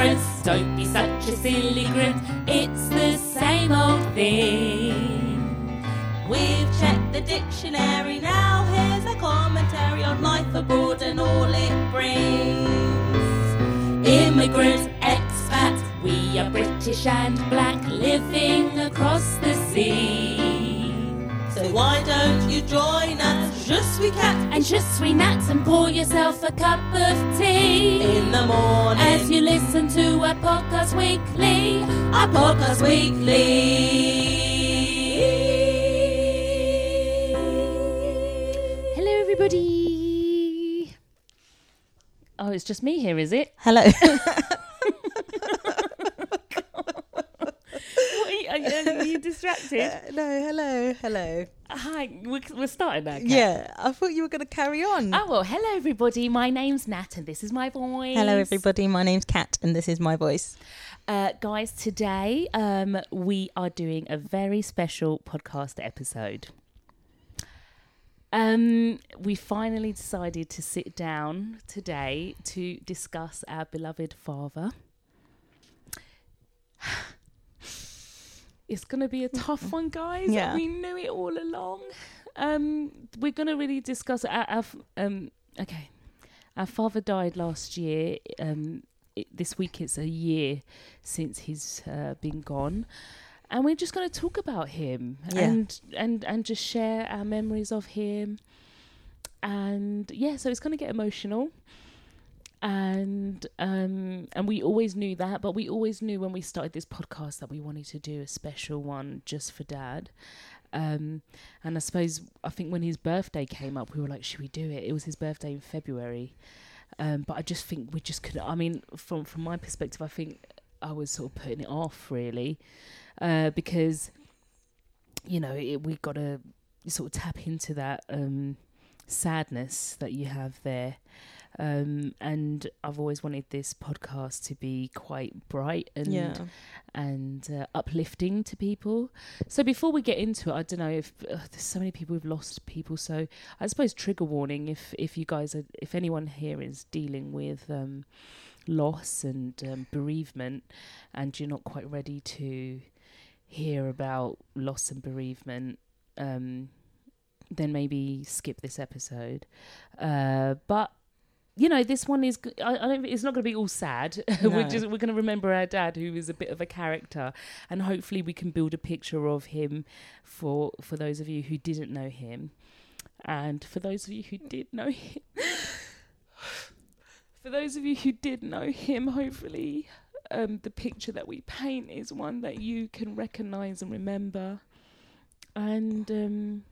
difference. Don't be such a silly grit. It's the same old thing. We've checked the dictionary now. Here's a commentary on life abroad and all it brings. Immigrants, expats, we are British and black, living across the sea. So why don't you join us? Je suis cat And just sweet nuts and pour yourself a cup of tea. in the morning. As you listen to our podcast weekly, our podcast weekly. Hello, everybody. Oh, it's just me here, is it? Hello. What are, you, are, are you distracted? no, hello, hello. Hi, we're, we're starting now. Kat. Yeah, I thought you were going to carry on. Oh well, hello everybody. My name's Nat, and this is my voice. Hello, everybody. My name's Kat, and this is my voice. Uh, guys, today um, we are doing a very special podcast episode. Um, we finally decided to sit down today to discuss our beloved father. It's going to be a tough one, guys. Yeah. We knew it all along. Um, we're going to really discuss our, our um, okay. Our father died last year. Um, it, this week it's a year since he's uh, been gone, and we're just going to talk about him Yeah. and and and just share our memories of him. And yeah, so it's going to get emotional. And um and we always knew that, but we always knew when we started this podcast that we wanted to do a special one just for dad. Um, and I suppose I think when his birthday came up, we were like, should we do it? It was his birthday in February. Um, but I just think we just couldn't. I mean, from from my perspective, I think I was sort of putting it off really, uh, because you know it, we got to sort of tap into that um, sadness that you have there. Um, and I've always wanted this podcast to be quite bright and Yeah. and uh, uplifting to people. So before we get into it, I don't know if uh, there's so many people who've lost people. So I suppose trigger warning if if you guys are if anyone here is dealing with um, loss and um, bereavement, and you're not quite ready to hear about loss and bereavement. Um, then maybe skip this episode. Uh, but you know, this one is. I don't. It's not going to be all sad. No. we're just. We're going to remember our dad, who is a bit of a character, and hopefully we can build a picture of him for for those of you who didn't know him, and for those of you who did know him. for those of you who did know him, hopefully, um, the picture that we paint is one that you can recognise and remember, and um,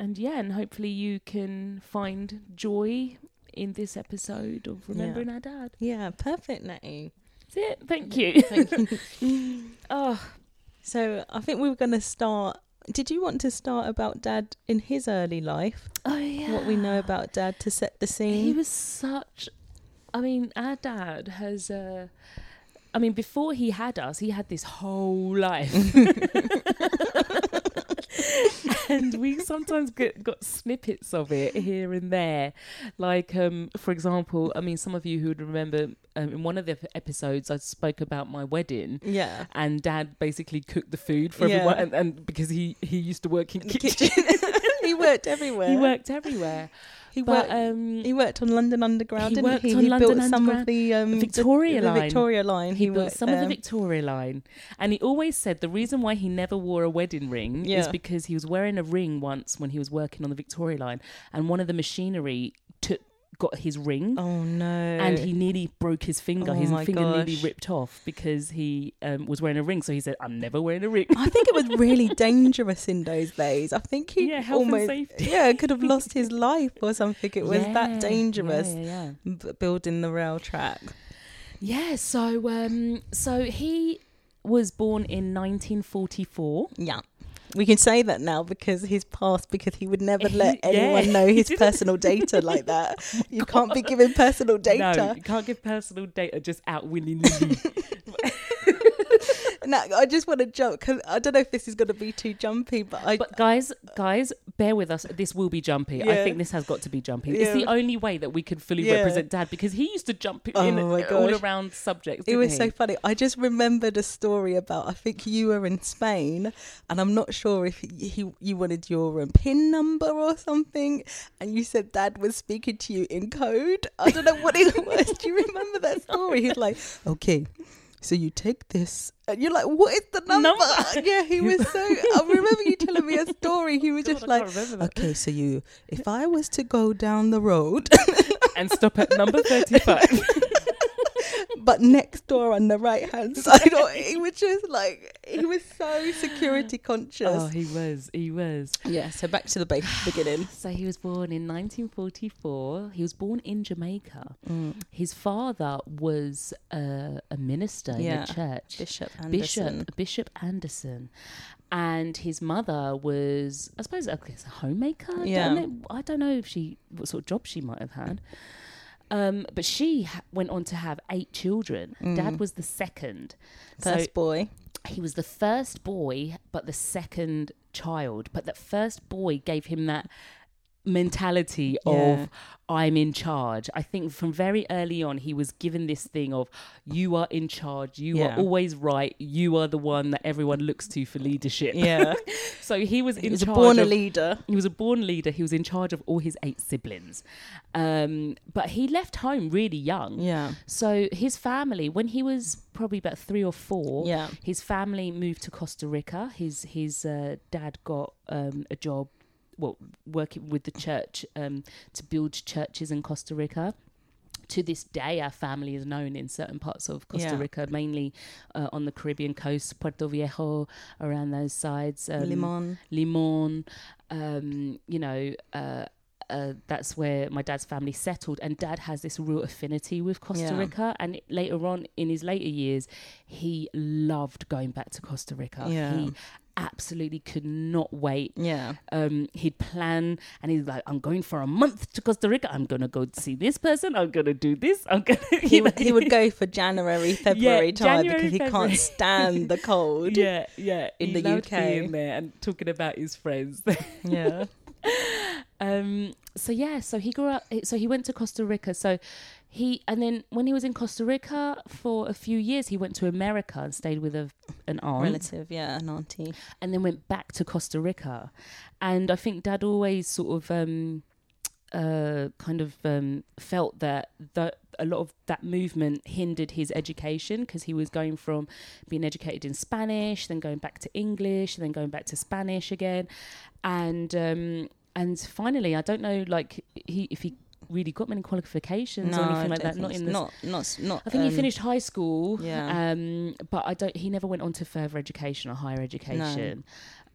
and yeah, and hopefully you can find joy in this episode of remembering our dad. Yeah, perfect, Natty. That's it. Thank you. Thank you. oh, so I think we were going to start. Did you want to start about Dad in his early life? oh yeah. What we know about Dad to set the scene? He was such. I mean, our dad has. Uh, I mean, before he had us, he had this whole life. and we sometimes get got snippets of it here and there. Like, um, for example, I mean, some of you who would remember um, in one of the episodes, I spoke about my wedding. yeah. And dad basically cooked the food for Yeah. everyone, and, and because he he used to work in The kitchen, kitchen. he worked everywhere. he worked everywhere. He But worked. um, he worked on London Underground, he worked he? on he London built some of the um, Victoria the, line. Victoria line. he, built worked some of the. Victoria line, and he always said the reason why he never wore a wedding ring is because he was wearing a ring once when he was working on the Victoria line, and one of the machinery took got his ring. Oh no! And he nearly broke his finger. Oh his finger nearly ripped off because he um, was wearing a ring. So he said, "I'm never wearing a ring." I think it was really dangerous in those days. I think he Yeah, almost yeah could have lost his life or something. It was Yeah, that dangerous yeah. b- building the rail track. Yeah, so um so he was born in 1944. Yeah. We can say that now because he's passed because he would never let Yeah, anyone know his personal data like that. You can't be giving personal data. No, you can't give personal data just out willy nilly. Now, I just want to jump because I don't know if this is going to be too jumpy, but I but guys, guys, bear with us. This will be jumpy. I think this has got to be jumpy. It's the only way that we could fully Yeah. represent Dad because he used to jump in Oh my all around subjects. It was he? so funny. I just remembered a story about. I think you were in Spain, and I'm not sure if he, he you wanted your um, pin number or something, and you said Dad was speaking to you in code. I don't know what it was. Do you remember that story? He's like, "Okay, so you take this," and you're like, "What is the number?" Number? Yeah, he was so. I remember you telling me a story. He was God, just I like, can't remember that. "Okay, so you, if I was to go down the road." and stop at number thirty-five. but next door on the right hand side. Or he was just like he was so security conscious. oh, he was. He was. yeah. So back to the beginning. So he was born in 1944. He was born in Jamaica. Mm. His father was uh, a minister Yeah. in the church. Bishop Anderson. Bishop Bishop Anderson, and his mother was, I suppose, a homemaker. Yeah. I don't know if she what sort of job she might have had. Um, but she ha- went on to have eight children. Dad was the second. Mm. First boy. He was the first boy, but the second child. But that first boy gave him that mentality Yeah. of I'm in charge. I think from very early on he was given this thing of you are in charge, you Yeah. are always right, you are the one that everyone looks to for leadership. Yeah. so he was in he was charge born a leader. he was a born leader. He was in charge of all his eight siblings. Um, but he left home really young. Yeah. So his family, when he was probably about three or four, Yeah. his family moved to Costa Rica. His his uh, dad got um, a job, well, working with the church um, to build churches in Costa Rica. To this day, our family is known in certain parts of Costa Yeah. Rica, mainly uh, on the Caribbean coast, Puerto Viejo, around those sides. Um, Limon. Limon, um, you know, uh, uh, that's where my dad's family settled. And dad has this real affinity with Costa Yeah. Rica. And later on in his later years, he loved going back to Costa Rica. Yeah. He absolutely could not wait. Yeah. Um, he'd plan and he's like, I'm going for a month to Costa Rica. I'm going to go see this person. I'm going to do this. I'm going to. He would, he would go for January, February time January, because he February. can't stand the cold. Yeah, yeah. In he the UK. being there and talking about his friends. Yeah. Um, so yeah, so he grew up. So he went to Costa Rica. So he and then when he was in Costa Rica for a few years, he went to America and stayed with a an aunt, Relative. Yeah. An auntie. and then went back to Costa Rica. And I think Dad always sort of um, uh, kind of um, felt that that a lot of that movement hindered his education because he was going from being educated in Spanish, then going back to English, then going back to Spanish again, and um, and finally, I don't know, like he if he really got many qualifications or anything like that. Not in the not not not. I think he um, finished high school. yeah. Um, but I don't. He never went on to further education or higher education.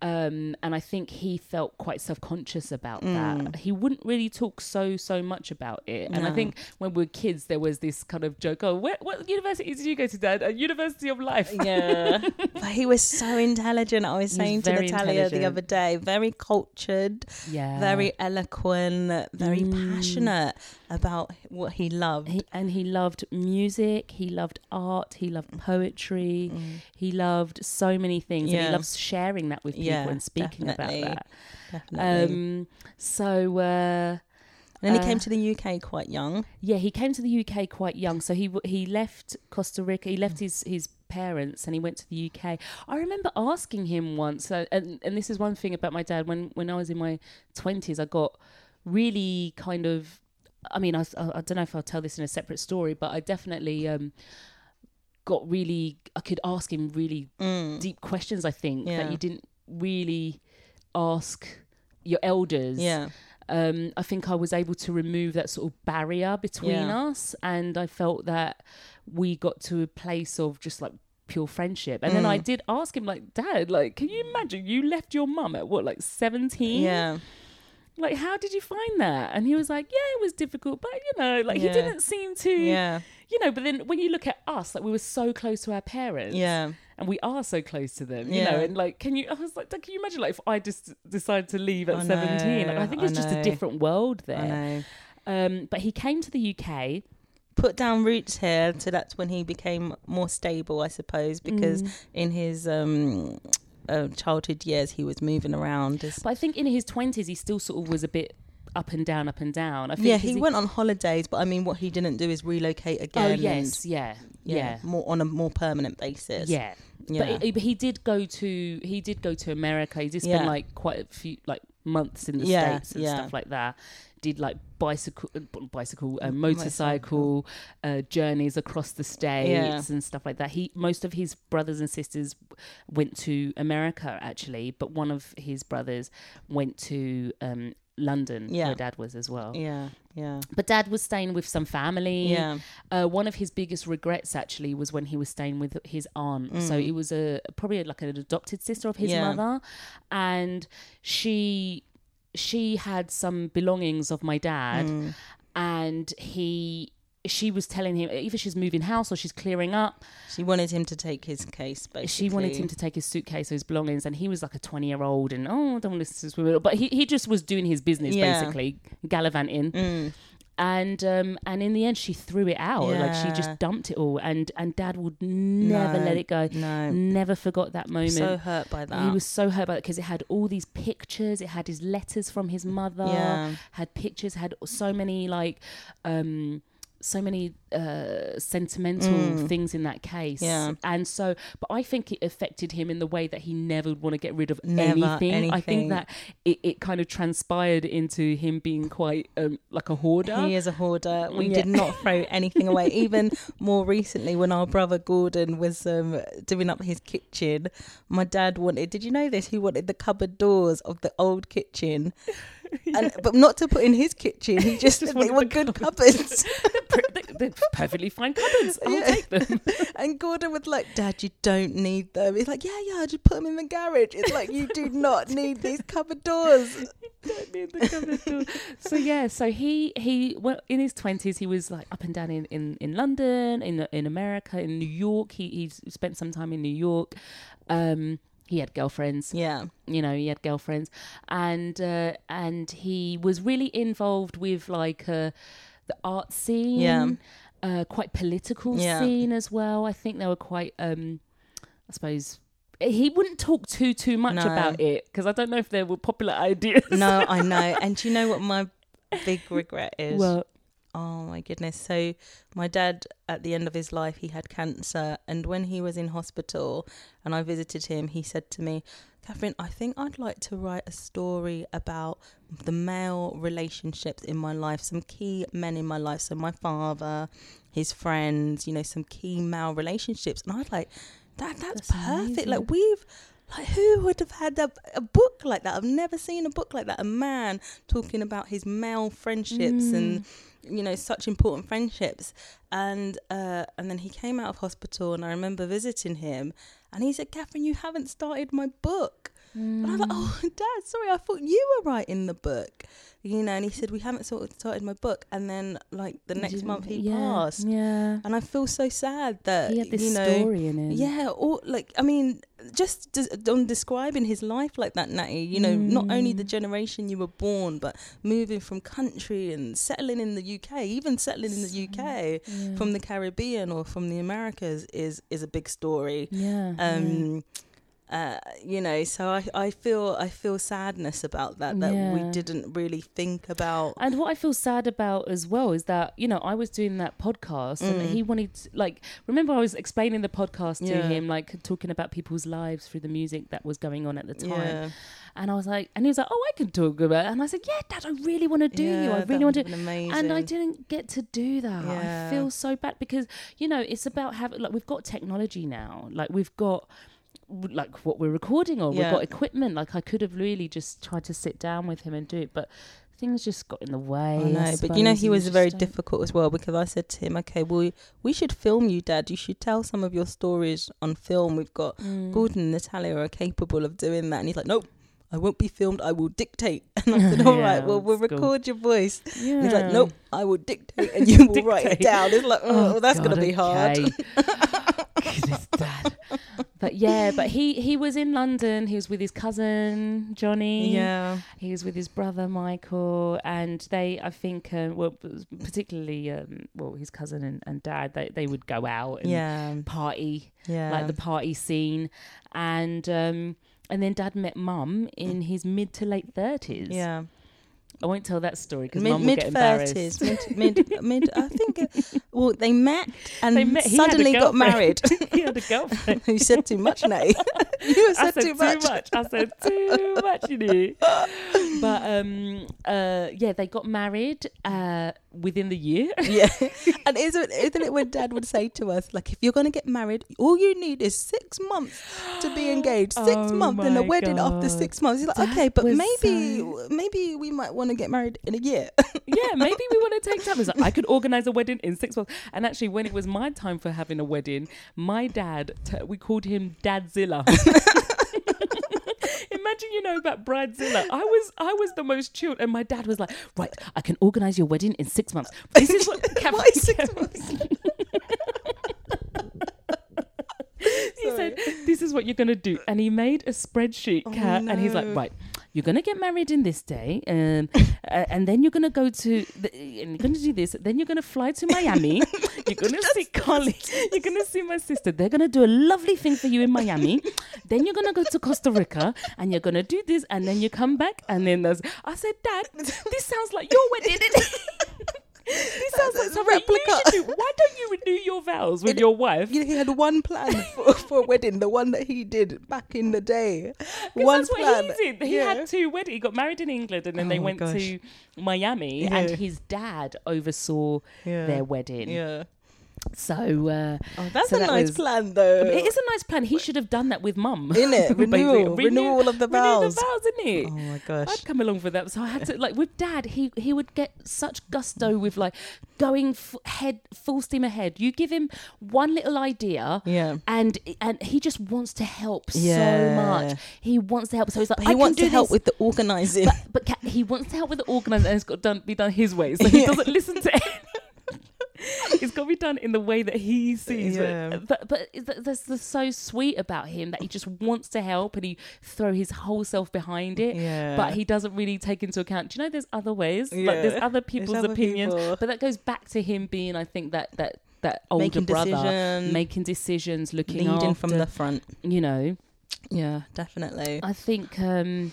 Um, and I think he felt quite self conscious about that. He wouldn't really talk so so much about it. And I Mm. Think when we were kids, there was this kind of joke. Oh, where, what university did you go to, Dad? A University of Life. Yeah, but he was so intelligent. I was saying to Natalia the other day, very cultured, yeah. very eloquent, very Mm. passionate about what he loved. He, and he loved music. He loved art. He loved poetry. He loved so many things. And Mm. He loves sharing that with people Yeah, and speaking definitely. about that. Definitely. Um, so uh, and then he uh, came to the UK quite young. yeah, he came to the UK quite young. So he he left Costa Rica. He left his his parents and he went to the UK. I remember asking him once, uh, and and this is one thing about my dad. When when I was in my twenties, I got really kind of. I mean, I, I, don't know if I'll tell this in a separate story, but I definitely um, got really. I could ask him really deep questions. I think Mm. Yeah. that you didn't really ask your elders Yeah, um, I think I was able to remove that sort of barrier between Yeah. us, and I felt that we got to a place of just like pure friendship. And then Mm. I did ask him, like, Dad, like, can you imagine you left your mum at what, like seventeen? yeah, Like, how did you find that? And he was like, Yeah, it was difficult, but you know, like he didn't seem to, yeah, you know. But then when you look at us, like we were so close to our parents, yeah, and we are so close to them, you Yeah. know. And like, can you? I was like, can you imagine, like, if I just decided to leave at I seventeen? Like, I think I it's just a different world I there. Um, but he came to the UK. Put down roots here, so that's when he became more stable, I suppose, because Mm. in his um uh, childhood years, he was moving around. But I think in his twenties, he still sort of was a bit up and down, up and down. I think yeah, 'cause he went on holidays, but I mean, what he didn't do is relocate again. Oh and- yes, yeah, yeah, more on a more permanent basis. yeah. yeah. But he, but he did go to he did go to America. He did spend Yeah. like quite a few like months in the Yeah, states and yeah. stuff like that. Did like bicycle, uh, bicycle, uh, Motorcycle. uh, journeys across the states Yeah. and stuff like that. He most of his brothers and sisters went to America actually, but one of his brothers went to um, London, Yeah. where Dad was as well. yeah, yeah, But Dad was staying with some family. yeah. Uh, one of his biggest regrets actually was when he was staying with his aunt. So it was a probably like an adopted sister of his Mm. Yeah. mother, and she she had some belongings of my dad, Mm. and he she was telling him either she's moving house or she's clearing up. She wanted him to take his case, basically. She wanted him to take his suitcase or his belongings, and he was like a twenty year old, and oh, I don't want to listen to this woman. But he, he just was doing his business Yeah. basically, gallivanting Mm. And um and in the end she threw it out. Like she just dumped it all. And and dad would never No, let it go. No, never forgot that moment so hurt by that. he was so hurt by it because it had all these pictures. It had his letters from his mother. Yeah. had pictures had so many like um so many uh sentimental Mm. things in that case Yeah. and so but i think it affected him in the way that he never would want to get rid of Never anything. i think that it, it kind of transpired into him being quite um like a hoarder He is a hoarder. We Yeah. did not throw anything away. Even more recently, when our brother Gordon was um, doing up his kitchen, my dad wanted. Did you know this? He wanted the cupboard doors of the old kitchen, and but not to put in his kitchen. He just, Just they were the good cupboards. They're- perfectly fine cupboards. I'll Yeah. take them. and Gordon was like, "Dad, you don't need them." He's like, "Yeah, yeah, just put them in the garage." It's like you do not need these cupboard doors. so yeah, so he he well, in his twenties he was like up and down in, in, in London, in in America, in New York. He he spent some time in New York. Um, he had girlfriends. Yeah, you know he had girlfriends and uh, and he was really involved with like uh, the art scene Yeah. uh, quite political Yeah. scene as well i think they were quite um i suppose he wouldn't talk too too much No. about it because i don't know if there were popular ideas no, I know. And do you know what my big regret is? well Oh my goodness. So, my dad, at the end of his life, he had cancer. And when he was in hospital and I visited him, he said to me, Catherine, I think I'd like to write a story about the male relationships in my life, some key men in my life. So, my father, his friends, you know, some key male relationships. And I was like, Dad, that's, That's perfect. amazing. Like, we've. Like who would have had a, a book like that? I've never seen a book like that. A man talking about his male friendships and mm. You know such important friendships. And uh and then he came out of hospital and i remember visiting him and he said catherine you haven't started my book. And i was like oh dad sorry i thought you were writing the book. You know and he said we haven't sort of started my book. And then like the next month he yeah, passed. yeah. And i feel so sad that he had this you know story in him. Yeah, or like I mean, just des- on describing his life like that, Natty. You know, not only Mm. the generation you were born, but moving from country and settling in the UK, even settling in the UK yeah. from the Caribbean or from the Americas is is a big story. yeah yeah. Uh, you know, so I, I feel I feel sadness about that that we didn't really think about. And what I feel sad about as well is that you know I was doing that podcast and Mm. he wanted to, like remember I was explaining the podcast to Yeah. him like talking about people's lives through the music that was going on at the time Yeah, and I was like and he was like oh I can talk about it and I said yeah dad I really want to do you I really want to amazing. and I didn't get to do that Yeah. I feel so bad because you know it's about having like we've got technology now like we've got like what we're recording on Yeah. we've got equipment like I could have really just tried to sit down with him and do it but things just got in the way. I know, I but you know he was very don't- difficult as well because I said to him, "Okay, well, we should film you, Dad. You should tell some of your stories on film. We've got Mm. Gordon and Natalia are capable of doing that." And he's like, "Nope, I won't be filmed. I will dictate." And I said, "All right, Yeah, well, we'll that's cool. record your voice." Yeah. And he's like, "Nope, I will dictate, and you will write it down." It's like, "Oh, well, that's God, gonna be hard." Goodness, Dad. But yeah, but he he was in London. He was with his cousin Johnny. Yeah, He was with his brother Michael, and they, I think, uh, well, particularly, um, well, his cousin and, and dad, they they would go out and yeah, party, yeah. like the party scene, and um, and then dad met mum in his mid to late thirties. Yeah. I won't tell that story because mum will get embarrassed. thirties, mid, mid mid. I think. it- Well, they met and They met- he had a suddenly got married. he had a girlfriend. you said too much, Nate. you said, said too much. I said too much, you know. But um, uh, yeah, they got married uh, within the year. Yeah, and isn't, isn't it when Dad would say to us, like, if you're going to get married, all you need is six months to be engaged. Six Oh months and a wedding after six months. He's like, That okay, but maybe, so- maybe we might want to get married in a year. yeah, maybe we want to take time. Like, I could organize a wedding in six months. And actually, when it was my time for having a wedding, my dad, t- we called him Dadzilla. Imagine you know about Bridezilla. I was I was the most chilled, and my dad was like, "Right, I can organize your wedding in six months." This is what six months? he said, "This is what you're gonna do," and he made a spreadsheet, Oh, Kat, and he's like, "Right, you're gonna get married in this day, um, uh, and then you're gonna go to, the, and you're gonna do this. Then you're gonna fly to Miami. you're gonna see Carly. You're gonna see my sister. They're gonna do a lovely thing for you in Miami. then you're gonna go to Costa Rica, and you're gonna do this, and then you come back, and then there's." I said, "Dad, this sounds like your wedding." This sounds like something replica. you should do. Why don't you renew your vows with It- your wife? You know, he had one plan for, for a wedding, the one that he did back in the day. One that's plan. what he did. He Yeah. had two weddings. He got married in England and then Oh they went gosh. to Miami Yeah. and his dad oversaw Yeah. their wedding. Yeah. So, uh, Oh, that's So a that nice was- plan, though. it is a nice plan. He should have done that with mum. In it, renewal, Renew- renewal of the vows. The vows, isn't it? Oh my gosh. I'd come along for that. So I had to like with dad. He he would get such gusto with like going f- head full steam ahead. You give him one little idea, Yeah. and and he just wants to help so much. He wants to help. So he's like, But I he wants to help this. with the organising. but, but he wants to help with the organising and it's got done be done his way. So he Yeah. doesn't listen to it's got to be done in the way that he sees Yeah. it. But but it- th- that's, that's so sweet about him that he just wants to help and he throw his whole self behind it. Yeah. But he doesn't really take into account. Do you know there's other ways? Like there's other people's other opinions. people. But that goes back to him being, I think that that that older Making brother decision, making decisions, looking leading after, from the front. you know. Yeah, definitely. I think, um,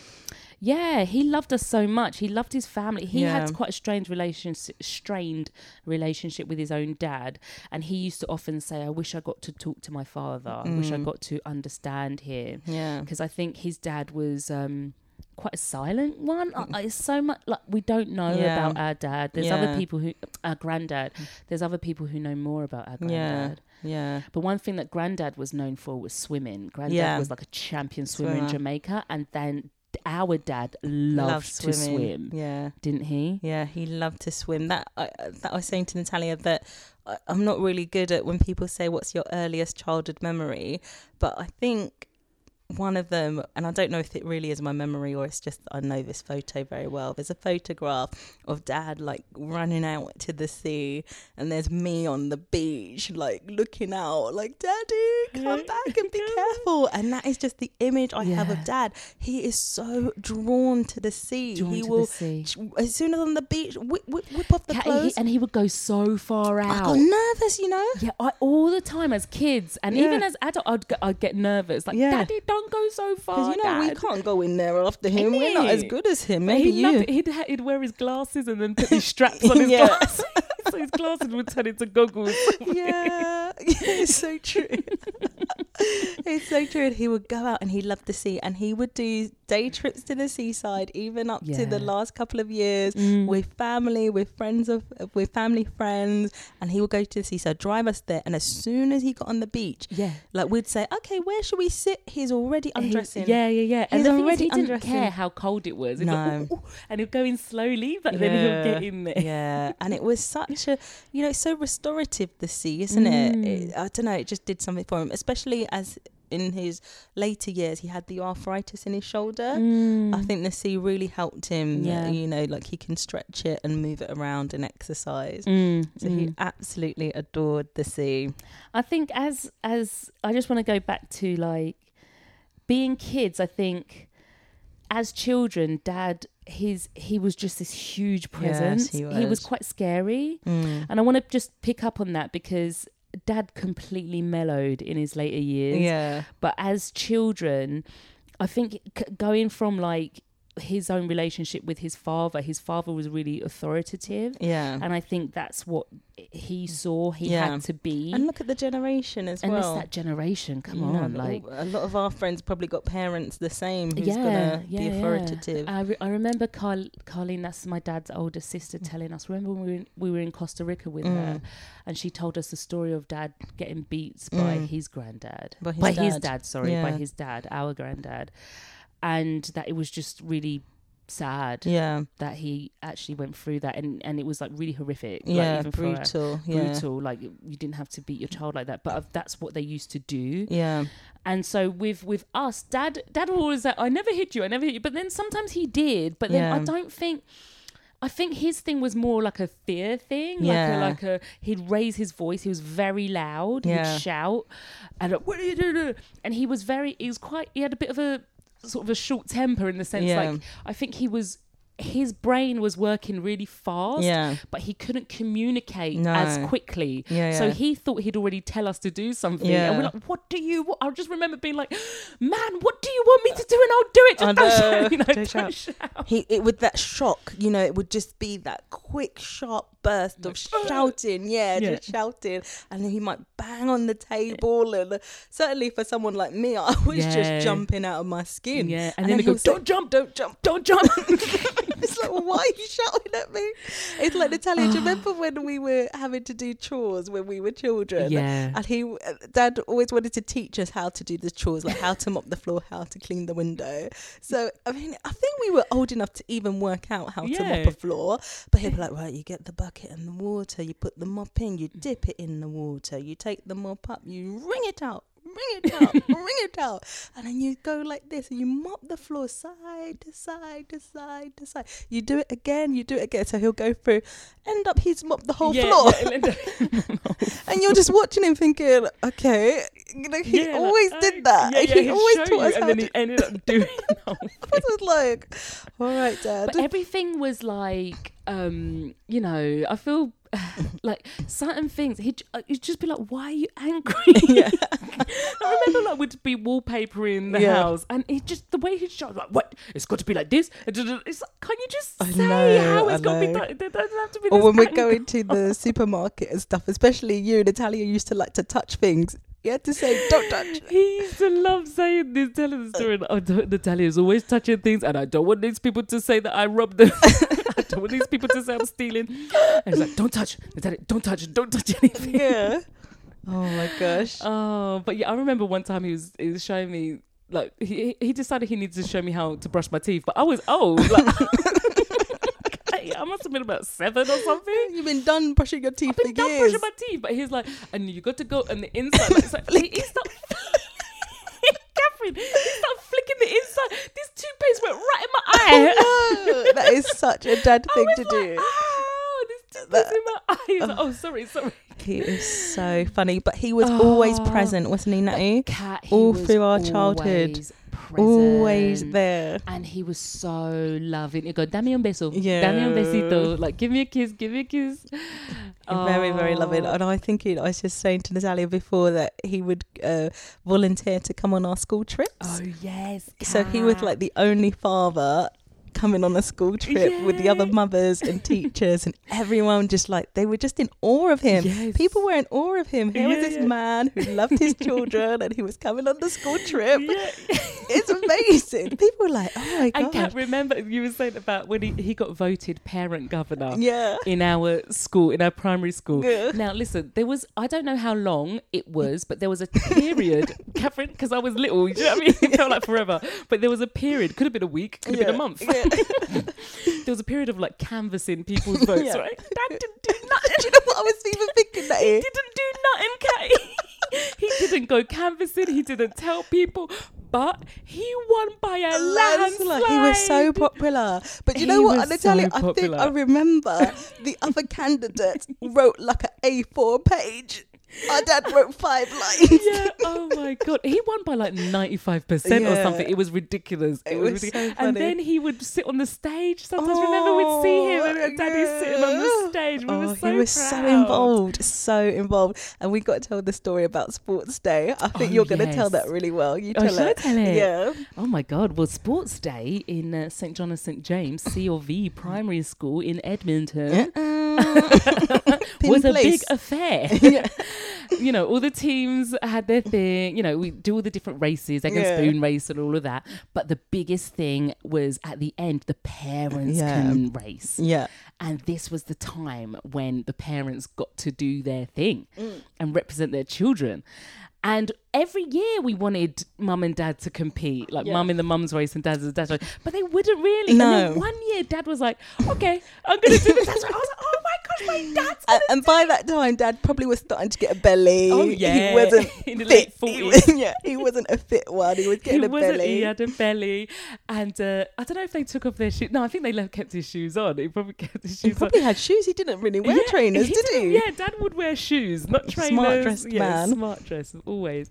yeah, he loved us so much. He loved his family. He Yeah. had quite a strange relationship, strained relationship with his own dad, and he used to often say, "I wish I got to talk to my father. I wish I Mm. got to understand him," Yeah. because I think his dad was. Um, Quite a silent one. Uh, It's so much like we don't know Yeah. about our dad. There's other people who, our granddad. There's other people who know more about our granddad. Yeah. Yeah. But one thing that Granddad was known for was swimming. Granddad Yeah. was like a champion swimmer, in Jamaica, and then our dad loved, Loved to swim, Yeah. didn't he? Yeah, he loved to swim. That I, that I was saying to Natalia that I, I'm not really good at when people say what's your earliest childhood memory, but I think one of them, and I don't know if it really is my memory or it's just I know this photo very well. There's a photograph of Dad like running out to the sea, and there's me on the beach like looking out, like Daddy, come back and be careful. And that is just the image I have of Dad. He is so drawn to the sea. Drawn he will sea. as soon as on the beach, whip, whip, whip off the Ca- he- and he would go so far out. I got nervous, you know. Yeah, I, all the time as kids, and Yeah. even as adult, I'd get, I'd get nervous. Like, Yeah. Daddy, don't go so far. Because you know we can't go in there after him. We're not as good as him. Maybe he you. He'd, he'd wear his glasses and then put these straps on his Yeah. glasses, so his glasses would turn into goggles. yeah, it's so true. it's so true. And he would go out and he loved the sea, and he would do day trips to the seaside, even up to the last couple of years Mm. with family, with friends of, with family friends, and he would go to the seaside, drive us there, and as soon as he got on the beach, Yeah. like we'd say, okay, where should we sit? He's already He- undressing. yeah, yeah, yeah. And He's thing is, already he didn't care how cold it was. He'd No. "Ooh, ooh," and he'd go in slowly, but then he'll get in there. Yeah, and it was such a, you know, it's so restorative the sea, isn't it? Mm. it? I don't know, it just did something for him, especially as in his later years he had the arthritis in his shoulder. I think the sea really helped him. Mm. Yeah. You know, like he can stretch it and move it around and exercise. Mm, So mm. he absolutely adored the sea. I think as as I just want to go back to like being kids. I think as children, Dad, his he was just this huge presence. he was. was. quite scary, Mm. and I want to just pick up on that because Dad completely mellowed in his later years. Yeah. But as children, I think c- going from like his own relationship with his father, his father was really authoritative. Yeah. And I think that's what he saw he Yeah. had to be. And look at the generation as and well. And it's that generation. Come You know, on, like a lot of our friends probably got parents the same who's yeah, gonna yeah, be authoritative. I, re- I remember Carl- Carlene, that's my dad's older sister, Mm. telling us. Remember when we were in, we were in Costa Rica with her, and she told us the story of dad getting beats by Mm. his granddad, By his by his dad. dad. Sorry, by his dad, our granddad, and that it was just really sad yeah, that he actually went through that, and and it was like really horrific. like, yeah, a- brutal. Yeah, brutal. Like you didn't have to beat your child like that, but uh, that's what they used to do. yeah, And so with with us, dad dad was always like, I never hit you, I never hit you. But then sometimes he did. But then I don't think I think his thing was more like a fear thing. Yeah. Like a like a he'd raise his voice, he was very loud, Yeah. he'd shout and like, what are you doing? And he was very he was quite he had a bit of a sort of a short temper in the sense Yeah. like I think he was his brain was working really fast yeah, but he couldn't communicate No. as quickly. Yeah, So he thought he'd already tell us to do something. Yeah. And we're like, what do you want? I just remember being like, man, what do you want me to do? And I'll do it. Just don't shout. You know, Don't don't, shout. shout. He it with that shock, you know, it would just be that quick, sharp burst of shouting, yeah, Yeah. just shouting, and then he might bang on the table, and certainly for someone like me, I was Yeah. just jumping out of my skin. Yeah. And, then, they he'll go, don't jump, don't jump. don't jump. It's like, well, why are you shouting at me? It's like Natalia. Do you remember when we were having to do chores when we were children? Yeah. And he, uh, Dad, always wanted to teach us how to do the chores, like how to mop the floor, how to clean the window. So I mean, I think we were old enough to even work out how to mop a floor. But he'd be like, right, you get the bucket and the water, you put the mop in, you mm. dip it in the water, you take the mop up, you wring it out. Wring it out, wring it out, and then you go like this, and you mop the floor side to side to side to side. You do it again, you do it again. So he'll go through, end up he's mopped the whole yeah, floor, yeah, and you're just watching him thinking, okay, you know, he yeah, always I- did that. Yeah, yeah, he always taught you, us and how then to. he ended up doing the whole I was like, all right, Dad. But everything was like, um, you know, I feel like certain things. He'd, uh, he'd just be like, "Why are you angry?" Yeah. I remember like we'd be wallpapering the Yeah. house, and he just the way he'd shout like, "What? It's got to be like this." It's like, can't you just I say know, how it's got to be? know. Done? It doesn't have to be. or when we're going to the supermarket and stuff, especially you, Natalia used to like to touch things. You had to say, don't touch. He used to love saying this, telling the story. Oh, Natalia is always touching things, and I don't want these people to say that I robbed them. Don't want these people to say I'm stealing. And he's like, "Don't touch, don't touch, don't touch anything." Yeah. Oh my gosh. Oh, but yeah, I remember one time he was he was showing me like he he decided he needed to show me how to brush my teeth, but I was old. Like, I must have been about seven or something. You've been done brushing your teeth I've been done years. brushing my teeth, but he's like, and you got to go on the inside. Like, it's like, he, he started, Catherine, he started flicking the inside. This toothpaste went right in my oh, eye. Oh, no. that is such a dad thing to like, do. Oh, this toothpaste in my eye. Like, oh, sorry, sorry. He is so funny, but he was always Oh. present, wasn't he, Natty? Kat, he All through our childhood. Always Always there. And he was so loving. He go, dame un beso. Yeah. Dame un besito. Like, give me a kiss, give me a kiss. Very, very loving. Oh. And I think he, I was just saying to Natalia before that he would uh, volunteer to come on our school trips. Oh, yes. so he was like the only father coming on a school trip with the other mothers and teachers and everyone just like they were just in awe of him Yes. people were in awe of him here was this yeah. man who loved his children and he was coming on the school trip Yeah. it's amazing people were like oh my god. I can't remember you were saying about when he, he got voted parent governor yeah in our school, in our primary school. Yeah. Now, listen, there was, I don't know how long it mm. was, but there was a period, Catherine, because I was little, you know what I mean? It felt like forever. But there was a period, could have been a week, could have been a Yeah. month. There was a period of like canvassing people's votes, Yeah. right? Dad didn't do nothing. do you know what I was even thinking that He didn't do nothing, Kate. he didn't go canvassing. He didn't tell people, but he won by a landslide. He was so popular. But you know He what, Natalia? so I think. I remember the other candidate wrote like an A4 page. Our dad wrote five lines. yeah. Oh my god. He won by like ninety five percent or Yeah. something. It was ridiculous. It, was, so ridiculous. funny. and then he would sit on the stage. Sometimes remember we'd see him and Daddy's sitting on the stage. We oh, were so he was so proud. involved, so involved, and we got to tell the story about Sports Day. I think Oh, you're going to tell yes. that really well. You Oh, tell I it. tell it? Yeah. Oh my God! Well, Sports Day in uh, St John and St James C or V Primary School in Edmonton Pin was a big affair. Yeah. you know, all the teams had their thing. You know, we do all the different races, egg and spoon race, and all of that. But the biggest thing was at the end, the parents Yeah. can race. Yeah. And this was the time when the parents got to do their thing Mm. and represent their children. And every year we wanted mum and dad to compete, like Yeah. mum in the mum's race and dad's in the dad's race. But they wouldn't really. And then No. one year dad was like, okay, I'm going to do this. I was like, oh my gosh, my dad's And, and by that time, Dad probably was starting to get a belly. Oh, yeah. he wasn't In the fit. late He 40s. was, yeah, he wasn't a fit one. He was he getting a belly. He had a belly, and uh, I don't know if they took off their shoes. No, I think they left kept his shoes on. He probably kept his shoes. He probably on. had shoes. He didn't really wear Yeah, trainers, did didn't- he? Yeah, Dad would wear shoes, not trainers. Smart dressed yeah, man. Smart dress, always.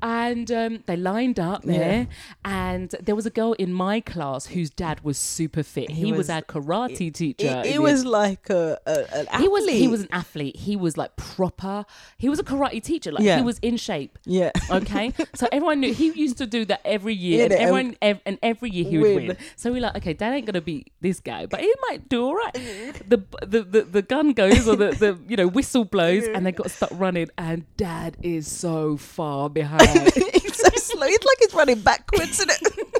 And um, they lined up Yeah. there, and there was a girl in my class whose dad was super fit. He, He was, was- our karate He, teacher. he was like a, a an athlete. he was he was an athlete. He was like proper. He was a karate teacher. Like Yeah. he was in shape. yeah. Okay, so everyone knew he used to do that every year, Yeah, and and everyone ev- and every year he would win. win. So we're like, okay, Dad ain't gonna beat this guy, but he might do all right. The the the, the gun goes or the, the you know whistle blows, and they got to start running, and Dad is so far behind. he's so slow. He's like he's running backwards, isn't it?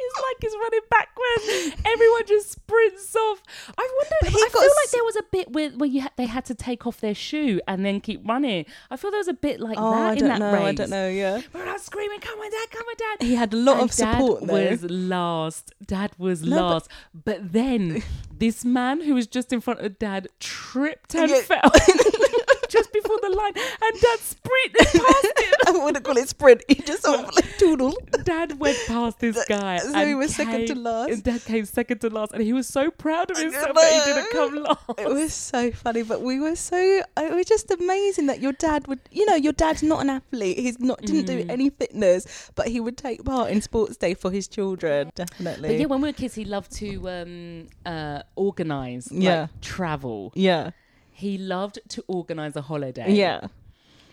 It's like he's running backwards. Everyone just sprints off. I wonder. But I feel got like there was a bit where, where you had, they had to take off their shoe and then keep running. I feel there was a bit like Oh, that I in don't that know. race. I don't know. Yeah. We We're not screaming, "Come on, Dad! Come on, Dad!" He had a lot And of support Dad though. was last. Dad was No, but- last. But, then this man who was just in front of Dad tripped and Yeah. fell just before the line, and Dad sprinted past him. I wouldn't call it sprint. He just sort of like toodle. Dad went past this guy. so and he was second to last? And Dad came second to last, and he was so proud of himself that he didn't come last. It was so funny, but we were so. It was just amazing that your dad would. You know, your dad's not an athlete. He's not didn't do Mm. any fitness, but he would take part in sports day for his children. Definitely. But yeah, when we were kids, he loved to um, uh, organize, Yeah. like travel. yeah. He loved to organize a holiday. Yeah.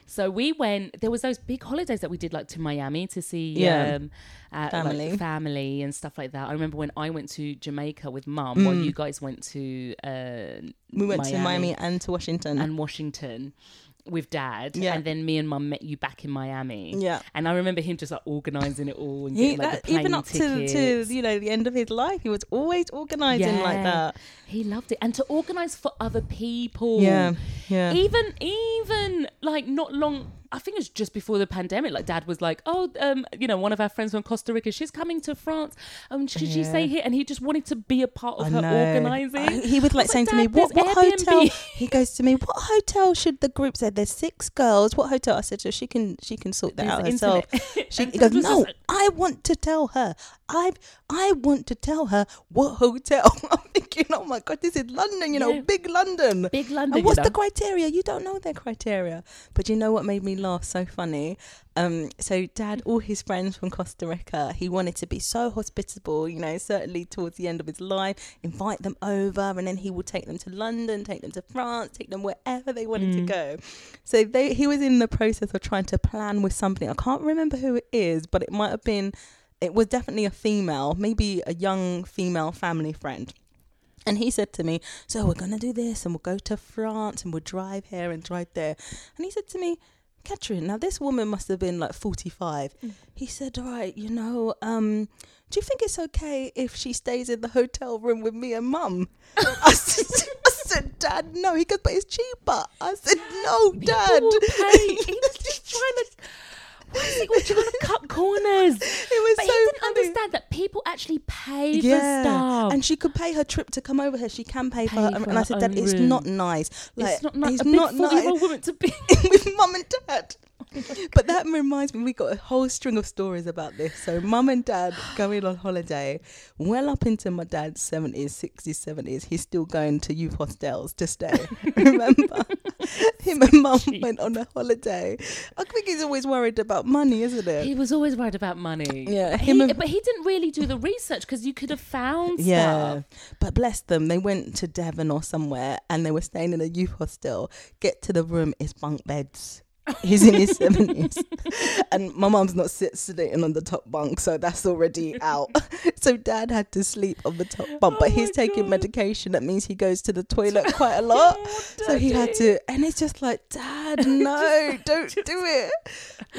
So we went. There was those big holidays that we did, like to Miami to see Yeah. um, uh, Family. like, family and stuff like that. I remember when I went to Jamaica with Mum, while Mm. you guys went to uh, We went to Miami and to Washington. and Washington with Dad, Yeah. and then me and Mum met you back in Miami. yeah. And I remember him just like organising it all and He, getting like that, the uh, plane even up to, to you know the end of his life, he was always organising like that. He loved it, and to organise for other people. Yeah, yeah. Even even like not long. I think it was just before the pandemic. Like Dad was like, "Oh, um, you know, one of our friends from Costa Rica, she's coming to France. Um, should she stay here?" And he just wanted to be a part of I her know. organising. I- he was like saying to me, "What what hotel?" He goes to me, "What hotel should the group say?" There's six girls. What hotel? I said, "So she can she can sort that There's out herself." She he goes, "No, like- I want to tell her. I I want to tell her what hotel." I'm thinking, "Oh my god, this is London. You know, Yeah. big London." Big London. And what's you the know? criteria? You don't know their criteria. But you know what made me laugh so funny? Um, so dad, all his friends from Costa Rica, he wanted to be so hospitable, you know, certainly towards the end of his life, invite them over and then he would take them to London, take them to France, take them wherever they wanted to Mm. go. So they he was in the process of trying to plan with somebody. I can't remember who it is, but it might have been it was definitely a female, maybe a young female family friend. And he said to me, So we're going to do this and we'll go to France and we'll drive here and drive there. And he said to me, Catherine, now this woman must have been like 45. He said, All right, you know, um, do you think it's okay if she stays in the hotel room with me and mum? I, said, I said, Dad, no. He goes, But it's cheaper. I said, No, Dad. People will pay. He was just trying to. Why is he always trying to cut corners? It was But so he didn't funny. understand that people actually pay for stuff. and she could pay her trip to come over here. She can pay, for her. for and I said, Dad, own it's not nice. Like, it's not nice. It's a not nice. woman to be. with mum and dad. but that reminds me, we got a whole string of stories about this. So, mum and dad going on holiday, well up into my dad's 70s, 60s, 70s. He's still going to youth hostels to stay. Remember? Him and mum went on a holiday. I think he's always worried about money, isn't it? He was always worried about money. Yeah, He- him and- but he didn't really do the research because you could have found Yeah, stuff. but bless them, they went to Devon or somewhere and they were staying in a youth hostel. Get to the room, it's bunk beds. He's in his seventies, and my mum's not sit, sitting on the top bunk, so that's already out. so dad had to sleep on the top bunk, but Oh he's taking God. medication. That means he goes to the toilet quite a lot. Oh, So he had to, and it's just like, Dad, no, don't do it.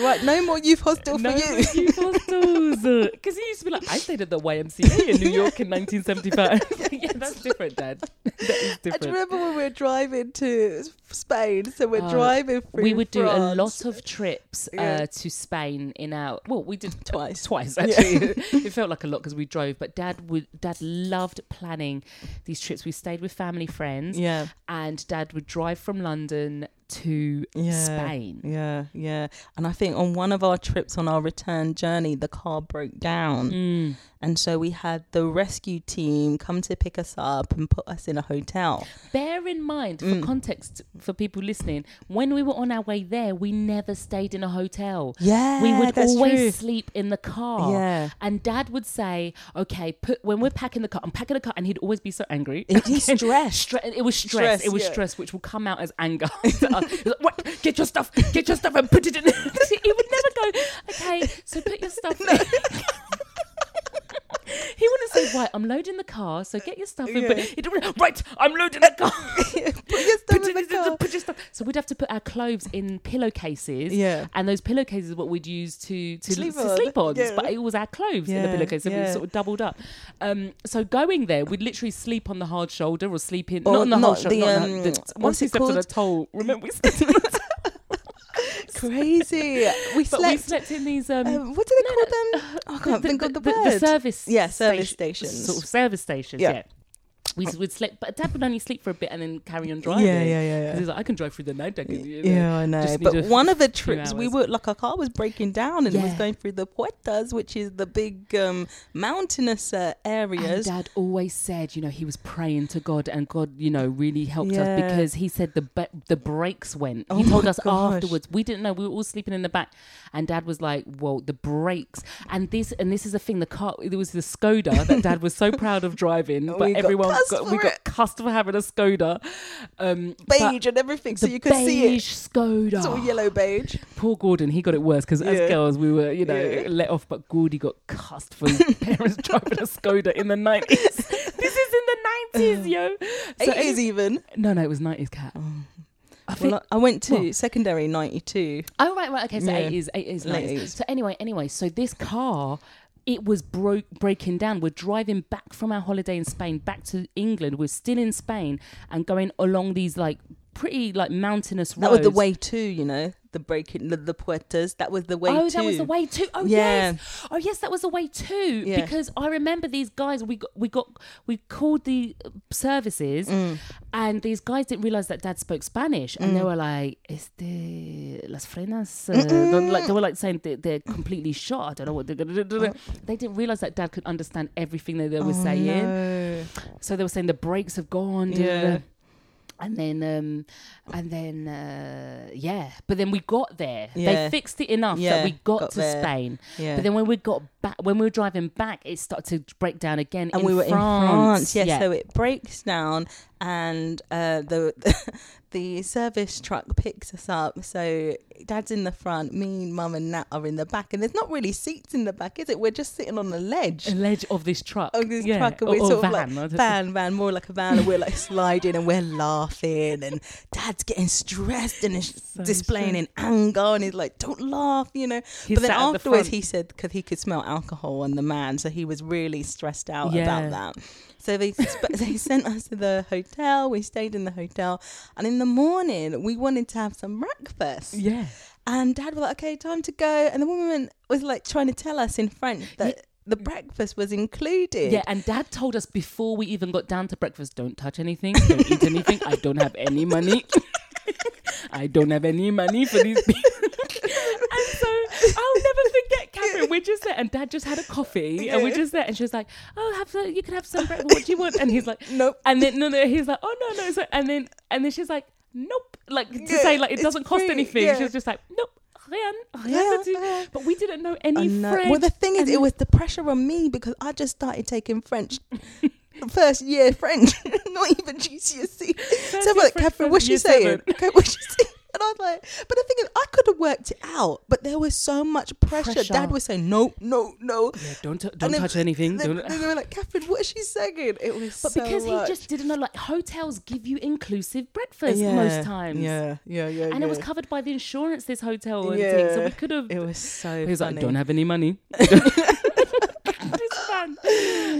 Right, no more youth hostel No, for you. youth hostels. Because he used to be like, I stayed at the YMCA in New York in 1975. yeah, that's different, Dad. That is different. I remember when we were driving to Spain. So we're Uh, driving through. we would do a lot of trips uh, to Spain in our well we did Twice. twice Yeah. actually it felt like a lot because we drove but dad would dad loved planning these trips we stayed with family friends Yeah, and dad would drive from london to Yeah. spain yeah, yeah. And I think on one of our trips on our return journey, the car broke down, Mm. and so we had the rescue team come to pick us up and put us in a hotel. bear in mind for Mm. context for people listening when we were on our way there we never stayed in a hotel Yeah, we would always true. sleep in the car Yeah. and dad would say okay put when we're packing the car i'm packing the car and he'd always be so angry He's stressed. Stre- it was stress. Stress, it was yeah. stress, which will come out as anger. He's like, what? Get your stuff. Get your stuff and put it in. he would never go. Okay, so put your stuff. in. he wouldn't say, right, I'm loading the car, so get your stuff in. But he'd right, I'm loading the car. put your stuff Put in the car. put your stuff. So we'd have to put our clothes in pillowcases. Yeah. And those pillowcases are what we'd use to to Sleep to on. sleep on. Yeah. But it was our clothes in the Yeah, pillowcase, so we yeah. sort of doubled up. Um, so going there, we'd literally sleep on the hard shoulder or sleep in Or not on the hard shoulder. the, not um, the, once we slept on a toll. Remember we slept on. Crazy. We But we slept. slept in these um, um, what do they no, call them? I can't think of the, the, word. service Yeah, service station- stations. sort of service stations. Yeah. Yeah. We would sleep, but Dad would only sleep for a bit and then carry on driving. Yeah, yeah, yeah, yeah. He's like, I can drive through the night. I can, you know. Yeah, I know. But one of the trips, we were like our car was breaking down and it was going through the Puertas, which is the big um, mountainous uh, And areas. Dad always said, you know, he was praying to God, and God, you know, really helped Yeah. us because he said the ba- the brakes went. Oh he told us gosh. afterwards. We didn't know. We were all sleeping in the back, and Dad was like, "Well, the brakes." And this and this is the thing. The car. There was the Skoda that Dad was so proud of driving, but everyone got we got it. cussed for having a Skoda. Um, beige and everything, so you could see it. beige Skoda. It's all yellow beige. Poor Gordon, he got it worse because Yeah. as girls we were, you know, Yeah. let off. But Gordy got cussed for his parents driving a Skoda in the nineties. this is in the nineties, yo. So Eighties any- even. no, no, it was nineties Kat. I think. Well, I I went to Well- secondary ninety two. oh right, right. Okay, so eighties, eighties, nineties. So anyway, anyway, so this car. It was broke, breaking down. We're driving back from our holiday in Spain back to England. We're still in Spain and going along these like pretty like mountainous roads. That was the way too, you know, the breaking the, the Puertas. That was the way oh, too. that was the way too. Oh Yeah. yes. Oh yes, that was the way too. Yeah. Because I remember these guys. We got we got we called the services, Mm. and these guys didn't realize that Dad spoke Spanish, and they were like, "Este las frenas," uh, like they were like saying they, they're completely shot. I don't know what they're gonna do. They didn't realize that Dad could understand everything that they were Oh, saying. no. So they were saying the brakes have gone. da, da, Yeah. da. And then, um, and then, uh, yeah. But then we got there. Yeah. They fixed it enough Yeah, that we got, got to there. Spain. Yeah. But then when we got back, when we were driving back, it started to break down again. and in we were France. in France. Yeah, so it breaks down, and uh, the the service truck picks us up. So Dad's in the front, me, Mum, and Nat are in the back, and there's not really seats in the back, is it? We're just sitting on a ledge. a ledge of this truck. Of this yeah. truck, and or, we're or sort van. of I like van, van, more like a van, and we're like sliding, and we're laughing, and Dad's getting stressed and is So displaying in anger, and he's like, "Don't laugh," you know. He but then at the afterwards, he said because he could smell alcohol on the man, so he was really stressed out Yeah. about that. So they sp- they sent us to the hotel. We stayed in the hotel, and in the morning we wanted to have some breakfast. Yeah. And Dad was like, "Okay, time to go." And the woman was like trying to tell us in French that the breakfast was included. Yeah, and Dad told us before we even got down to breakfast, don't touch anything, don't eat anything. I don't have any money. I don't have any money for these people. and so I'll never Catherine. We're just there, and Dad just had a coffee, and we're just there, and she was like, "Oh, have some, you can have some bread. What do you want?" And he's like, Nope. And then no, no, he's like, "Oh no, no." So and then and then she's like, "Nope." like to Yeah, say like it doesn't cost free, anything. yeah. She was just like, nope. Rien, rien Yeah, du tout." yeah. But we didn't know any know. French. Well, the thing is, it was the pressure on me because I just started taking French. First year French, not even GCSE. So I'm like, Catherine, what's she saying? Okay, what's she saying? And I was like, but the thing is, I could have worked it out, but there was so much pressure. Pressure. Dad was saying, no, no, no. yeah, don't t- don't then- touch anything. Then, don't- then they were like, Catherine, what is she saying? It was But so because much. he just didn't know, like hotels give you inclusive breakfast Yeah, most times. Yeah, yeah, yeah. And it was covered by the insurance, this hotel and thing. So we could have. It was so. He was funny. like, don't have any money.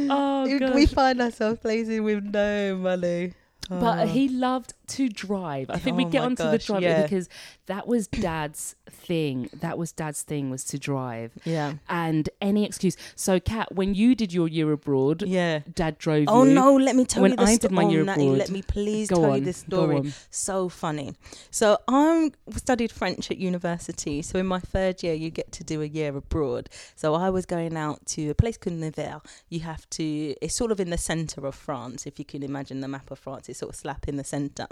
Oh, We- find ourselves places with no money. But Oh. he loved to drive. I think we Oh get my onto the gosh, driving yeah. because that was dad's thing. That was dad's thing was to drive. yeah, And any excuse. So, Kat, when you did your year abroad, yeah. dad drove you. Oh you. no, let me tell When you the I sto- did my oh, year Natty, abroad- let me please tell on, you this story. So funny. So I studied French at university. So in my third year, you get to do a year abroad. So I was going out to a place called Nevers. You have to. It's sort of in the centre of France. If you can imagine the map of France, it's sort of slap in the centre.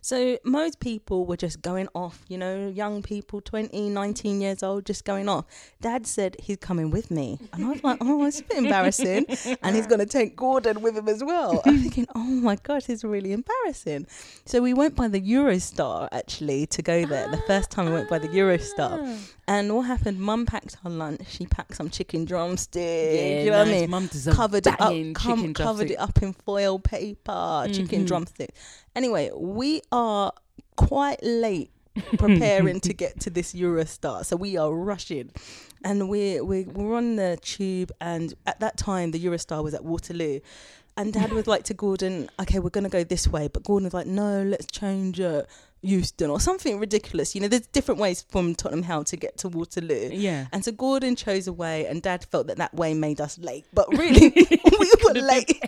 So most people were just going off. You know, young people, 20, 19 years old, just going off. Dad said he's coming with me, and I was like, oh, it's a bit embarrassing. and he's going to take Gordon with him as well. I'm thinking, oh my gosh, is really embarrassing. So we went by the Eurostar actually to go there. The first time we went by the Eurostar. Ah. And what happened? Mum packed her lunch. She packed some chicken drumstick. Yeah, you know what I mean? Mum covered it up, com- chicken covered it up in foil paper, chicken Mhm. Drumstick. Anyway, we are quite late preparing to get to this Eurostar, so we are rushing, and we're we, we're on the tube, and at that time the Eurostar was at Waterloo. And Dad was like to Gordon, "Okay, we're gonna go this way," but Gordon was like, "No, let's change uh, it, Euston or something ridiculous." You know, there's different ways from Tottenham Hale to get to Waterloo. Yeah. And so Gordon chose a way, and Dad felt that that way made us late. But really, we were late.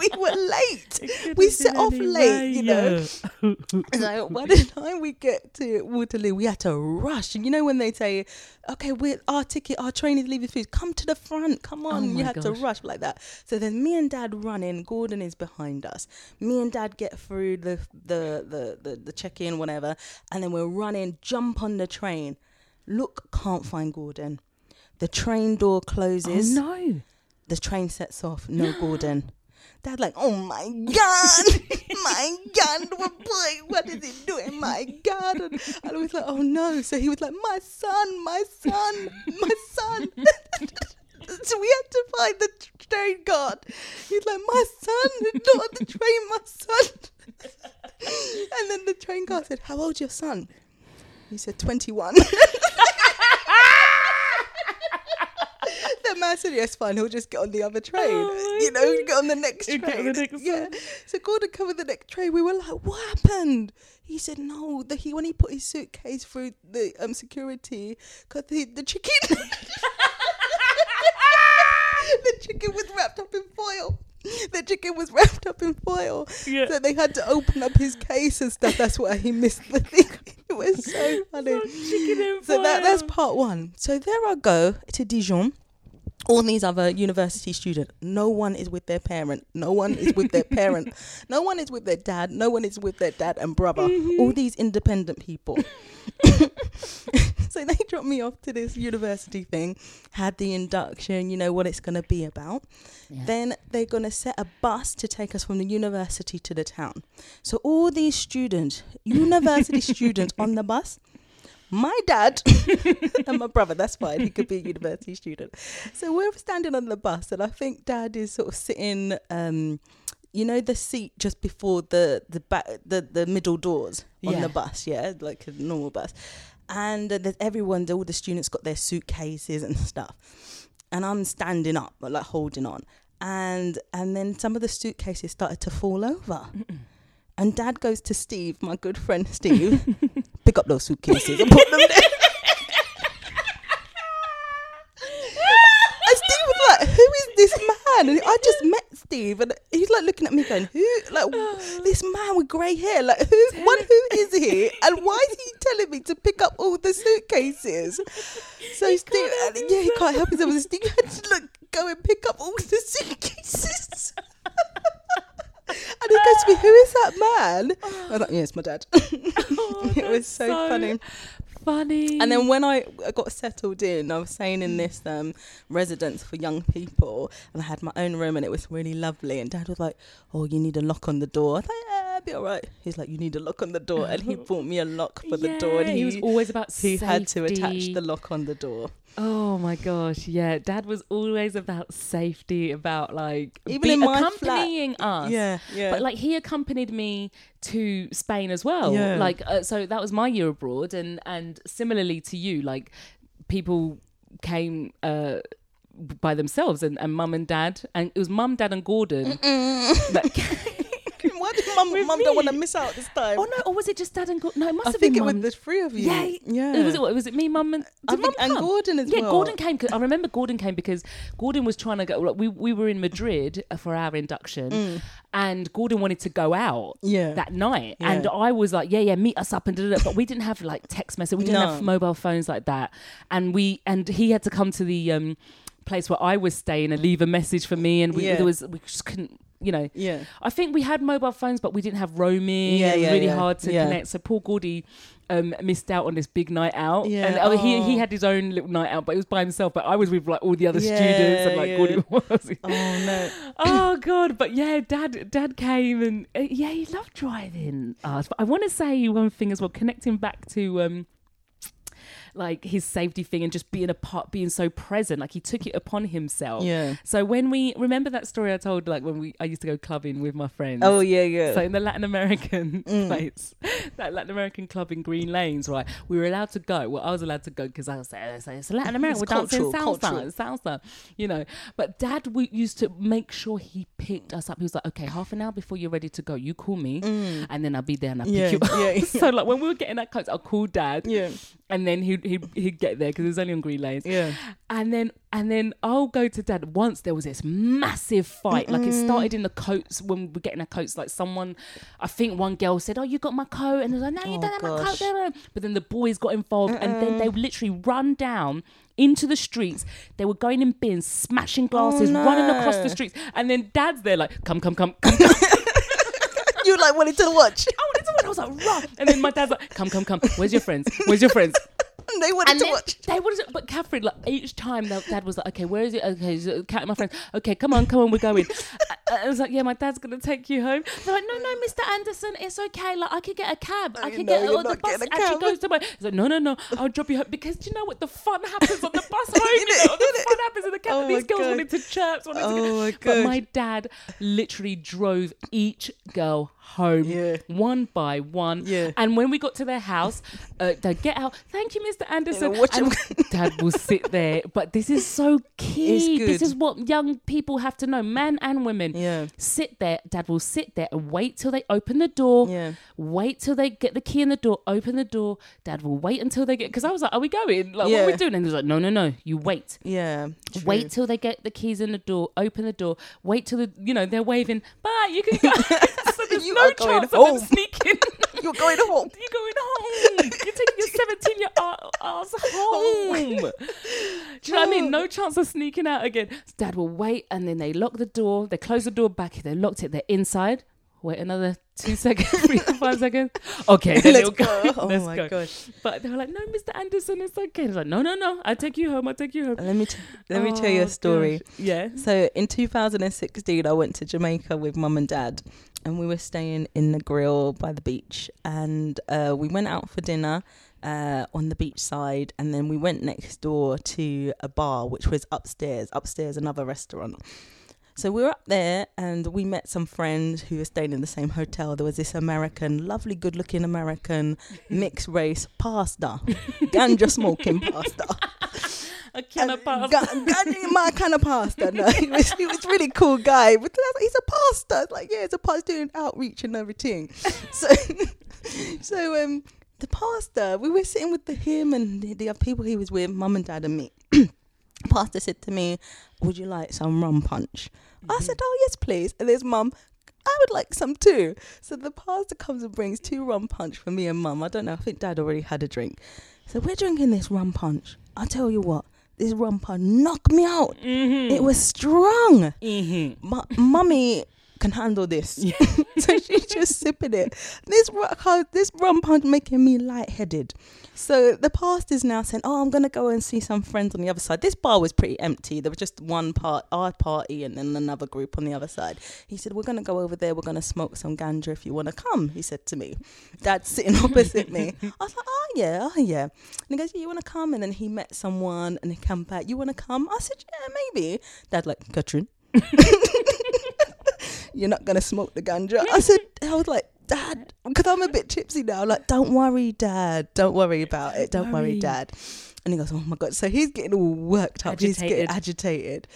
We were late. We set off late, you know. So by the time we get to Waterloo, we had to rush. And you know when they say, "Okay, we're our ticket, our train is leaving soon. Come to the front. Come on." Oh you had to rush like that. So then me and Dad running. Gordon is behind us. Me and Dad get through the the the the, the check in, whatever, and then we're running. Jump on the train. Look, can't find Gordon. The train door Oh closes. no. The train sets off. No Gordon. Dad like, oh my god, my god, what boy, what is he doing? My god, and, I was like, oh no. So he was like, my son, my son, my son. so we had to find the train guard. He's like, my son, not the train, my son. and then the train guard said, how old's your son? He said, 21. the man said, yes, fine, he'll just get on the other train. Oh you know, get on the next train. get on the next yeah. one. So Gordon covered the next train. We were like, what happened? He said, no, that he when he put his suitcase through the um security, because the, the chicken, the chicken was wrapped up in foil. The chicken was wrapped up in foil. Yeah. So they had to open up his case and stuff. That's why he missed the thing. It was so funny. chicken in So that that's part one. So there I go to Dijon. All these other university students, no one is with their parent. No one is with their parent. No one is with their dad. No one is with their dad and brother. Mm-hmm. All these independent people. so they dropped me off to this university thing, had the induction, you know what it's going to be about. Yeah. Then they're going to set a bus to take us from the university to the town. So all these students, university students on the bus, my dad and my brother, that's fine, he could be a university student. So we're standing on the bus, and I think dad is sort of sitting, um, you know, the seat just before the the back, the, the middle doors on Yeah. the bus, yeah, like a normal bus. And uh, there's everyone, all the students got their suitcases and stuff. And I'm standing up, but like holding on. And and then some of the suitcases started to fall over. And dad goes to Steve, my good friend Steve, pick up those suitcases and put them there. and Steve was like, "Who is this man?" And I just met Steve, and he's like looking at me, going, "Who? Like this man with grey hair? Like who? One, who is he? And why is he telling me to pick up all the suitcases?" So Steve, and yeah, he can't help himself. Steve had to look, go and pick up all the suitcases. And he goes to me, "Who is that man?" I was like, "Yeah, it's my dad." Oh, it was that's so, funny. Funny. And then when I I got settled in, I was staying in this um, residence for young people, and I had my own room, and it was really lovely. And Dad was like, "Oh, you need a lock on the door." I was like, "Yeah, it'll be all right." He's like, "You need a lock on the door," and he bought me a lock for the door, and he, he was always about he had to attach the lock on the door. Oh my gosh, yeah. Dad was always about safety, about like Even be- in my accompanying us. Yeah, yeah. But like he accompanied me to Spain as well. Yeah. Like uh, so that was my year abroad, and and similarly to you, like people came uh by themselves, and and mum and dad, and it was mum, dad, and Gordon. that came. Why did mum, mum don't want to miss out this time? Oh no! Or was it just dad and Gordon? No, it must I have think been it was the three of you. Yeah, yeah. Was it was it me, mum, and I think, and come? Gordon as yeah, well. Gordon came. 'cause I remember Gordon came because Gordon was trying to go. Like, we we were in Madrid uh, for our induction, and Gordon wanted to go out Mm. Yeah. that night, Yeah. and I was like, yeah, yeah, meet us up and da, da, da. but we didn't have like text message, we didn't No. have mobile phones like that, and we and he had to come to the um place where I was staying and leave a message for me, and we Yeah. there was we just couldn't. You know, Yeah. I think we had mobile phones, but we didn't have roaming. Yeah, it was yeah, really yeah. hard to Yeah. connect. So poor Gordy um, missed out on this big night out. Yeah, and I mean, he oh. he had his own little night out, but it was by himself. But I was with like all the other students, and like. Gordy was. Oh no. oh god! But yeah, dad dad came and uh, yeah, he loved driving us. But I want to say one thing as well, connecting back to. um like his safety thing and just being a part being so present like he took it upon himself Yeah. so when we remember that story I told, like when we I used to go clubbing with my friends. Oh yeah, yeah. So in the Latin American Mm. place, that Latin American club in Green Lanes, right? We were allowed to go. Well, I was allowed to go because I was like, it's, it's Latin America. It's We're dancing cultural, salsa, cultural. salsa, you know. But Dad we used to make sure he picked us up. He was like, okay, half an hour before you're ready to go, you call me, and then I'll be there and I'll Mm. Yeah, pick you up. yeah, yeah. so like when we were getting that coach, I'll call Dad, yeah. and then he'd he'd, he'd get there because it was only on Green Lanes Yeah. and then and then I'll go to dad. Once there was this massive fight, like it started in the coats when we were getting our coats. Like someone, I think one girl said, "Oh, you got my coat," and I was like, "No, you Oh, don't have my coat." gosh. But then the boys got involved, and then they literally run down into the streets. They were going in bins, smashing glasses, oh, running across the streets, and then dad's there like, "Come, come, come, come." come. You like wanted to watch. I wanted to win. I was like, "Run!" And then my dad's like, "Come, come, come. Where's your friends? Where's your friends?" they wanted and to then watch. they would, but Catherine, like each time, their dad was like, "Okay, where is it? Okay, so, Cat, my friend. Okay, come on, come on, we're going." I, I was like, "Yeah, my dad's gonna take you home." They're like, "No, no, Mr. Anderson, it's okay. Like I could get a cab. I you could know get or the bus actually cab." goes to my." He's like, "No, no, no, I'll drop you home because do you know what the fun happens on the bus home? you know, the fun happens in the cab. Oh These girls God. wanted to chirp, wanted to Oh get, my but my dad literally drove each girl home Yeah. one by one. Yeah. And when we got to their house, uh, they'd get out. Thank you, Mr. Anderson. watch And. Dad will sit there. But this is so key. This is what young people have to know, men and women. Yeah. Sit there. Dad will sit there and wait till they open the door. Yeah. Wait till they get the key in the door. Open the door. Dad will wait until they get. Because I was like, "Are we going? Like, what are we doing?" And he was like, "No, no, no. You wait." Yeah. true. Wait till they get the keys in the door. Open the door. Wait till the you know they're waving. Bye. You can go. so You no are going chance of them home. sneaking. You're going home. You're going home. You're taking your 17 year old ass home. Do you know what I mean? No chance of sneaking out again. Dad will wait and then they lock the door. They close the door back. They locked it. They're inside. Wait another two seconds, three to five seconds. Okay, then Let's go. go. Oh Let's my go. gosh. But they were like, no, Mr. Anderson, it's okay. He's like, no, no, no. I'll take you home. I'll take you home. Let me t- let me tell you Oh, a story. gosh. Yeah. So in 2016, I went to Jamaica with mum and dad, and we were staying in the grill by the beach, and uh, we went out for dinner uh, on the beach side, and then we went next door to a bar, which was upstairs. Upstairs, another restaurant. So we were up there, and we met some friends who were staying in the same hotel. There was this American, lovely, good-looking American mixed race pastor, ganja smoking pastor. A can of pasta. ga- my kind of pastor. No, he was he was really cool guy. But he's a pastor. It's like yeah, he's a pastor doing outreach and everything. So so um the pastor, we were sitting with the, him and the, the people he was with, mum and dad and me. pastor said to me, "Would you like some rum punch?" I said, "Oh yes, please." And there's mum. I would like some too. So the pastor comes and brings two rum punch for me and mum. I don't know. I think dad already had a drink. So we're drinking this rum punch. I tell you what, this rum punch knocked me out. Mm-hmm. It was strong. Mm-hmm. Mu- mummy can handle this. so she's just sipping it. This this rum punch making me lightheaded. So the pastor's is now saying, "Oh, I'm gonna go and see some friends on the other side." This bar was pretty empty. There was just one part, our party, and then another group on the other side. He said, "We're gonna go over there. We're gonna smoke some ganja if you want to come." He said to me. Dad's sitting opposite me. I was like, "Oh yeah, oh yeah." And he goes, "You want to come?" And then he met someone, and he come back. You want to come? I said, "Yeah, maybe." Dad like, Katrin. You're not gonna smoke the ganja. I said, I was like, Dad, because I'm a bit tipsy now. Like, don't worry, Dad. Don't worry about it. Don't worry, worry. Dad. And he goes, Oh my god. So he's getting all worked up. He's getting Agitated. agitated.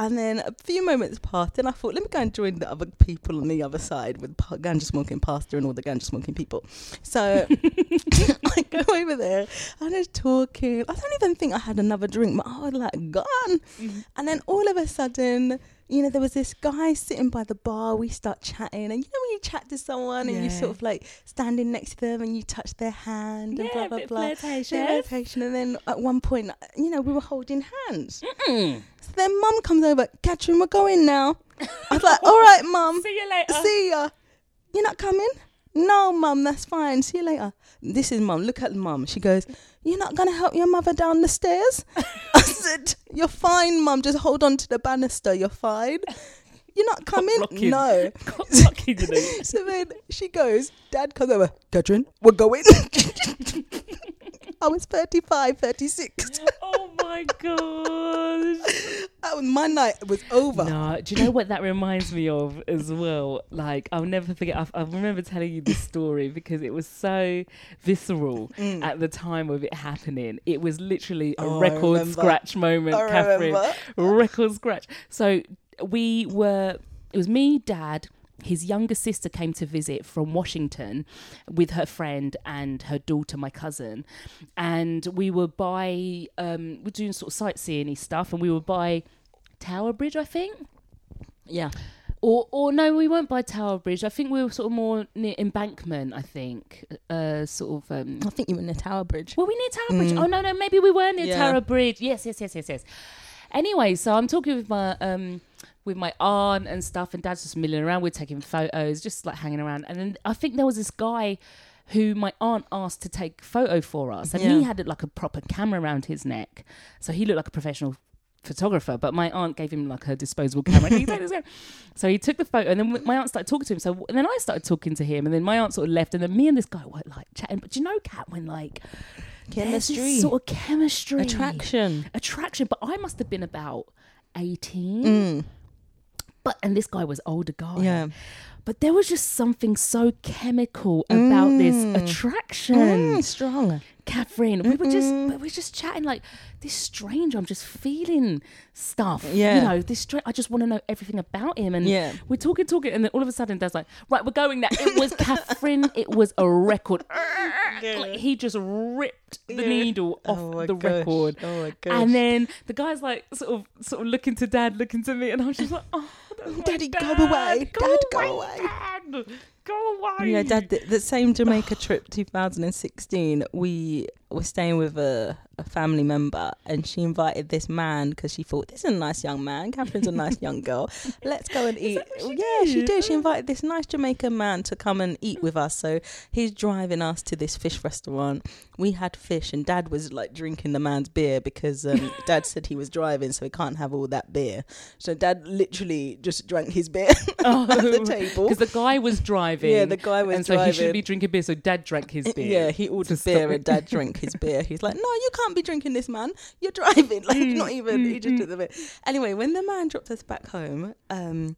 And then a few moments passed, and I thought, let me go and join the other people on the other side with ganja smoking pastor and all the ganja smoking people. So I go over there and I was talking. I don't even think I had another drink, but I was like, gone. Mm-hmm. And then all of a sudden, you know, there was this guy sitting by the bar. We start chatting, and you know when you chat to someone and you sort of like standing next to them and you touch their hand and Yeah, blah blah blah. flirtation, and then at one point, you know, we were holding hands. So then mum comes over, Catherine, we're going now. I was like, all right, mum. See you later. See ya. You're not coming? No, mum, that's fine. See you later. This is mum. Look at mum. She goes, You're not going to help your mother down the stairs? I said, You're fine, mum. Just hold on to the banister. You're fine. You're not coming? No. Got you know. So then she goes, Dad comes over, Catherine, we're going. I was 35, 36. oh my gosh. Was my night was over. No, do you know what that reminds me of as well? Like, I'll never forget. I, I remember telling you this story because it was so visceral at the time of it happening. It was literally a Mm. Oh, record scratch moment, I Catherine. remember. Record scratch. So we were. It was me, Dad. His younger sister came to visit from Washington with her friend and her daughter, my cousin, and we were by. Um, we're doing sort of sightseeing stuff, and we were by Tower Bridge, I think. Yeah. Or, or no, we weren't by Tower Bridge. I think we were sort of more near Embankment. I think, uh, sort of. Um, I think you were near Tower Bridge. were we near Tower Bridge? Oh no, no, maybe we were near Yeah. Tower Bridge. Yes, yes, yes, yes, yes. Anyway, so I'm talking with my um with my aunt and stuff, and Dad's just milling around. We're taking photos, just like hanging around. And then I think there was this guy who my aunt asked to take photo for us, and he Yeah. had like a proper camera around his neck, so he looked like a professional photographer but my aunt gave him like her disposable camera Can you take this camera? so he took the photo and then my aunt started talking to him so and then i started talking to him and then my aunt sort of left and then me and this guy were like chatting but do you know Kat when like Chemistry. sort of chemistry Attraction. attraction but i must have been about 18 Mm. But and this guy was older guy Yeah. but there was just something so chemical about this attraction Mm, strong. Catherine. We were just we were just chatting like this stranger. I'm just feeling stuff. Yeah. You know, this strange. I just want to know everything about him. And Yeah. we're talking, talking, and then all of a sudden, Dad's like, "Right, we're going now." It was Catherine. it was a record. Like, he just ripped the Yeah. needle oh off Oh the gosh. record. Oh my gosh. And then the guy's like, sort of, sort of looking to Dad, looking to me, and I was just like, "Oh, Daddy, go away. Go Dad, go away. away." Dad. Go away." Yeah, Dad, the, the same Jamaica trip 2016, we were staying with a, a family member and she invited this man because she thought, this is a nice young man. Catherine's a nice young girl. Let's go and eat. she yeah, she did? did. She invited this nice Jamaican man to come and eat with us. So he's driving us to this fish restaurant. We had fish and Dad was like drinking the man's beer because um, Dad said he was driving, so he can't have all that beer. So Dad literally just drank his beer Oh, at the table. Because the guy was driving. Yeah, the guy was driving. and so he shouldn't be drinking beer. So Dad drank his beer. Yeah, he to ordered beer and dad drank his beer. He's like, no, you can't be drinking this, man. You're driving. Like, Mm, not even. He just took the beer. Anyway, when the man dropped us back home, um,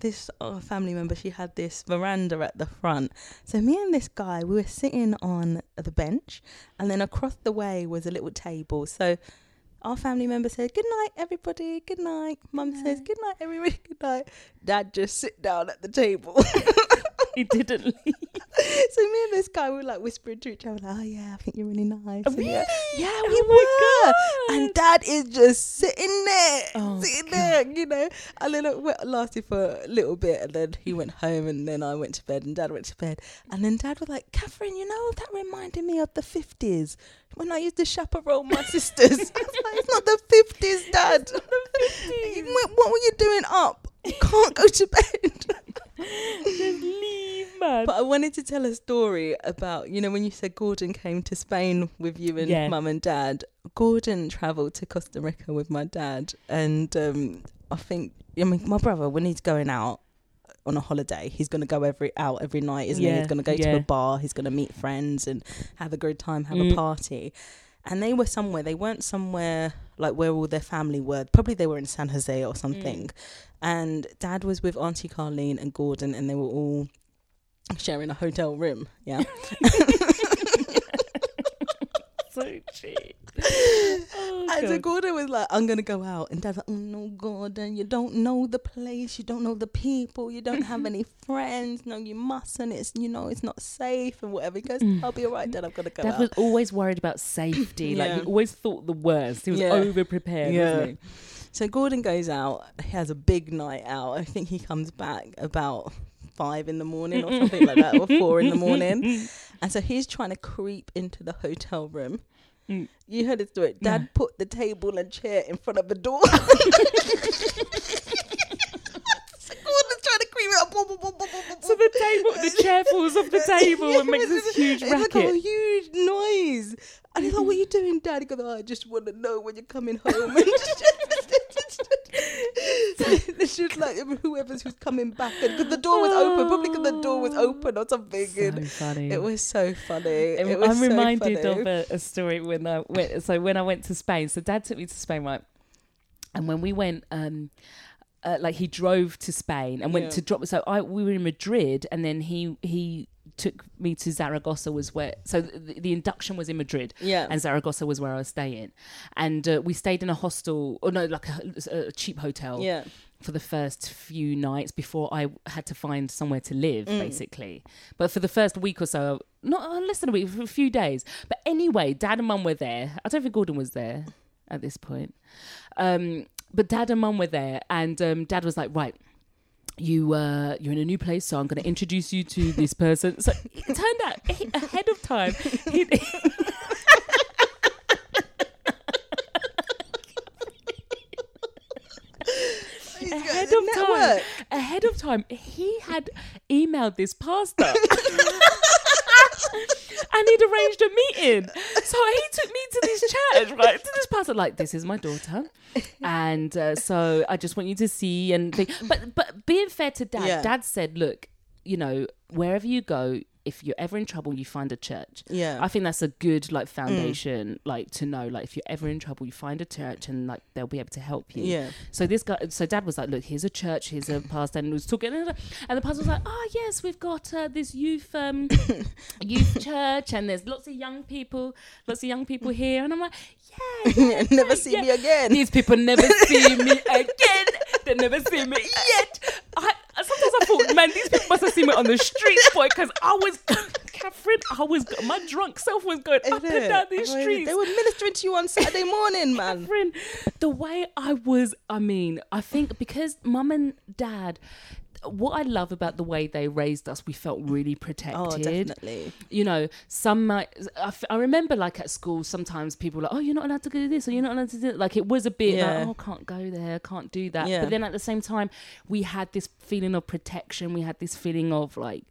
this uh, family member, she had this veranda at the front. So me and this guy, we were sitting on the bench, and then across the way was a little table. So our family member said, Good night, everybody. Good night. Mum says, Good night, everybody. Good night. Dad just sit down at the table. he didn't leave. so me and this guy were like whispering to each other, like, "Oh yeah, I think you're really nice." Yeah, Really? yeah, Oh we my were. God. And Dad is just sitting there, Oh, sitting there, you know. And then it went- lasted for a little bit, and then he went home, and then I went to bed, and Dad went to bed, and then Dad was like, "Catherine, you know that reminded me of the fifties when I used to chaperone my sisters." I was like, "It's not the fifties, Dad. what what were you doing up?" You can't go to bed. Just leave, man. But I wanted to tell a story about, you know, when you said Gordon came to Spain with you and Yeah. mum and dad. Gordon travelled to Costa Rica with my dad. And um, I think, I mean, my brother, when he's going out on a holiday, he's going to go every out every night, isn't he? He's going to go to a bar, he's going to meet friends and have a good time, have Mm. a party. And they were somewhere, they weren't somewhere like where all their family were. Probably they were in San Jose or something. And dad was with Auntie Carlene and Gordon, and they were all sharing a hotel room. Yeah. so cheap. Oh, And so. Gordon was like, I'm going to go out. And dad's like, oh no, Gordon, you don't know the place. You don't know the people. You don't have any friends. No, you mustn't. It's, you know, it's not safe and whatever. He goes, I'll be all right, dad. I'm going to go Dad out. was always worried about safety. Like he always thought the worst. He was Yeah. over prepared, Yeah. So Gordon goes out. He has a big night out. I think he comes back about five in the morning or something like that, or four in the morning. And so he's trying to creep into the hotel room. Mm. You heard his story. Dad put the table and chair in front of the door. so Gordon's trying to creep up. So the table, the chair falls off the table and makes this huge racket. it's like a huge noise. And he's like, "What are you doing, Dad?" He goes, oh, "I just want to know when you're coming home." it's just like whoever's who's coming back, because the door was open, probably because the door was open or something. So funny. it was so funny. It- It was I'm so reminded funny. of a, a story when I went. So when I went to Spain, so Dad took me to Spain, right? And when we went, um, uh, like he drove to Spain and went Yeah. to drop. So I we were in Madrid, and then he he took me to Zaragoza was where. So the, the induction was in Madrid, Yeah. and Zaragoza was where I was staying, and uh, we stayed in a hostel, or no, like a, a cheap hotel yeah. for the first few nights before I had to find somewhere to live, Mm. basically. But for the first week or so, not uh, less than a week, for a few days. But anyway, dad and mum were there. I don't think Gordon was there at this point. Um, but dad and mum were there, and um, dad was like, right. You uh, you're in a new place, so I'm going to introduce you to this person. So it turned out he, ahead of time, he, ahead of time, ahead of time, he had emailed this pastor. and he'd arranged a meeting. So he took me to this church, right? To this pastor, like, this is my daughter. And uh, so I just want you to see and think. But but being fair to dad, Yeah. dad said, look, you know, wherever you go, if you're ever in trouble, you find a church. Yeah. I think that's a good like foundation, like to know, like if you're ever in trouble, you find a church and like they'll be able to help you. Yeah. So this guy, so dad was like, look, here's a church, here's a pastor, and was talking, and the pastor was like, oh yes, we've got uh, this youth um youth church, and there's lots of young people, lots of young people here, and I'm like, yeah, yeah Never see yeah. me again. These people never see me again. They never see me yet. I thought, man, these people must have seen me on the streets, boy, because I was, Catherine, I was, my drunk self was going up and down these I mean, streets. They were ministering to you on Saturday morning, man. Catherine, the way I was, I mean, I think because mum and dad, what I love about the way they raised us, we felt really oh, protected. Oh, definitely. You know, some might. I, f- I remember, like at school, sometimes people were like, "Oh, you're not allowed to do this, or you're not allowed to do." That. Like it was a bit Yeah. like, "Oh, can't go there, can't do that." Yeah. But then at the same time, we had this feeling of protection. We had this feeling of like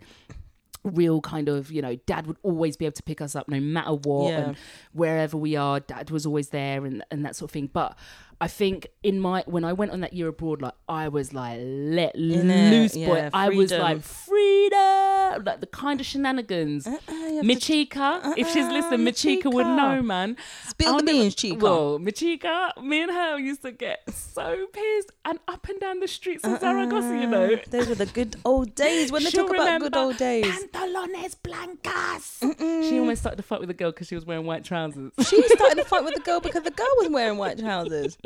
real kind of you know dad would always be able to pick us up no matter what Yeah. and wherever we are dad was always there and and that sort of thing but i think in my when i went on that year abroad like i was like let loose boy i was like freedom like the kind of shenanigans Uh-uh, you have to Michika, uh-uh, if she's Uh-uh, listening, Michika would know, man. Spill I'll the beans, Chica. Well, Michika, me and her used to get so pissed and up and down the streets of uh-uh. Zaragoza, you know. Uh-uh. Those were the good old days when they She'll talk about good old days. Pantalones blancas. She almost started to fight with the girl because she was wearing white trousers. She started to fight with the girl because the girl was wearing white trousers.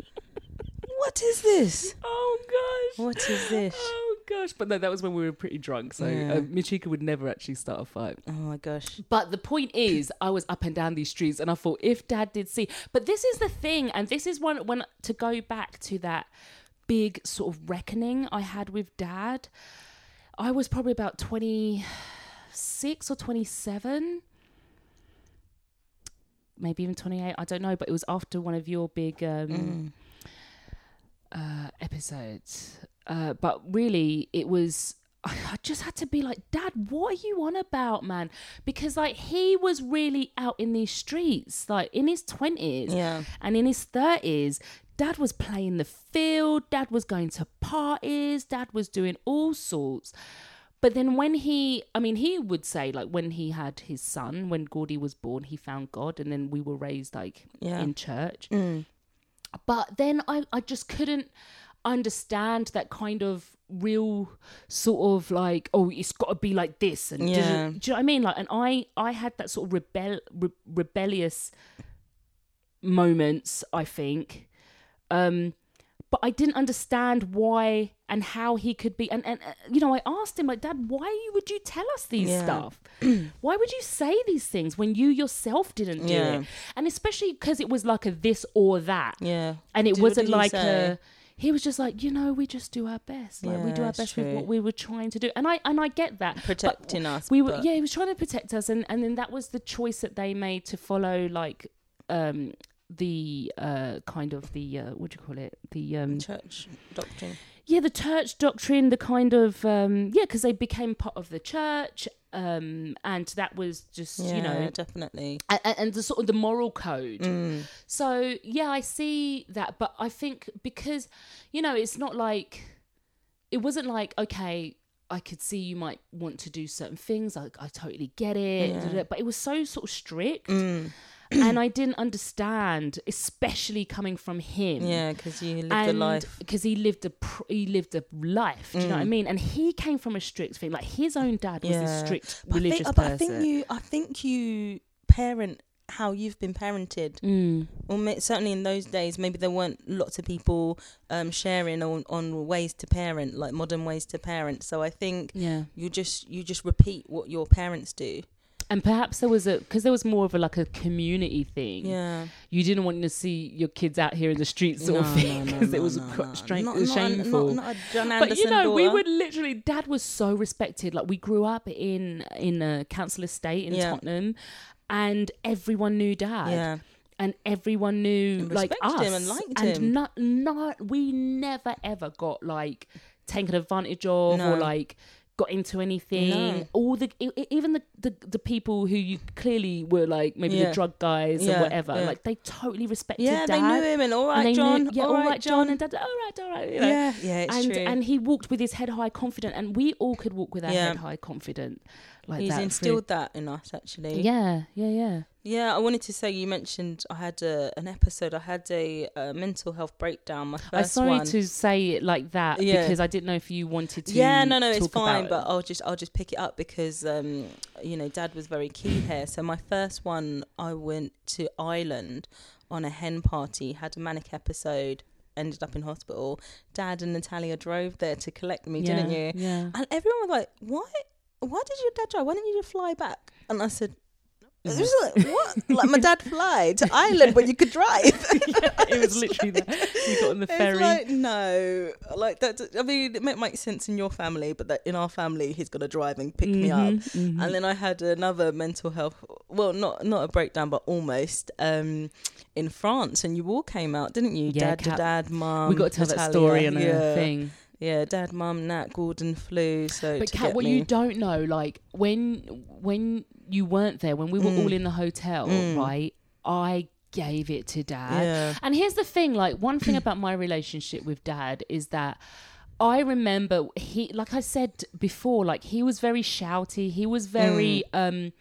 What is this? Oh gosh. What is this? Oh gosh. But no, that was when we were pretty drunk. So Yeah. uh, Michika would never actually start a fight. Oh my gosh. But the point is, I was up and down these streets, and I thought if Dad did see, but this is the thing, and this is one when to go back to that big sort of reckoning I had with Dad. I was probably about twenty six or twenty seven, maybe even twenty eight. I don't know, but it was after one of your big um, uh, episodes. uh, but really, it was. I just had to be like, Dad, what are you on about, man? Because like he was really out in these streets, like in his twenties Yeah. and in his thirties. Dad was playing the field. Dad was going to parties. Dad was doing all sorts. But then when he, I mean, he would say like when he had his son, when Gordy was born, he found God, and then we were raised like Yeah. in church. Mm. But then I, I just couldn't understand that kind of real sort of like oh it's got to be like this and Yeah. do, you know what I mean like and I I had that sort of rebel re- rebellious moments I think um but I didn't understand why and how he could be and and uh, you know I asked him like dad why would you tell us these Yeah. stuff why would you say these things when you yourself didn't do Yeah. it and especially because it was like a this or that Yeah. and it Did- wasn't like a he was just like you know we just do our best like we do our best with what we were trying to do and i and i get that but Protecting us. we were but- yeah he was trying to protect us and and then that was the choice that they made to follow like um the uh kind of the uh what do you call it the um Church doctrine. yeah the church doctrine the kind of um yeah because they became part of the church um and that was just Yeah, you know definitely. and, and the sort of the moral code Mm. so yeah, I see that, but I think because you know, it's not like it wasn't like okay, I could see you might want to do certain things. I, I totally get it, Yeah. but it was so sort of strict, Mm. And I didn't understand, especially coming from him. Yeah, because you live the And life. because he lived a pr- he lived a life, do you know what I Mm. mean? And he came from a strict thing. Like his own dad was a strict But I think- religious but I think you, I think you parent how you've been parented. Mm. Or certainly in those days, maybe there weren't lots of people um, sharing on, on ways to parent, like modern ways to parent. So I think Yeah. you just you just repeat what your parents do. And perhaps there was a because there was more of a like a community thing. Yeah, You didn't want to see your kids out here in the streets sort of No, thing no, no, because it was no, no. stra- Not- not a- shameful. Not, not a John but you know, we daughter. would literally. Dad was so respected. Like we grew up in in a council estate in Yeah. Tottenham, and everyone knew Dad. Yeah, And everyone knew And like us, and liked and him. not not we never ever got like taken advantage of No. or like got into anything. No. All the even the, the the people who you clearly were like maybe Yeah. the drug guys Yeah, or whatever, yeah. like they totally respected yeah, Dad. they knew him, and all and John. knew, yeah, all right, John, and Dad, all right, all right, you know. Yeah, yeah, it's and true. and he walked with his head high, confident, and we all could walk with our head high, confident, like He's that. through- instilled that in us, actually. Yeah, yeah, yeah. Yeah, I wanted to say you mentioned I had a, an episode. I had a, uh mental health breakdown. My 1st I'm sorry one. to say it like that Yeah. because I didn't know if you wanted to. yeah, no, no, it's fine. But it. I'll just I'll just pick it up because um, you know, Dad was very key here. So my first one, I went to Ireland on a hen party, had a manic episode, ended up in hospital. Dad and Natalia drove there to collect me, didn't you? Yeah. And everyone was like, "Why? Why did your dad drive? Why didn't you just fly back?" And I said. It was like what? like my dad fly to Ireland when you could drive. it was literally that. You got on the ferry. like no, like that. I mean, it might make sense in your family, but that in our family, he's gonna drive and pick me up. Mhm, mhm. And then I had another mental health, well, not not a breakdown, but almost um, in France, and you all came out, didn't you? Yeah, dad to Kat- dad, mum. we got to tell that story and yeah. thing. Yeah, dad, mum, Nat, Gordon flew. So But to Kat, what me. you don't know, like when when you weren't there, when we were Mm. all in the hotel, Mm. right? I gave it to Dad. yeah, And here's the thing, like one thing about my relationship with dad is that I remember he like I said before, like he was very shouty, he was very um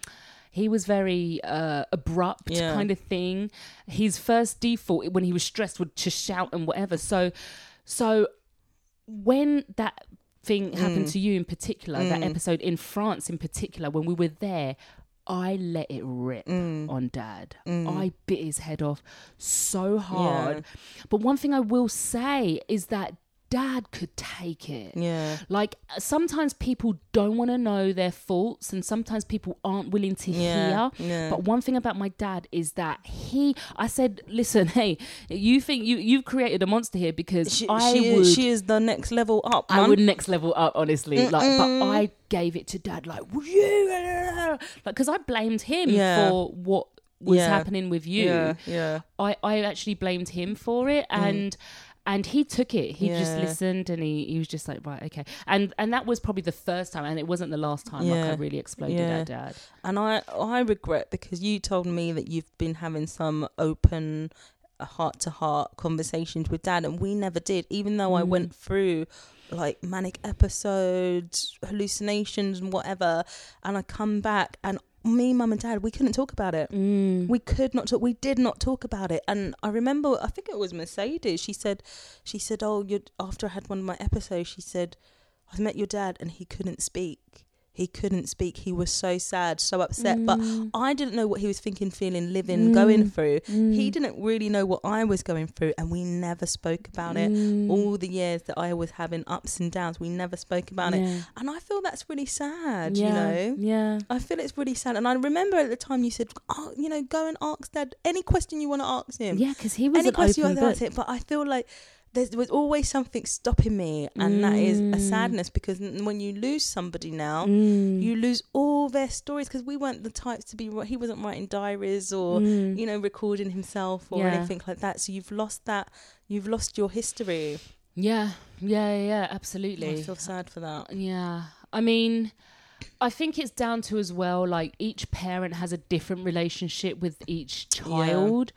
he was very uh abrupt Yeah. kind of thing. His first default when he was stressed would just shout and whatever. So so when that thing happened to you in particular, that Mm. episode in France in particular, when we were there, I let it rip Mm. on dad. Mm. I bit his head off so hard. But one thing I will say is that dad could take it. yeah, Like sometimes people don't want to know their faults and sometimes people aren't willing to yeah, hear. yeah. But one thing about my dad is that he I said, listen, hey, you think you you've created a monster here because she, I she, would is, she is the next level up. I would next level up, honestly. Like, but I gave it to dad, like, "Would you, like, because I blamed him Yeah. for what was Yeah. happening with you. Yeah, yeah. I, I actually blamed him for it, Mm. And he took it. He just listened, and he, he was just like, right, okay. And and that was probably the first time, and it wasn't the last time. Like I really exploded Yeah. at dad. And I I regret because you told me that you've been having some open heart to heart conversations with dad and we never did even though I Mm. went through like manic episodes hallucinations and whatever and I come back and me mum and dad we couldn't talk about it. Mm. we could not talk we did not talk about it. And i remember i think it was mercedes she said she said oh you after i had one of my episodes she said I've met your dad and he couldn't speak he couldn't speak he was so sad so upset but Mm. i didn't know what he was thinking feeling living going Mm. through he Mm. didn't really know what i was going through and we never spoke about it Mm. all the years that i was having ups and downs we never spoke about it and i feel that's really sad yeah. you know Yeah. I feel it's really sad. And I remember at the time you said, oh, you know, go and ask dad any question you want to ask him. Yeah, because he was any an question you want to ask him. But I feel like there was always something stopping me. And that is a Mm. sadness because n- when you lose somebody now, Mm. you lose all their stories because we weren't the types to be he wasn't writing diaries or, Mm. you know, recording himself or Yeah. anything like that. So you've lost that, you've lost your history. Yeah, yeah, yeah, absolutely I feel sad for that. Yeah. I mean, I think it's down to as well, like each parent has a different relationship with each child.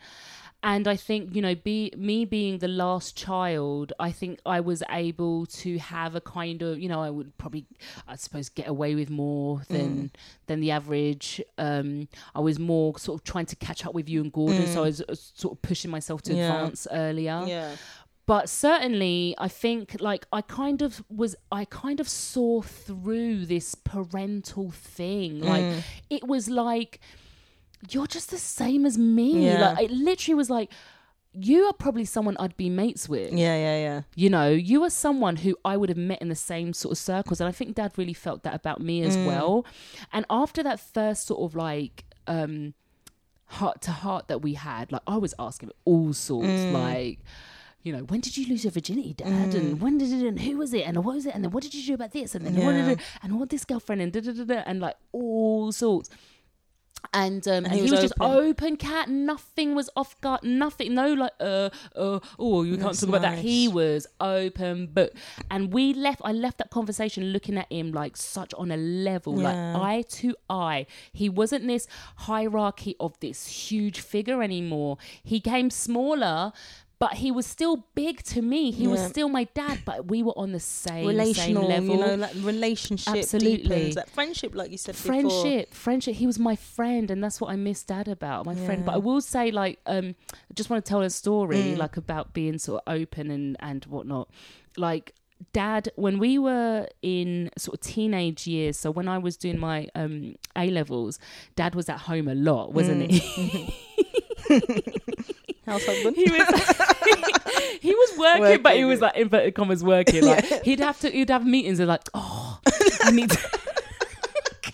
And I think, you know, be me being the last child, I think I was able to have a kind of, you know, I would probably, I suppose, get away with more than than the average. Um, I was more sort of trying to catch up with you and Gordon, so I was uh, sort of pushing myself to Yeah. advance earlier Yeah. but certainly i think like i kind of was i kind of saw through this parental thing like Mm. it was like you're just the same as me Yeah. like it literally was like you are probably someone i'd be mates with Yeah, yeah, yeah. you know you are someone who i would have met in the same sort of circles and i think dad really felt that about me as Mm. well and after that first sort of like um heart to heart that we had like i was asking all sorts Mm. like you know, when did you lose your virginity, Dad? And when did it? And who was it? And what was it? And then what did you do about this? And then what did Yeah. it? And what this girlfriend? And da da da da. And like all sorts. And um, and, he was was, just open. Kat. Nothing was off guard. Nothing. No like uh uh oh you can't That's talk about that. He was open book. And we left. I left that conversation looking at him like such on a level, Yeah. like eye to eye. He wasn't this hierarchy of this huge figure anymore. He came smaller. But he was still big to me. He was still my dad, but we were on the same same relational, level. you know, like relationship Absolutely. deepens, that friendship, like you said before. friendship friendship he was my friend and that's what i miss dad about my friend but i will say like um i just want to tell a story Mm. like about being sort of open and and whatnot like dad when we were in sort of teenage years so when i was doing my um a levels dad was at home a lot wasn't Mm. he House husband. he was he was working, but he was like inverted commas working like he'd have to he'd have meetings and like oh i need to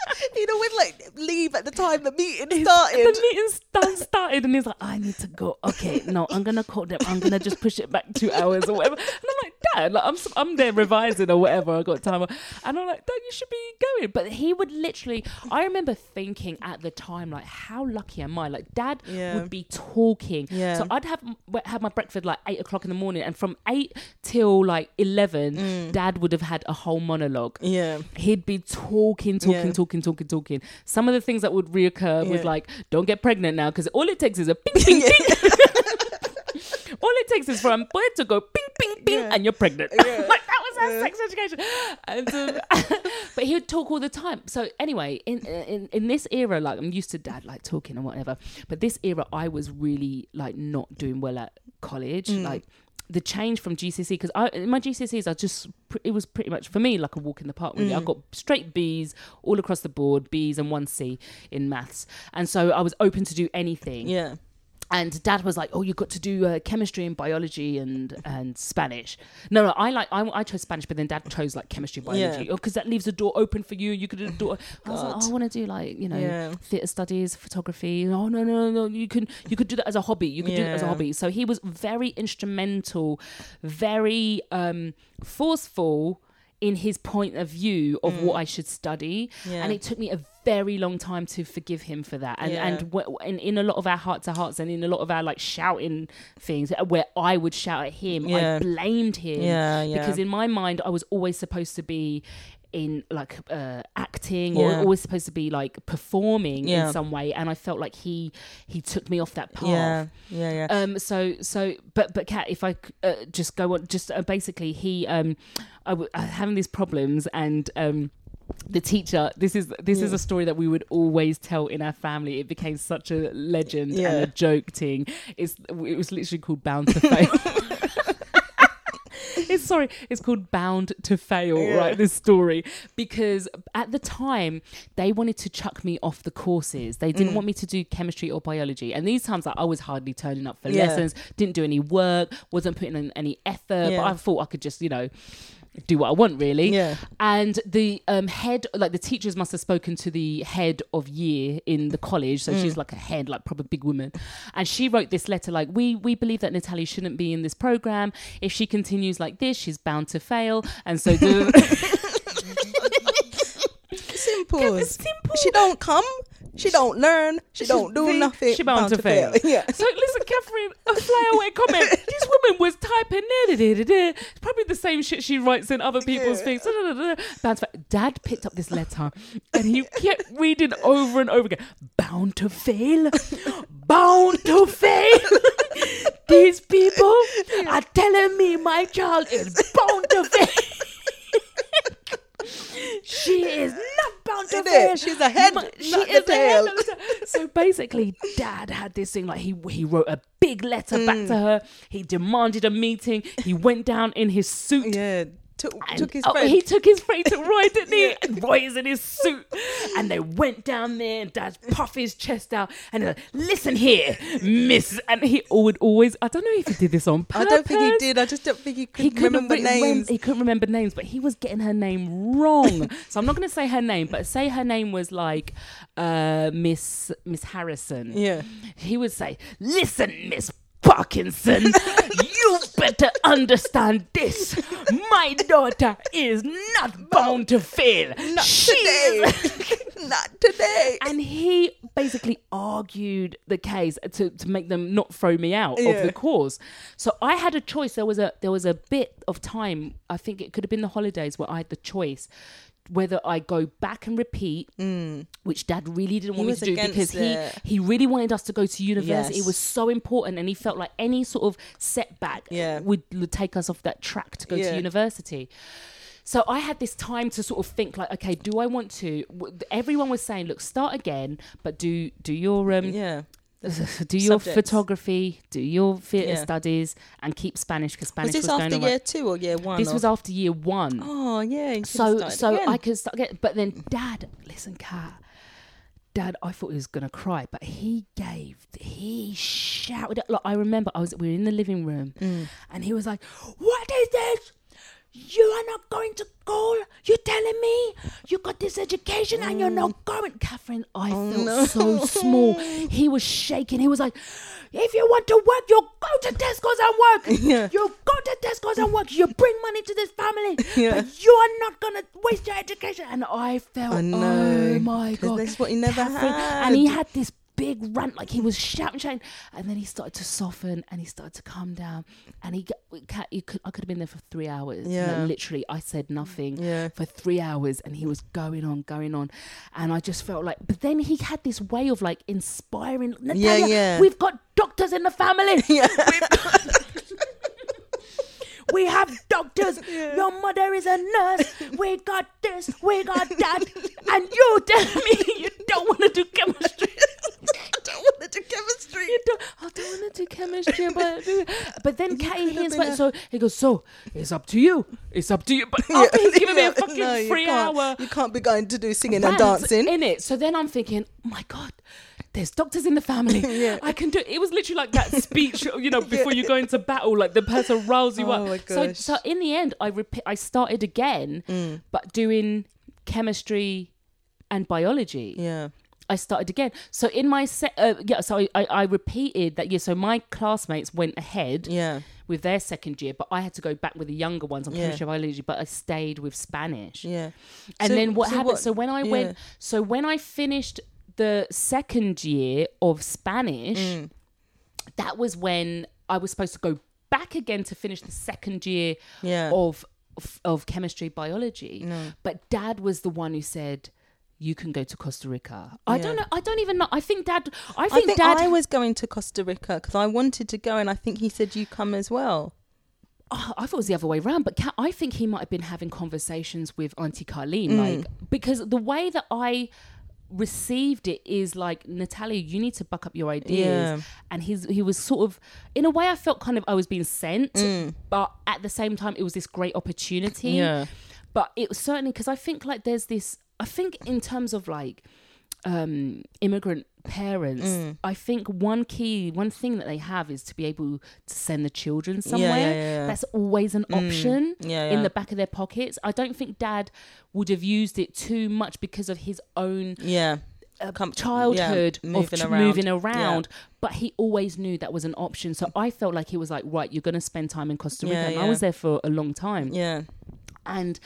He'd always like leave at the time the meeting started. the meeting done started and he's like, I need to go. Okay, no, I'm gonna call them. I'm gonna just push it back two hours or whatever. And I'm like, Dad, like I'm I'm there revising or whatever. I got time, and I'm like, Dad, you should be going. But he would literally. I remember thinking at the time, like, how lucky am I? Like, Dad Yeah. would be talking. Yeah. So I'd have have my breakfast like eight o'clock in the morning, and from eight till like eleven, Mm. Dad would have had a whole monologue Yeah. he'd be talking, talking, Yeah. talking, talking, talking. Some of the things that would reoccur was like, "Don't get pregnant now," because all it takes is a ping, ping, ping. all it takes is for a boy to go ping, ping, ping, Yeah. and you're pregnant. Yeah. like that was our Yeah. sex education. And, um, but he would talk all the time. So anyway, in in in this era, like I'm used to dad like talking and whatever. But this era, I was really like not doing well at college. Mm. Like the change from GCSE because I my GCSEs I just it was pretty much for me like a walk in the park really. I Mm. got straight B's all across the board, B's and one C in maths, and so I was open to do anything. Yeah. And Dad was like, "Oh, you've got to do uh, chemistry and biology and and Spanish." No, no, I like I, I chose Spanish, but then Dad chose like chemistry and biology Yeah. because that leaves the door open for you. You could do door. I was like, oh, I want to do like you know Yeah. theatre studies, photography. Oh no, no, no, you can you could do that as a hobby. You could do it as a hobby. So he was very instrumental, very um, forceful in his point of view of what I should study, Mm. Yeah. and it took me a very long time to forgive him for that. And Yeah. and, w- and in a lot of our heart to hearts, and in a lot of our like shouting things, uh, where I would shout at him, Yeah. I blamed him because in my mind I was always supposed to be in like uh acting or always supposed to be like performing Yeah. in some way and i felt like he he took me off that path. Yeah, yeah, yeah. um so so but but Kat if I uh, just go on just uh, basically he um i w- uh, having these problems and um the teacher this is this is a story that we would always tell in our family. It became such a legend and a joke thing. It's it was literally called bound to fail it's sorry it's called bound to fail Yeah. right this story because at the time they wanted to chuck me off the courses they Mm. didn't want me to do chemistry or biology and these times like, i was hardly turning up for Yeah. lessons didn't do any work wasn't putting in any effort Yeah. but i thought i could just you know do what i want really Yeah. and the um, head like the teachers must have spoken to the head of year in the college so Mm. she's like a head like proper big woman and she wrote this letter like we we believe that natalie shouldn't be in this program if she continues like this she's bound to fail and so the Simple. it's simple She don't come. She don't learn. She don't do nothing. she bound to fail. Yeah. So listen, Catherine, a flyaway comment. Woman was typing da, da, da, da, da. It's probably the same shit she writes in other people's Yeah. things. Bound to. Dad picked up this letter and he kept reading over and over again. Bound to fail. Bound to fail. These people are telling me my child is bound to fail. She is not bound to fail. She's a head, not she is head tail. of. So basically, Dad had this thing like he he wrote a big letter back to hmm. her. He demanded a meeting. He went down in his suit. Yeah. Took, took his oh, friend. he took his friend to Roy, didn't he? And Roy is in his suit. And they went down there and Dad puffed his chest out and like, listen here, miss. And he would always, I don't know if he did this on purpose. I don't think he did. I just don't think he could He couldn't remember re- rem- names. he couldn't remember names, but he was getting her name wrong. so I'm not going to say her name, but say her name was like uh, Miss Miss Harrison. yeah. He would say, "Listen, Miss Parkinson, you better understand this. My daughter is not bound to fail. Not She today. Not today. And he basically argued the case to, to make them not throw me out of the course. So I had a choice. There was a there was a bit of time. I think it could have been the holidays where I had the choice whether I go back and repeat, which Dad really didn't want me Mm. to do because against he he really wanted us to go to university. It was so important, and he felt like any sort of setback Yeah. would, would take us off that track to go Yeah. to university. So I had this time to sort of think like, okay, do I want to? Everyone was saying, look, start again, but do do your um, yeah. do your Subjects. photography, do your theatre Yeah. studies, and keep Spanish because Was Spanish this was, after year two or year one? This or- was after year one. Oh yeah. so so again. I could start again. But then Dad, listen, Kat. Dad, I thought he was gonna cry, but he gave, he shouted. Like I remember, I was we were in the living room, Mm. and he was like, "What is this? You are not going to school? You telling me you got this education and you're not going?" Catherine, I oh, felt. Oh, no. so small. He was shaking. He was like, "If you want to work, you go to Tesco's and work. Yeah. You go to Tesco's and work. You bring money to this family, Yeah. but you are not gonna waste your education." And I felt, I oh my god, that's what he never Catherine- had. And he had this big rant, like he was shouting, shouting, and then he started to soften and he started to calm down. And he, Kat, you could, I could have been there for three hours. Like, Yeah. literally, I said nothing Yeah. for three hours, and he was going on, going on, and I just felt like. But then he had this way of like inspiring. Natalia, yeah. We've got doctors in the family. Yeah. We have doctors. Your mother is a nurse. We got this. We got that. And you tell me you don't want to do chemistry. I don't want to do chemistry. Don't, I don't want to do chemistry, but but then Catty hears what so he goes, so it's up to you. It's up to you. But after he's giving me a fucking no, three hour You can't be going to do singing and dancing. in it. So then I'm thinking, oh my god, there's doctors in the family. Yeah. I can do. It it was literally like that speech, you know, before you go into battle, like the person riles you Oh up. So, so in the end, I repeat, I started again, Mm. but doing chemistry and biology. Yeah. I started again. So in my set, uh, yeah. So I, I, I repeated that. Yeah. So my classmates went ahead Yeah. with their second year, but I had to go back with the younger ones on Yeah. chemistry and biology. But I stayed with Spanish. Yeah. And So- then what so happened? So when I yeah. went, so when I finished the second year of Spanish, Mm. that was when I was supposed to go back again to finish the second year Yeah. of of, of chemistry biology. But Dad was the one who said. You can go to Costa Rica. I don't know. I don't even know. I think Dad. I I think, think Dad. I was going to Costa Rica because I wanted to go, and I think he said you come as well. Oh, I thought it was the other way around, but I think he might have been having conversations with Auntie Carlene, Mm. like because the way that I received it is like Natalia, you need to buck up your ideas, Yeah. and he's he was sort of in a way I felt kind of I was being sent, Mm. but at the same time it was this great opportunity. Yeah. but it was certainly because I think like there's this. I think in terms of like um immigrant parents Mm. i think one key one thing that they have is to be able to send the children somewhere yeah, yeah, yeah. that's always an option Yeah, in the back of their pockets i don't think dad would have used it too much because of his own Yeah. uh, Com- childhood of moving tr- around. moving around but he always knew that was an option so i felt like he was like right you're going to spend time in costa rica and i was there for a long time Yeah. and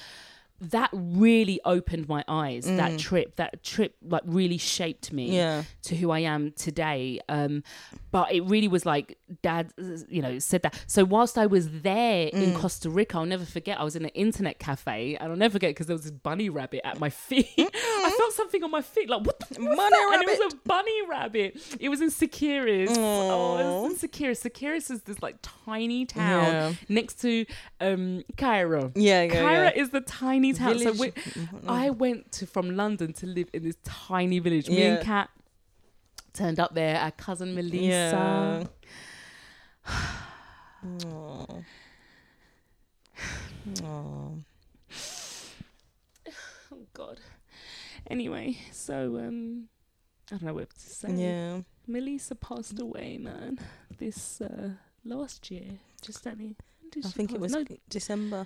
that really opened my eyes that trip that trip like really shaped me Mm. Yeah. to who i am today um but it really was like dad you know said that so whilst i was there in Mm. costa rica i'll never forget i was in an internet cafe and i'll never forget because there was this bunny rabbit at my feet i felt something on my feet like what the Bunny that? and it was rabbit. a bunny rabbit it was in Siquirres. oh it was in Siquirres. Siquirres is this like tiny town Yeah. next to um cairo Yeah. Yeah. Cairo yeah. is the tiny town. So we, Mm-hmm. I went to from London to live in this tiny village. Me and Kat turned up there. Our cousin Melissa. Aw. Oh God. Anyway, so um, I don't know what to say. Yeah. Melissa passed away, man. This uh, last year, just when I think it was no, December.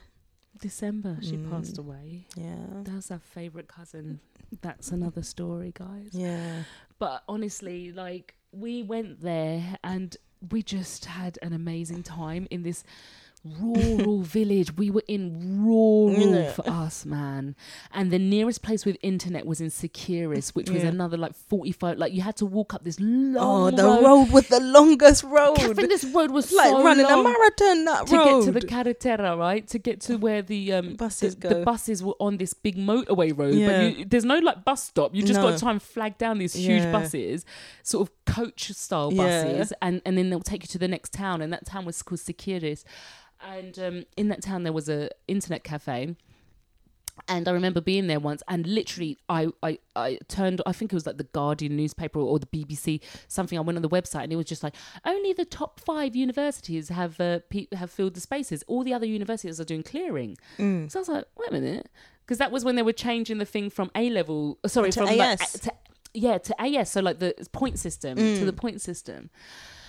December. She Mm. passed away. Yeah. That's our favorite cousin. That's another story, guys. Yeah. but honestly like we went there and we just had an amazing time in this rural village we were in rural Yeah. for us man and the nearest place with internet was in Siquirres which was Yeah. another like 45 like you had to walk up this long Oh, the road, road with the longest road. Catherine, this road was like so running a marathon that to road. get to the carretera, right? To get to where the um Buses the, the buses were on this big motorway road, Yeah. but you, there's no like bus stop. You just got No. to try and flag down these huge buses, sort of coach style Yeah. buses, and and then they'll take you to the next town, and that town was called Siquirres, and um, in that town there was a internet cafe. And I remember being there once, and literally, I, I, I turned. I think it was like the Guardian newspaper or the BBC, something. I went on the website, and it was just like only the top five universities have uh, pe- have filled the spaces. All the other universities are doing clearing. Mm. So I was like, wait a minute, because that was when they were changing the thing from A level. uh, Sorry, To from AS. a- to, yeah to AS. So like the point system to Mm. the point system.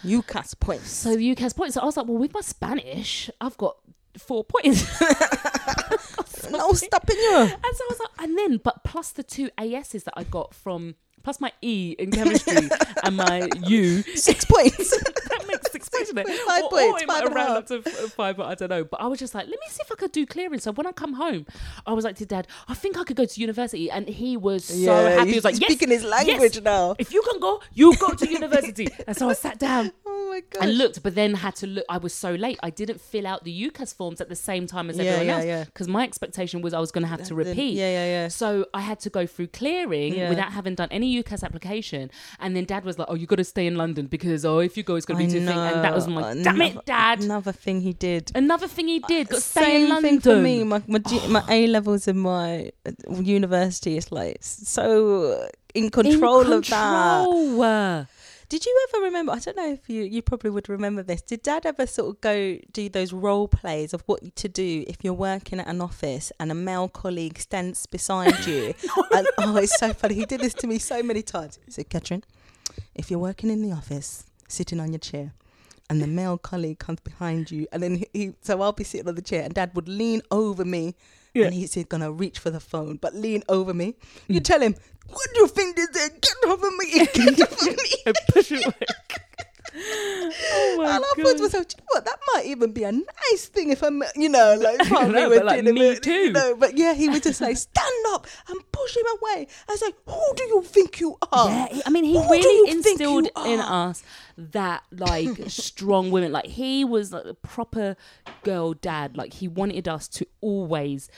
UCAS points. So the UK points. So I was like, well, with my Spanish, I've got four points. no stopping you. And so I was like, and then, but plus the two ASs that I got from, plus my E in chemistry and my U, Six points. that makes six points, doesn't it? Five or, points, or five might and round up to five, but I don't know. But I was just like, let me see if I could do clearing. So when I come home, I was like to Dad, I think I could go to university, and he was so happy. He was like, yes, speaking his language yes. now. If you can go, you go to university. and so I sat down Oh my god. and looked, but then had to look. I was so late. I didn't fill out the UCAS forms at the same time as Yeah, everyone yeah, else yeah. because my expectation was I was going to have to repeat. Yeah, yeah, yeah. So I had to go through clearing without having done any UCAS application. And then dad was like, Oh, you got to stay in London because, oh, if you go, it's going to be too thing. And that was my, damn it, dad. Another thing he did. Another thing he did, got to stay Same in London. thing for me. My my, G- my A levels in my uh, university is like so in control in of that. Did you ever remember? I don't know if you you probably would remember this. Did Dad ever sort of go do those role plays of what to do if you're working at an office and a male colleague stands beside you? and, oh, it's so funny. He did this to me so many times. He said, "Catherine, if you're working in the office, sitting on your chair." And the male colleague comes behind you, and then he, he. So I'll be sitting on the chair, and Dad would lean over me Yeah. and he's gonna reach for the phone, but lean over me. You Mm. tell him, "What do you think this is? Get over me! Get over me!" And push it away. oh my and I thought to myself, "Do you know what? That might even be a nice thing if I'm, you know, like, we know, were but, like, me it, too. You know, but yeah, he would just say, "Stand up and push him away." I was like, "Who do you think you are?" Yeah, he- I mean, he Who really you think you instilled in us that like strong women. Like he was like a proper girl dad. Like he wanted us to always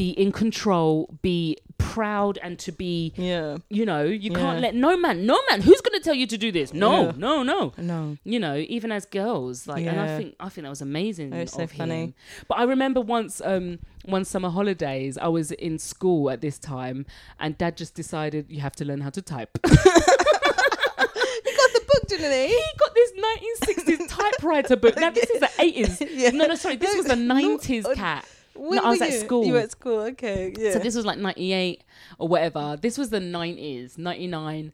be in control, be proud, and to be. Yeah. You know, you can't let no man, no man. Who's going to tell you to do this? No, Yeah. no, no. No. You know, even as girls, like, and I think I think that was amazing. That was so of funny. But I remember once, um, one summer holidays, I was in school at this time, and Dad just decided you have to learn how to type. He got the book, didn't he? he got this 1960s typewriter book. Now this is the 80s. Yeah. No, no, sorry, this was the 90s uh, Kat. No, I was at you? school. You were at school, okay. Yeah. So this was like 98 or whatever. This was the 90s, 99.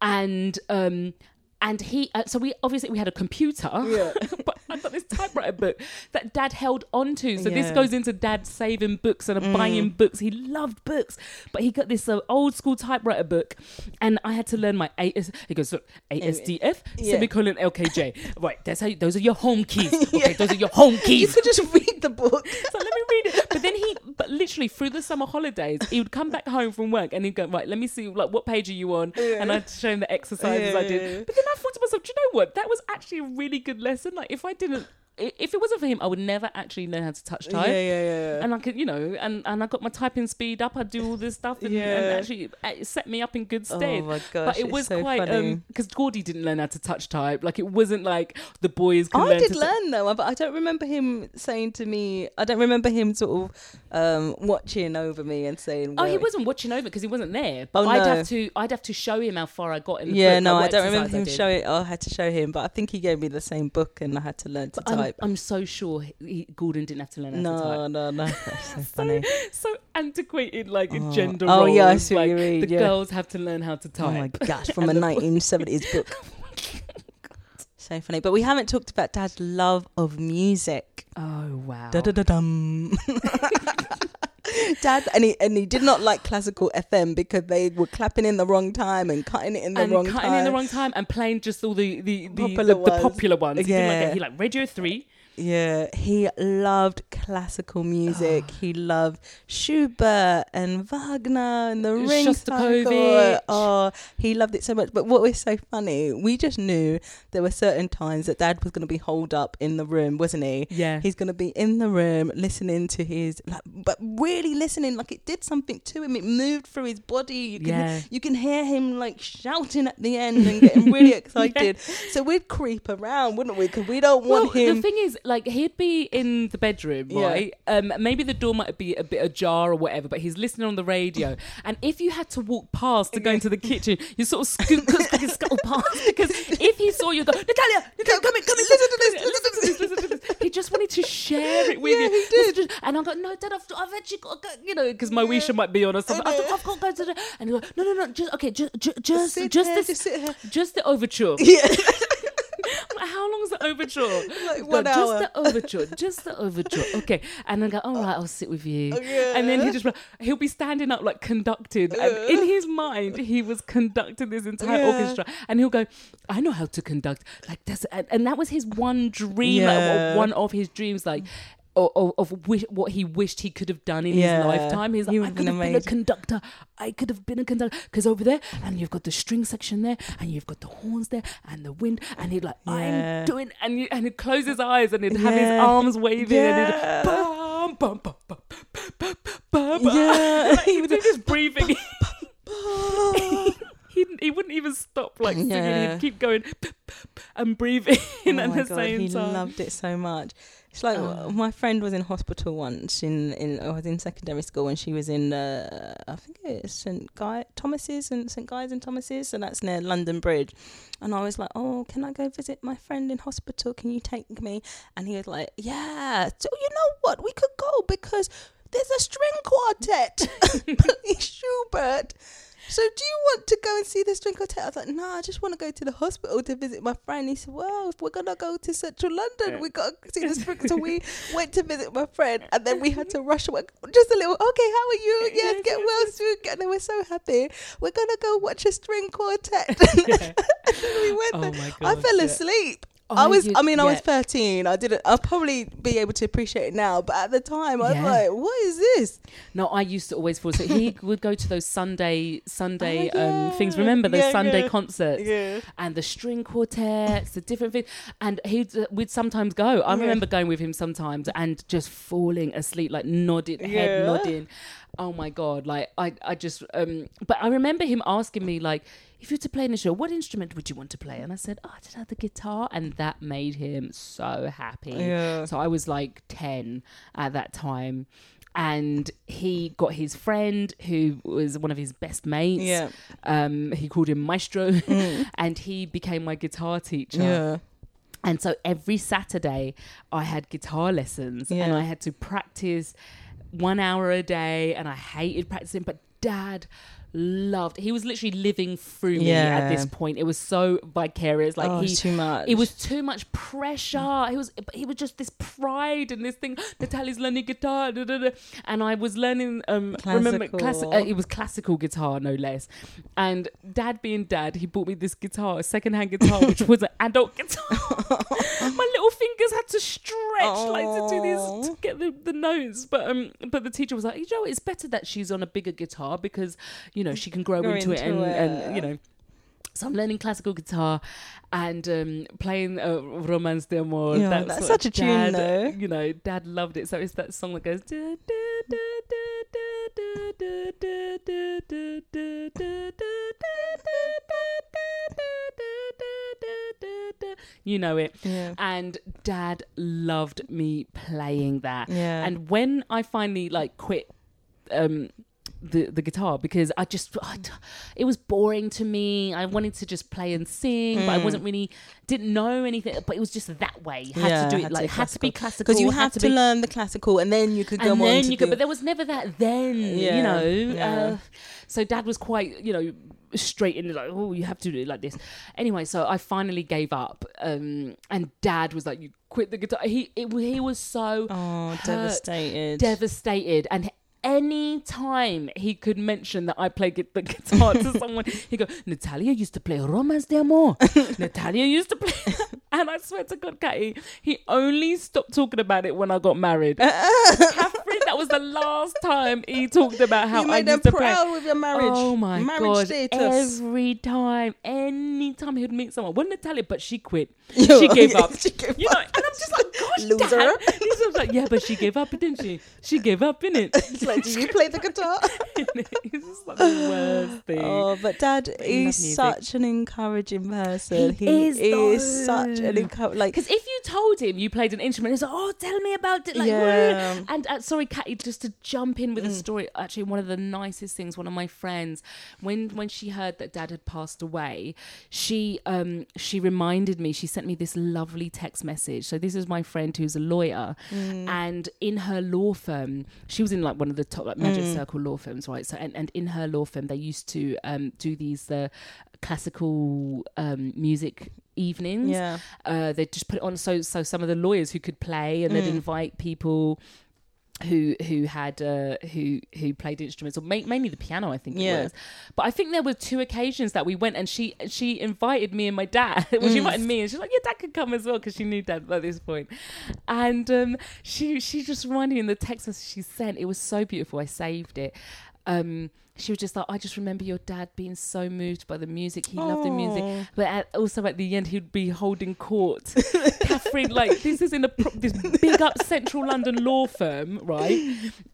And um and he uh, so we obviously we had a computer Yeah. but i got this typewriter book that dad held onto so this goes into dad saving books and buying books he loved books but he got this uh, old school typewriter book and i had to learn my AS, he goes look asdf Yeah. semicolon lkj right that's how you, those are your home keys okay those are your home keys. you could just read the book. so let me read it. But then he, but literally through the summer holidays, he would come back home from work and he'd go, right, let me see, like, what page are you on? And I'd show him the exercises Yeah, I did. But then I thought to myself, do you know what? That was actually a really good lesson. Like, if I didn't, if it wasn't for him, I would never actually learn how to touch type. Yeah, yeah, yeah. And I could, you know, and, and I got my typing speed up. I'd do all this stuff, and, and actually it set me up in good stead. Oh my gosh, but it was so quite funny. um because Gordy didn't learn how to touch type. Like it wasn't like the boys could I learn did learn though, but I don't remember him saying to me. I don't remember him sort of um, watching over me and saying. Oh, he wasn't watching over because he wasn't there. But Oh, I'd no. have to, I'd have to show him how far I got in the Yeah, book, no, like I don't remember him showing. I had to show him, but I think he gave me the same book, and I had to learn to But I'm, type. I'm so sure he, he- Gordon didn't have to learn how to type. No, no, no. So funny. So antiquated, like Oh. gender Oh, roles. yeah, I see like, you mean, The yeah. girls have to learn how to type. Oh my gosh, from a 1970s book. Oh so funny. But we haven't talked about Dad's love of music. oh wow. Da da da dum. Dad and he and he did not like classical FM because they were clapping in the wrong time and cutting it in the and wrong cutting time. in the wrong time and playing just all the the, the, Popular the, the ones. popular ones. He didn't like Yeah. He like Radio Three. Yeah, he loved classical music. he loved Schubert and Wagner and the ring Shostakovich. Oh, he loved it so much. But what was so funny, we just knew there were certain times that Dad was going to be holed up in the room, wasn't he? Yeah. He's going to be in the room listening to his, like, but really listening, like it did something to him. It moved through his body. You can, Yeah. you can hear him like shouting at the end and getting really excited. So we'd creep around, wouldn't we? Because we don't Well, want him. the thing is, like, he'd be in the bedroom, Yeah. right? Um, maybe the door might be a bit ajar or whatever, but he's listening on the radio. And if you had to walk past to go into the kitchen, you sort of scoot, scoot, scoot, scuttle past because if he saw you go, Natalia, Natalia, come in, come in, Listen to this, listen to this, listen to this. He just wanted to share it with Yeah, you. he Listen did. to- And I go, no, Dad, I've, I've actually got, to go, you know, because my Moesha might be on or something. I've, I've got to go to the. And he go, no, no, no, just okay, just, just, just, Sit just here, just sit here. just the overture. Yeah. How long's the overture? Like one just hour. the overture, just the overture. Okay, and then go, all right, I'll sit with you. Yeah. And then he just he'll be standing up like conducted, and in his mind he was conducting this entire Yeah. orchestra, and he'll go, I know how to conduct like this, and, and that was his one dream, like, one of his dreams, like. Of, of, of wish, what he wished he could have done in Yeah. his lifetime. He's He like, I would've could have been a conductor. I could have been a conductor because over there, and you've got the string section there, and you've got the horns there, and the wind, and he'd like, Yeah. I'm doing, and you, and he'd close his eyes, and he'd have his arms waving, and Yeah. he'd bum, bum, bum, bum, bum, bum, bum. Yeah. like, he'd do this breathing. he he wouldn't even stop like singing. Yeah. He'd keep going and breathing Oh at the God, same he time. loved it so much. It's like Oh. my friend was in hospital once. In in I was in secondary school, and she was in uh, I think it's St Guy Thomas's and St Guy's and Thomas's, so that's near London Bridge. And I was like, "Oh, can I go visit my friend in hospital? Can you take me?" And he was like, "Yeah." So you know what? We could go because there's a string quartet, Schubert. So do you want to go and see the string quartet? I was like, no, I just want to go to the hospital to visit my friend. He said, well, if we're gonna go to Central London, we got to see the string. So we went to visit my friend, and then we had to rush away. Just a little. Okay, how are you? Yes, get well soon. And they were so happy. We're gonna go watch a string quartet. and then we went. Oh there. I fell yeah. asleep. I was. I mean, I was thirteen. I didn't. I'll probably be able to appreciate it now, but at the time, I was Yeah. like, "What is this?" No, I used to always fall asleep. He would go to those Sunday Sunday Oh, um, things. Remember those Yeah, Sunday yeah. concerts Yeah. and the string quartets, the different things. And he'd uh, we'd sometimes go. I Yeah. remember going with him sometimes and just falling asleep, like nodding, head Yeah. nodding. Oh my god! Like I, I just. Um, but I remember him asking me like, if you were to play in a show, what instrument would you want to play? And I said, oh, I just had the guitar, and that made him so happy. Yeah. So I was like 10 at that time. And he got his friend, who was one of his best mates. Yeah. Um, he called him Maestro, and he became my guitar teacher. Yeah. And so every Saturday, I had guitar lessons, and I had to practice one hour a day, and I hated practicing. But Dad loved. He was literally living through me at this point. It was so vicarious. Like oh, he too much. it was too much pressure. He was, but he was just this pride and this thing. Natalia's learning guitar, da, da, da. and I was learning. Um, remember, class, Classical. uh, it was classical guitar, no less. And Dad, being Dad, he bought me this guitar, a second-hand guitar, which was an adult guitar. My little fingers had to stretch like to do this to get the, the notes. But um, but the teacher was like, you know, it's better that she's on a bigger guitar because you you know she can grow into, into, it, and, and you know so I'm learning classical guitar and um, playing uh, Romance de Amor. Yeah, that that's such a dad, tune, though. You know, Dad loved it. So it's that song that goes. You know it. Yeah. And Dad loved me playing that. Yeah. And when I finally like quit. Um, the the guitar because I just I it was boring to me. I wanted to just play and sing, but I wasn't really didn't know anything. But it was just that way. You had to do it like it had to be classical because you had have to, be, learn the classical and then you could go and on then you could. But there was never that then. Yeah, You know. yeah. Uh, so Dad was quite you know straight in like oh you have to do it like this anyway so i finally gave up um and dad was like you quit the guitar he it, he was so oh hurt, devastated devastated and any time he could mention that I play gu- the guitar to someone, he go, Natalia used to play Romance de Amor. Natalia used to play, and I swear to God, Catty, he only stopped talking about it when I got married. That was the last time he talked about how you I made them to play. proud with your marriage Oh my marriage god! status Every time, any time he would meet someone, wasn't Natalia, but she quit. Yeah, she gave yeah, up. she gave you know, and I'm just like, gosh, Loser. Dad. Like, yeah, but she gave up, didn't she? She gave up, innit? It's like do you play the guitar It's just like the worst thing. oh but dad is such an encouraging person He he, is, is such an encouraging like Because if you told him you played an instrument, he's like, "Oh, tell me about it." Like, Yeah. And uh, sorry, Just to jump in with a story. Actually, one of the nicest things. One of my friends, when when she heard that Dad had passed away, she um she reminded me. She sent me this lovely text message. So this is my friend who's a lawyer, and in her law firm, she was in like one of the top like Magic Circle law firms, right? So and and in her law firm, they used to um do these uh, classical um music evenings yeah uh, they'd just put it on so so some of the lawyers who could play and they'd invite people who who had uh, who who played instruments or ma- mainly the piano I think Yeah. it was. But I think there were two occasions that we went and she she invited me and my dad. Well she invited me and she's like your dad could come as well because she knew dad by this point. And um, she she just reminded me in the text message she sent it was so beautiful I saved it um, she was just like, I just remember your dad being so moved by the music. He loved the music, but at, also at the end, he'd be holding court. Catherine, like this is in a pro- this big up central London law firm, right?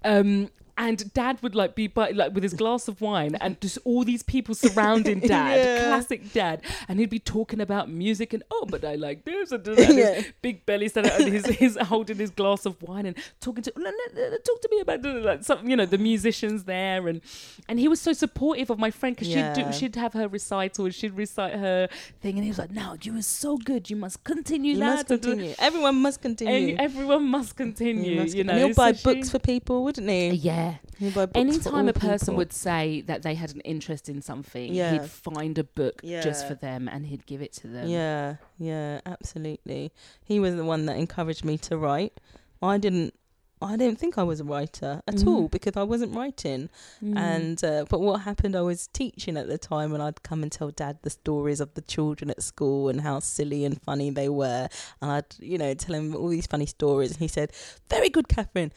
Um, and dad would like be by, like with his glass of wine and just all these people surrounding dad Yeah. classic dad. And he'd be talking about music and oh but i like this. And, his Yeah. big belly standing and his, his holding his glass of wine and talking to "No, no, no, talk to me about like some you know the musicians there. And and he was so supportive of my friend because she'd do she'd have her recital and she'd recite her thing. And he was like no you were so good. You must continue you that. must continue. Everyone must continue. and everyone must continue You you, know and he'll buy so she- books for people wouldn't he? Yeah Yeah. Anytime a person people. would say that they had an interest in something, Yeah. he'd find a book just for them and he'd give it to them. Yeah, yeah, absolutely. He was the one that encouraged me to write. I didn't. I didn't think I was a writer at Mhm. all because I wasn't writing. Mm. And uh, but what happened? I was teaching at the time, and I'd come and tell Dad the stories of the children at school and how silly and funny they were, and I'd you know tell him all these funny stories. And he said, "Very good, Catherine.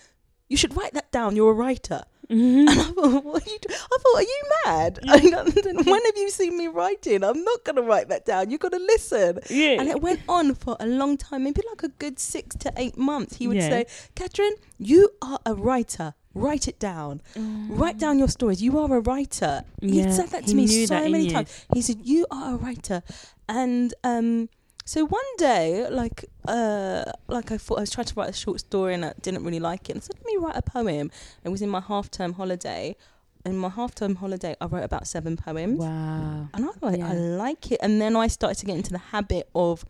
You should write that down. You're a writer." Mhm. And I thought, what are you do-? I thought, are you mad? When have you seen me writing? I'm not going to write that down. You've got to listen. yeah. And it went on for a long time, maybe like a good six to eight months. He would Yeah. say, Catherine, you are a writer. Write it down. Write down your stories. You are a writer. Yeah, He said that to he me so many you. times. He said, You are a writer. And um, so one day, like, uh, like I thought I was trying to write a short story and I didn't really like it. And I said, Let me write a poem. It was in my half term holiday. In my half term holiday, I wrote about seven poems. Wow. And I was like, I like it. And then I started to get into the habit of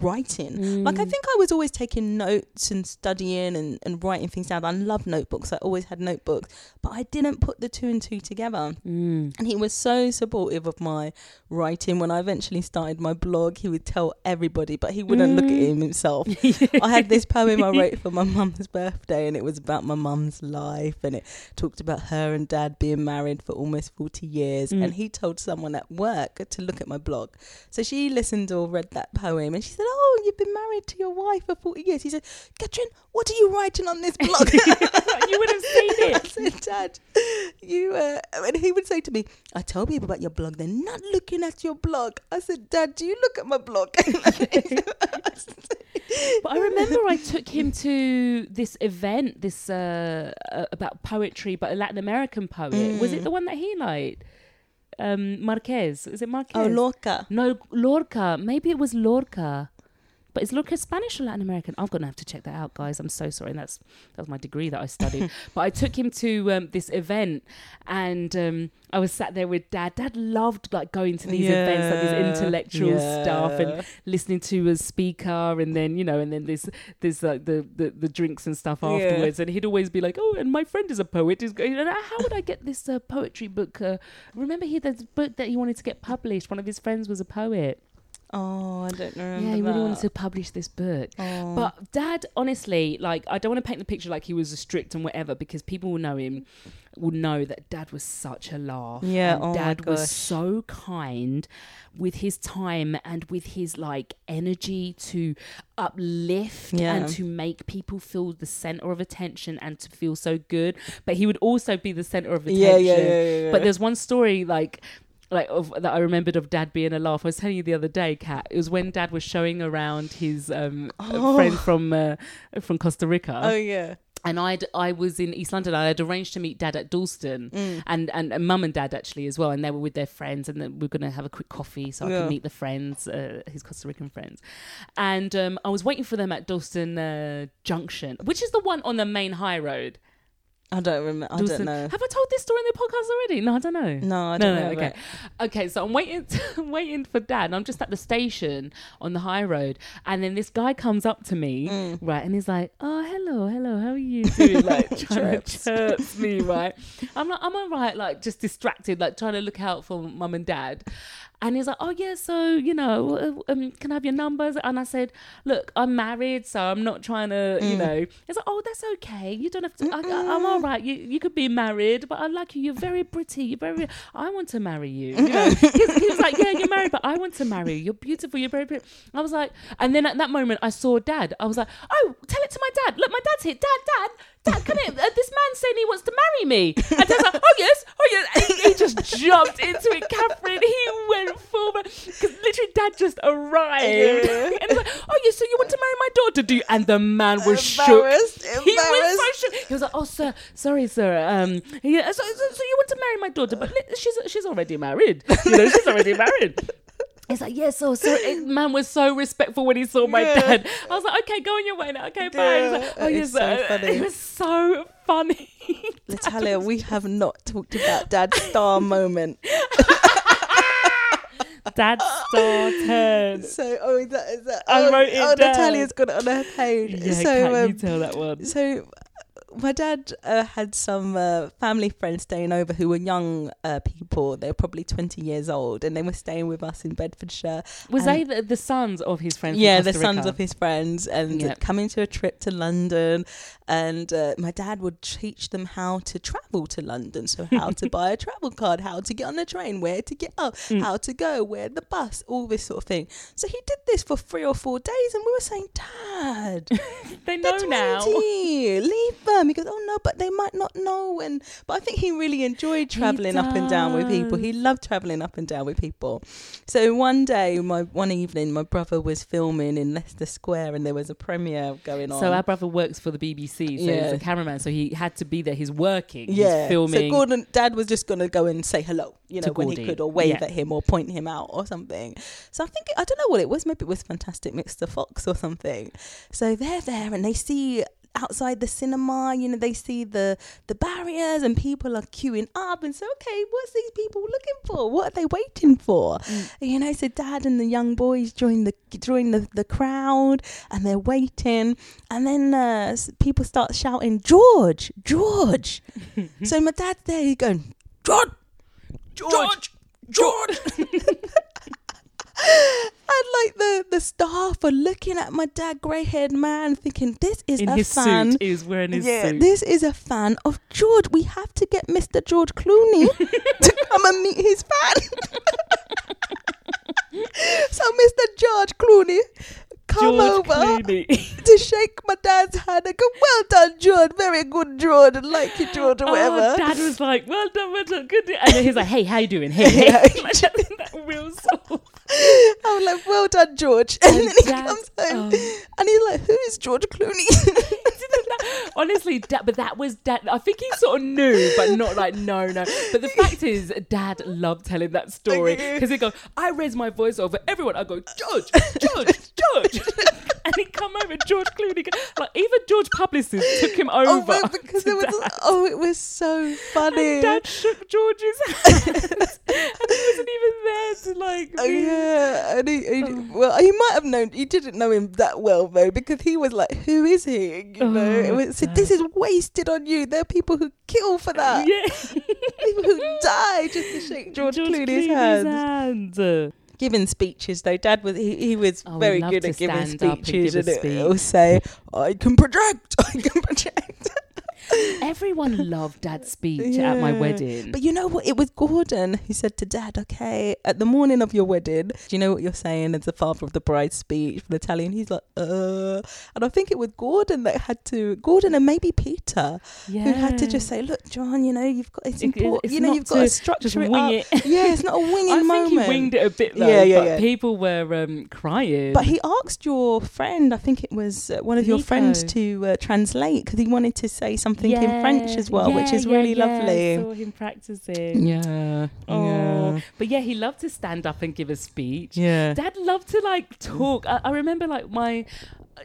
writing. Like, I Mm. think I was always taking notes and studying and, and writing things down. I love notebooks. I always had notebooks. But I didn't put the two and two together. Mm. And he was so supportive of my writing. When I eventually started my blog, he would tell everybody, but he wouldn't look at Mm. him himself. I had this poem I wrote for my mum's birthday, and it was about my mum's life, and it talked about her and dad being married for almost 40 years. Mm. And he told someone at work to look at my blog. So she listened or read that poem, and she said, Oh, you've been married to your wife for 40 years. He said, Katrin, what are you writing on this blog? you would have seen it. I said, Dad, you, uh, and he would say to me, I tell people about your blog, they're not looking at your blog. I said, Dad, do you look at my blog? But I remember I took him to this event, this uh, uh, about poetry, but a Latin American poet. Was Mm. it the one that he liked? Um, Marquez. Is it Marquez? oh, Lorca. No, Lorca. Maybe it was Lorca. But is Lorca Spanish or Latin American? I'm gonna have to check that out, guys. I'm so sorry. And that's that was my degree that I studied. but I took him to um, this event, and um, I was sat there with Dad. Dad loved like going to these events, like Yeah, this intellectual stuff, and listening to a speaker, and then you know, and then this this like the, the the drinks and stuff Yeah. afterwards. And he'd always be like, "Oh, and my friend is a poet. Is How would I get this uh, poetry book? Uh, remember, he had this book that he wanted to get published. One of his friends was a poet. Oh, I don't remember. Yeah, he really wanted to publish this book. Oh. But dad, honestly, like I don't want to paint the picture like he was a strict and whatever because people will know him, will know that dad was such a laugh. Yeah, oh my dad was so kind with his time and with his like energy to uplift Yeah. and to make people feel the center of attention and to feel so good. But he would also be the center of attention. yeah, yeah, yeah, yeah, yeah. But there's one story like like of that I remembered of dad being a laugh. I was telling you the other day, Kat. It was when dad was showing around his um Oh. friend from uh, from Costa Rica. oh yeah. And I'd I was in East London. I had arranged to meet dad at Dalston Mm. and, and and mum and dad actually as well. And they were with their friends, and then we are gonna have a quick coffee so I Yeah. could meet the friends, uh, his Costa Rican friends. And um, I was waiting for them at Dalston uh, Junction, which is the one on the main high road. I don't remember. I don't know. Have I told this story in the podcast already? No, I don't know. No, I don't no, know. okay. Okay, so I'm waiting I'm waiting for dad I'm just at the station on the high road and then this guy comes up to me, Mm. right, and he's like, Oh, hello, hello, how are you doing? Like trying to chirps me, right? I'm like, I'm alright, like just distracted, like trying to look out for mum and dad. And he's like, oh yeah, so you know, uh, um, can I have your numbers? And I said, look, I'm married, so I'm not trying to, you Mm. know. He's like, oh, that's okay. You don't have to. I, I'm all right. You you could be married, but I like you. You're very pretty. You're very. I want to marry you. You know. He's- he was like, yeah, you're married, but I want to marry you. You're beautiful. You're very pretty. I was like, and then at that moment, I saw dad. I was like, oh, tell it to my dad. Look, my dad's here. Dad, dad. Dad, come here. Uh, this man's saying he wants to marry me. And Dad's like, oh yes, oh yes. And he, he just jumped into it, Catherine. He went full because literally Dad just arrived, Yeah. and he's like, oh yes, so you want to marry my daughter, do you? And the man was shook. Embarrassed, He was so shook. He was like, oh sir, sorry sir. Um, yeah, so, so, so you want to marry my daughter, but she's she's already married. You know, she's already married. He's like, yes, so, so it, man was so respectful when he saw my Yeah. dad. I was like, okay, go on your way now. Okay, bye. He's like, oh, it's yes, so uh, funny. It was so funny. Natalia, we have not talked about Dad's star moment. Dad star turn. So, oh, is that, is that I oh, wrote it oh down. Natalia's got it on her page. Yeah, so, can you um, tell that one? so my dad uh, had some uh, family friends staying over who were young uh, people. They were probably 20 years old and they were staying with us in Bedfordshire. Was they the, the sons of his friends? yeah, the sons of his friends and Yep. coming to a trip to London. And uh, my dad would teach them how to travel to London. So, how to buy a travel card, how to get on the train, where to get up, Mm. how to go, where the bus, all this sort of thing. So, he did this for three or four days. And we were saying, Dad, They know now. Leave them. He goes, oh no, but they might not know. And but I think he really enjoyed traveling up and down with people. He loved traveling up and down with people. So one day, my one evening, my brother was filming in Leicester Square, and there was a premiere going on. So our brother works for the BBC, so Yeah. he's a cameraman. So he had to be there. He's working. yeah, He's filming. So Gordon, Dad was just gonna go and say hello, you know, when he could, or wave Yeah. at him, or point him out, or something. So I think I don't know what it was. Maybe it was Fantastic Mr. Fox or something. So they're there and they see outside the cinema, you know, they see the the barriers and people are queuing up and so okay, what's these people looking for? What are they waiting for? You know, so dad and the young boys join the join the, the crowd and they're waiting and then uh, people start shouting, George, George. so my dad's there, he's going, George, George, George. and like the the staff are looking at my dad, grey haired man, thinking this is in a his fan. suit. He was wearing his yeah, suit. this is a fan of George. We have to get Mr. George Clooney to come and meet his fan. so Mr. George Clooney come George over Clooney. to shake my dad's hand and go, "Well done, George. Very good, George. I like you, George, or oh, whatever." Oh, Dad was like, "Well done, well done, good." And then he's like, "Hey, how you doing? Hey, hey." Like that, that real. I was like, "Well done, George." And, And then he Dad- comes home oh. and he's like, "Who is George Clooney?" Honestly, dad, but that was dad. I think he sort of knew, but not like no, no. But the fact is, dad loved telling that story because he'd go, I raise my voice over everyone. I go, George, George, George. and he'd come over, George Clooney. Like, even George publicist took him oh, over. but because it was, oh, it was so funny. And dad shook George's hand. and he wasn't even there to like. Oh yeah, and he, he oh. well, he might have known. He didn't know him that well though, because he was like, "Who is he?" You oh, know, was, so this is wasted on you. There are people who kill for that. Yeah. People who die just to shake George, Clooney's, hand. hand. Giving speeches though, Dad was he, he was Oh, very good at giving up and speeches, give and, speech. "I can project, I can project." Everyone loved dad's speech at my wedding. But you know what? It was Gordon who said to Dad, "Okay, at the morning of your wedding, do you know what you're saying?" It's the father of the bride's speech for the Italian, he's like, "Uh," and I think it was Gordon that had to, Gordon and maybe Peter, yeah. who had to just say, "Look, John, you know, you've got it's It- it- important. it's you know, you've got to structure it up. it. Yeah, it's not a winging I moment." think he winged it a bit though. Yeah, yeah, but yeah. people were um, crying. But he asked your friend, I think it was uh, one of your friends, to uh, translate because he wanted to say something in French as well, which is yeah, really yeah, lovely. I saw him practicing. Yeah. Oh, but yeah, he loved to stand up and give a speech. Yeah. Dad loved to like talk. I, I remember like my,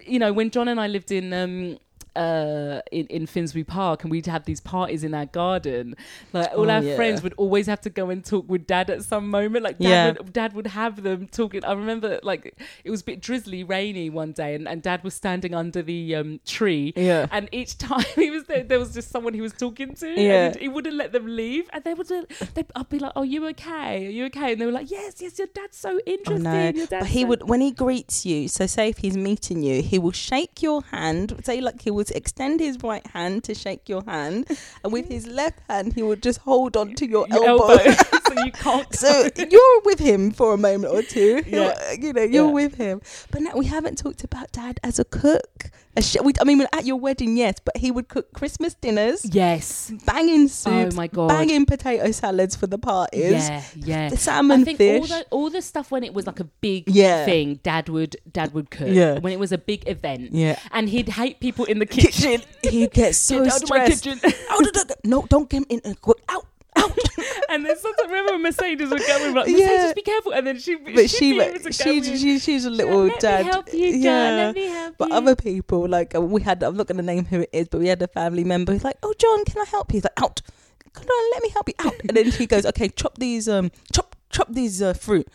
you know, when John and I lived in um uh in, in Finsbury Park and we'd have these parties in our garden. Like all Oh, our yeah. friends would always have to go and talk with Dad at some moment. Like Dad Yeah. would Dad would have them talking. I remember like it was a bit drizzly, rainy one day, and, and Dad was standing under the um tree. Yeah. And each time he was there, there was just someone he was talking to. Yeah. And he, wouldn't let them leave. And they would, they, I'd be like, "Are you okay? Are you okay?" And they were like, "Yes, yes, your dad's so Oh interesting. no! Your dad's But he so-" would when he greets you. So say if he's meeting you, he will shake your hand. Say like he will extend his right hand to shake your hand, and with his left hand he will just hold on to your, Your elbow. elbow, so you can't. so you're with him for a moment or two. Yeah. You know, you're Yeah. with him. But now we haven't talked about dad as a cook. A sh- we, I mean, at your wedding, yes, but he would cook Christmas dinners, yes. banging soups, oh my god. banging potato salads for the parties, Yeah, yeah. the salmon I think fish. all the all the stuff when it was like a big Yeah. thing, Dad would Dad would cook. Yeah. When it was a big event. yeah. And he'd hate people in the kitchen. kitchen. He gets so Get out of my kitchen. out of the, no, don't get in. Out, out. and then sometimes remember Mercedes would go and like, Mercedes, Yeah. be careful. And then she, But she, to go she, she, she's a little like, dad. Let me help you, me help But you. other people, like uh, we had, I'm not going to name who it is, but we had a family member who's like, "Oh, John, can I help you?" He's like, "Out, come on, let me help you out." And then he goes, "Okay, chop these, um, chop, chop these uh, fruit."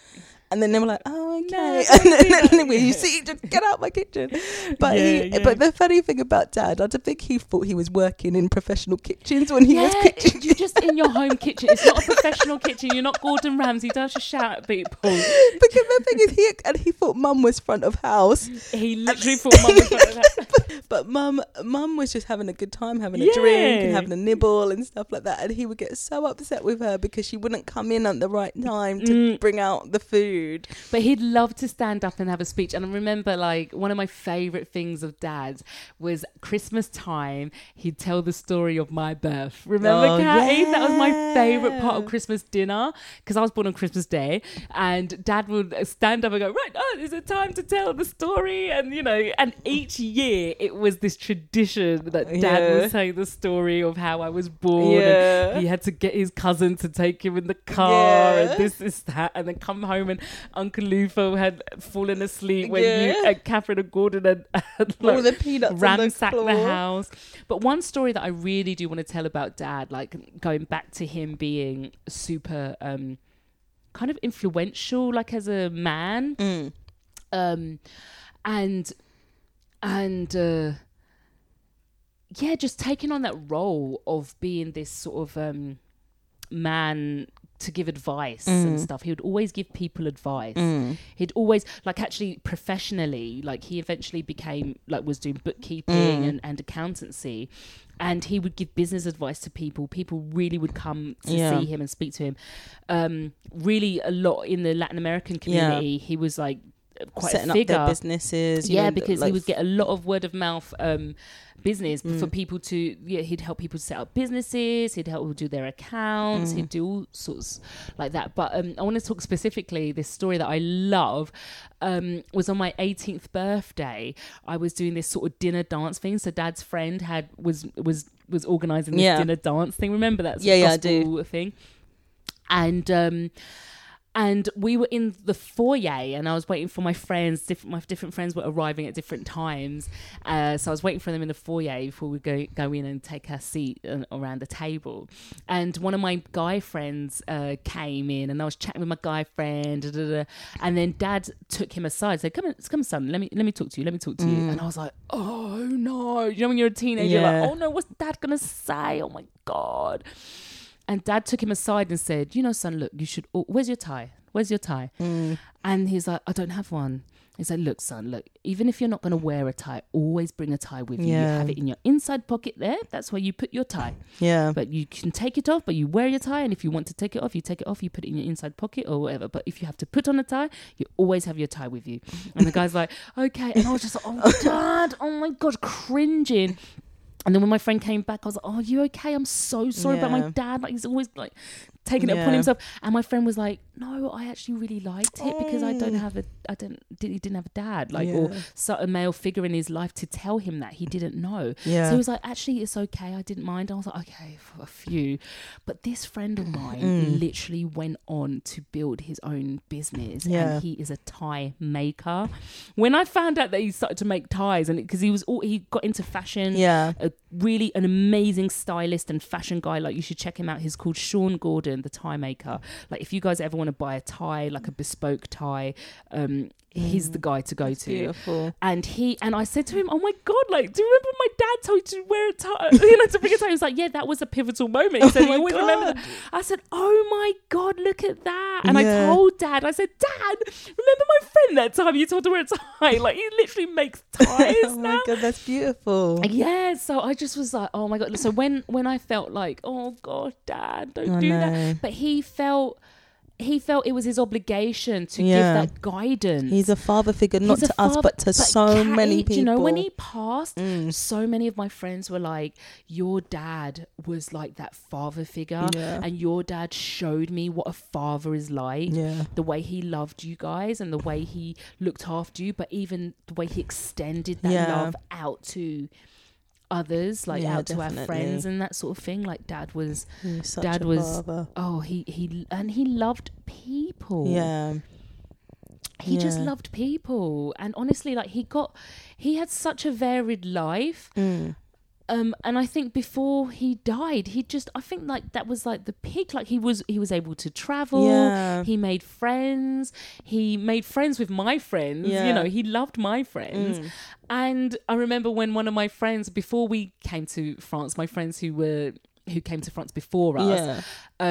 And then they were like, "Oh, okay." No, and then, then you see, just get out my kitchen. But he, Yeah, yeah. but the funny thing about Dad, I don't think he thought he was working in professional kitchens when he was kitchen. you're just in your home kitchen. It's not a professional kitchen. You're not Gordon Ramsay. Don't just shout at people. because the thing is, he and he thought Mum was front of house, He literally thought mum was like that. but Mum, Mum was just having a good time, having a drink and having a nibble and stuff like that. And he would get so upset with her because she wouldn't come in at the right time to Mm. bring out the food. But he'd love to stand up and have a speech. And I remember, like, one of my favorite things of dad's was Christmas time. He'd tell the story of my birth. Remember, Oh, Katty? That was my favorite part of. Christmas dinner because I was born on Christmas Day. And dad would stand up and go, Right, oh, is it time to tell the story? And, you know, and each year it was this tradition that dad Yeah. would say the story of how I was born. Yeah. And he had to get his cousin to take him in the car Yeah. and this is that and then come home and Uncle Lufo had fallen asleep when Yeah. you and Catherine and Gordon had, had All like, the peanuts on the ransacked the, house. But one story that I really do want to tell about Dad, like going back to him being super um kind of influential, like as a man, Mm. um, and and uh, yeah, just taking on that role of being this sort of um, man to give advice and Mm. stuff. He would always give people advice. Mm. He'd always like actually professionally, like he eventually became like was doing bookkeeping Mm. and, and accountancy. And he would give business advice to people. People really would come to Yeah. see him and speak to him. Um, really, a lot in the Latin American Yeah. community, he was like quite Setting a up figure their businesses. yeah, know, because like he would get a lot of word of mouth um, business Mm. for people to. Yeah, he'd help people set up businesses. He'd help people do their accounts. Mm. He'd do all sorts like that. But um, I want to talk specifically this story that I love. Um, was on my 18th birthday. I was doing this sort of dinner dance thing. So Dad's friend had was was was organizing this Yeah. dinner dance thing. Remember that? Yeah, yeah, I do. thing. And um, and we were in the foyer and i was waiting for my friends different my different friends were arriving at different times. Uh, so i was waiting for them in the foyer before we go go in and take our seat around the table. And one of my guy friends uh, came in and i was chatting with my guy friend da, da, da, and then dad took him aside said come on come son let me let me talk to you let me talk to you. And i was like oh no. You know when you're a teenager you're like oh no what's dad gonna say? Oh my god and dad took him aside and said, You know, son, look, you should. Where's your tie? Where's your tie? Mm. And he's like, I don't have one. He said, Look, son, look, even if you're not going to wear a tie, always bring a tie with you. You have it in your inside pocket there. That's where you put your tie. Yeah. But you can take it off, but you wear your tie. And if you want to take it off, you take it off, you put it in your inside pocket or whatever. But if you have to put on a tie, you always have your tie with you. And the guy's like, Okay. And I was just like, Oh, dad, oh my God, cringing. And then when my friend came back, I was like, "Oh, you okay? I'm so sorry about my dad. Like he's always like taking it upon himself." And my friend was like, "No, I actually really liked it because I don't Oh. have a, I don't, did, he didn't have a dad, like or Yeah. so a male figure in his life to tell him that he didn't know." Yeah. So he was like, "Actually, it's okay. I didn't mind." I was like, "Okay, for a few," but this friend of mine Mm. literally went on to build his own business, Yeah. and he is a tie maker. When I found out that he started to make ties, and because he was all he got into fashion, yeah. a really an amazing stylist and fashion guy. Like you should check him out. He's called Sean Gordon, the tie maker. Like if you guys ever want to buy a tie, like a bespoke tie, um, he's the mm. guy to go to. Beautiful. And he and I said to him, "Oh my god! Like, do you remember my dad told you to wear a tie? You know, to bring a tie." He was like, "Yeah, that was a pivotal moment." He oh said, Oh my "You always remember that." I said, "Oh my god, look at that!" And Yeah. I told Dad, I said, "Dad, remember my friend that time you told her to wear a tie? Like, he literally makes ties oh now." my god, that's beautiful. Yeah, so I just was like, oh my god. So when when I felt like, oh god, dad, don't I do know. that. But he felt he felt it was his obligation to Yeah. give that guidance. He's a father figure, not to a us, but to so Catty, many people. You know when he passed? Mm. So many of my friends were like, "Your dad was like that father figure, Yeah. and your dad showed me what a father is like." Yeah. the way he loved you guys and the way he looked after you, but even the way he extended that love out to others, like Yeah, out to our friends and that sort of thing. Like dad was, Dad was- father. oh, he he and he loved people. Yeah. he just loved people, and honestly, like he got, he had such a varied life. Mm. Um, and I think before he died, he just I think like that was like the peak. Like he was he was able to travel. Yeah. He made friends. He made friends with my friends. Yeah. You know, he loved my friends. Mm. And I remember when one of my friends before we came to France, my friends who were who came to France before us, Yeah.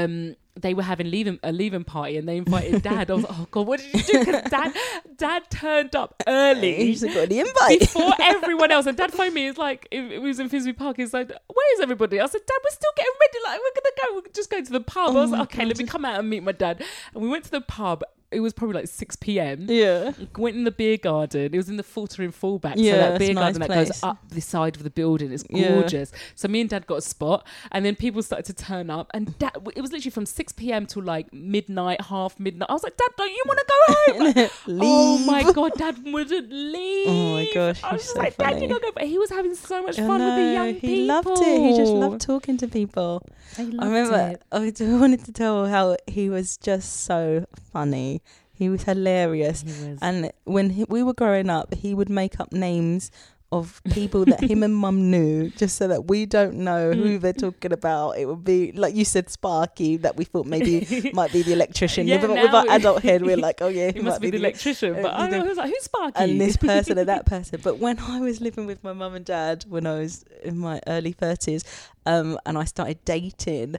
um, they were having leaving a leaving party and they invited dad. I was like, oh god, what did you do? 'Cause dad, dad turned up early He's got the invite. before everyone else. And dad phoned me. It's like it, it was in Finsbury Park. He's like, "Where is everybody?" I said, "Dad, we're still getting ready. Like we're gonna go. We're just going to the pub." I was Oh like, "Okay, let me come out and meet my dad." And we went to the pub. It was probably like six p.m. yeah. Went in the beer garden. It was in the Faltering Fullback. so Yeah, that beer a nice garden that goes up the side of the building. It's Yeah. gorgeous. So me and dad got a spot, and then people started to turn up, and dad. It was literally from six p.m. till like midnight, half midnight. I was like, "Dad, don't you want to go home?" Oh Leave. my god, Dad wouldn't leave. Oh my gosh, I was just so like, Dad, funny. you gotta go. But he was having so much I fun with the know, young people. he loved it. He just loved talking to people. He I loved remember it. I wanted to tell how he was just so funny. He was hilarious. He was. And when he, we were growing up, he would make up names of people that him and mum knew just so that we don't know Mm. who they're talking about. It would be, like you said, Sparky, that we thought maybe might be the electrician. Yeah, but with our adult head, we're like, oh yeah, he must be the electrician. uh, But I you know, was like, who's Sparky? and this person and that person. But when I was living with my mum and dad when I was in my early thirties, um, and I started dating,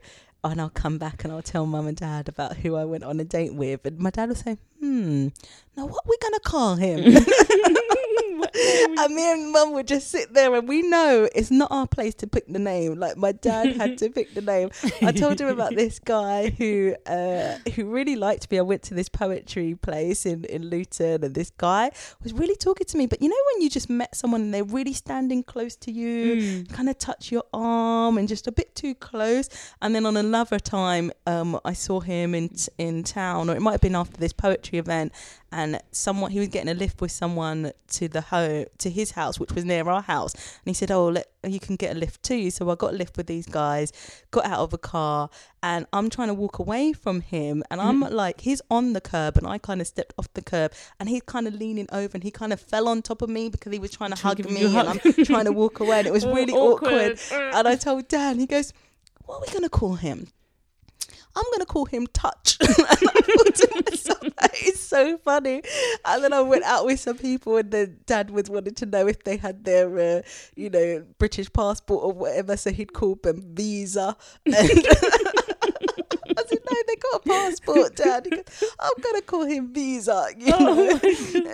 and I'll come back and I'll tell mum and dad about who I went on a date with, and my dad will say, "Hmm, now what are we gonna call him?" and me and mum would just sit there, and we know it's not our place to pick the name. Like my dad had to pick the name. I told him about this guy who uh, who really liked me. I went to this poetry place in in Luton, and this guy was really talking to me. But you know when you just met someone and they're really standing close to you, Mm. kind of touch your arm and just a bit too close. And then on another time, um, I saw him in in town, or it might have been after this poetry event, and someone he was getting a lift with someone to the home to his house, which was near our house. And he said, "Oh, let, you can get a lift too." So I got a lift with these guys, got out of a car, and I'm trying to walk away from him, and I'm like, he's on the curb, and I kind of stepped off the curb, and he's kind of leaning over, and he kind of fell on top of me because he was trying to hug me, and. I'm trying to walk away, and it was really awkward. awkward. And I told Dan, he goes, "What are we gonna call him?" I'm gonna call him Touch. and I thought to myself, that is so funny. And then I went out with some people, and then Dad was wanting to know if they had their, uh, you know, British passport or whatever. So he'd called them Visa. And I said, "No, they got a passport, Dad." He goes, "I'm gonna call him Visa." You know?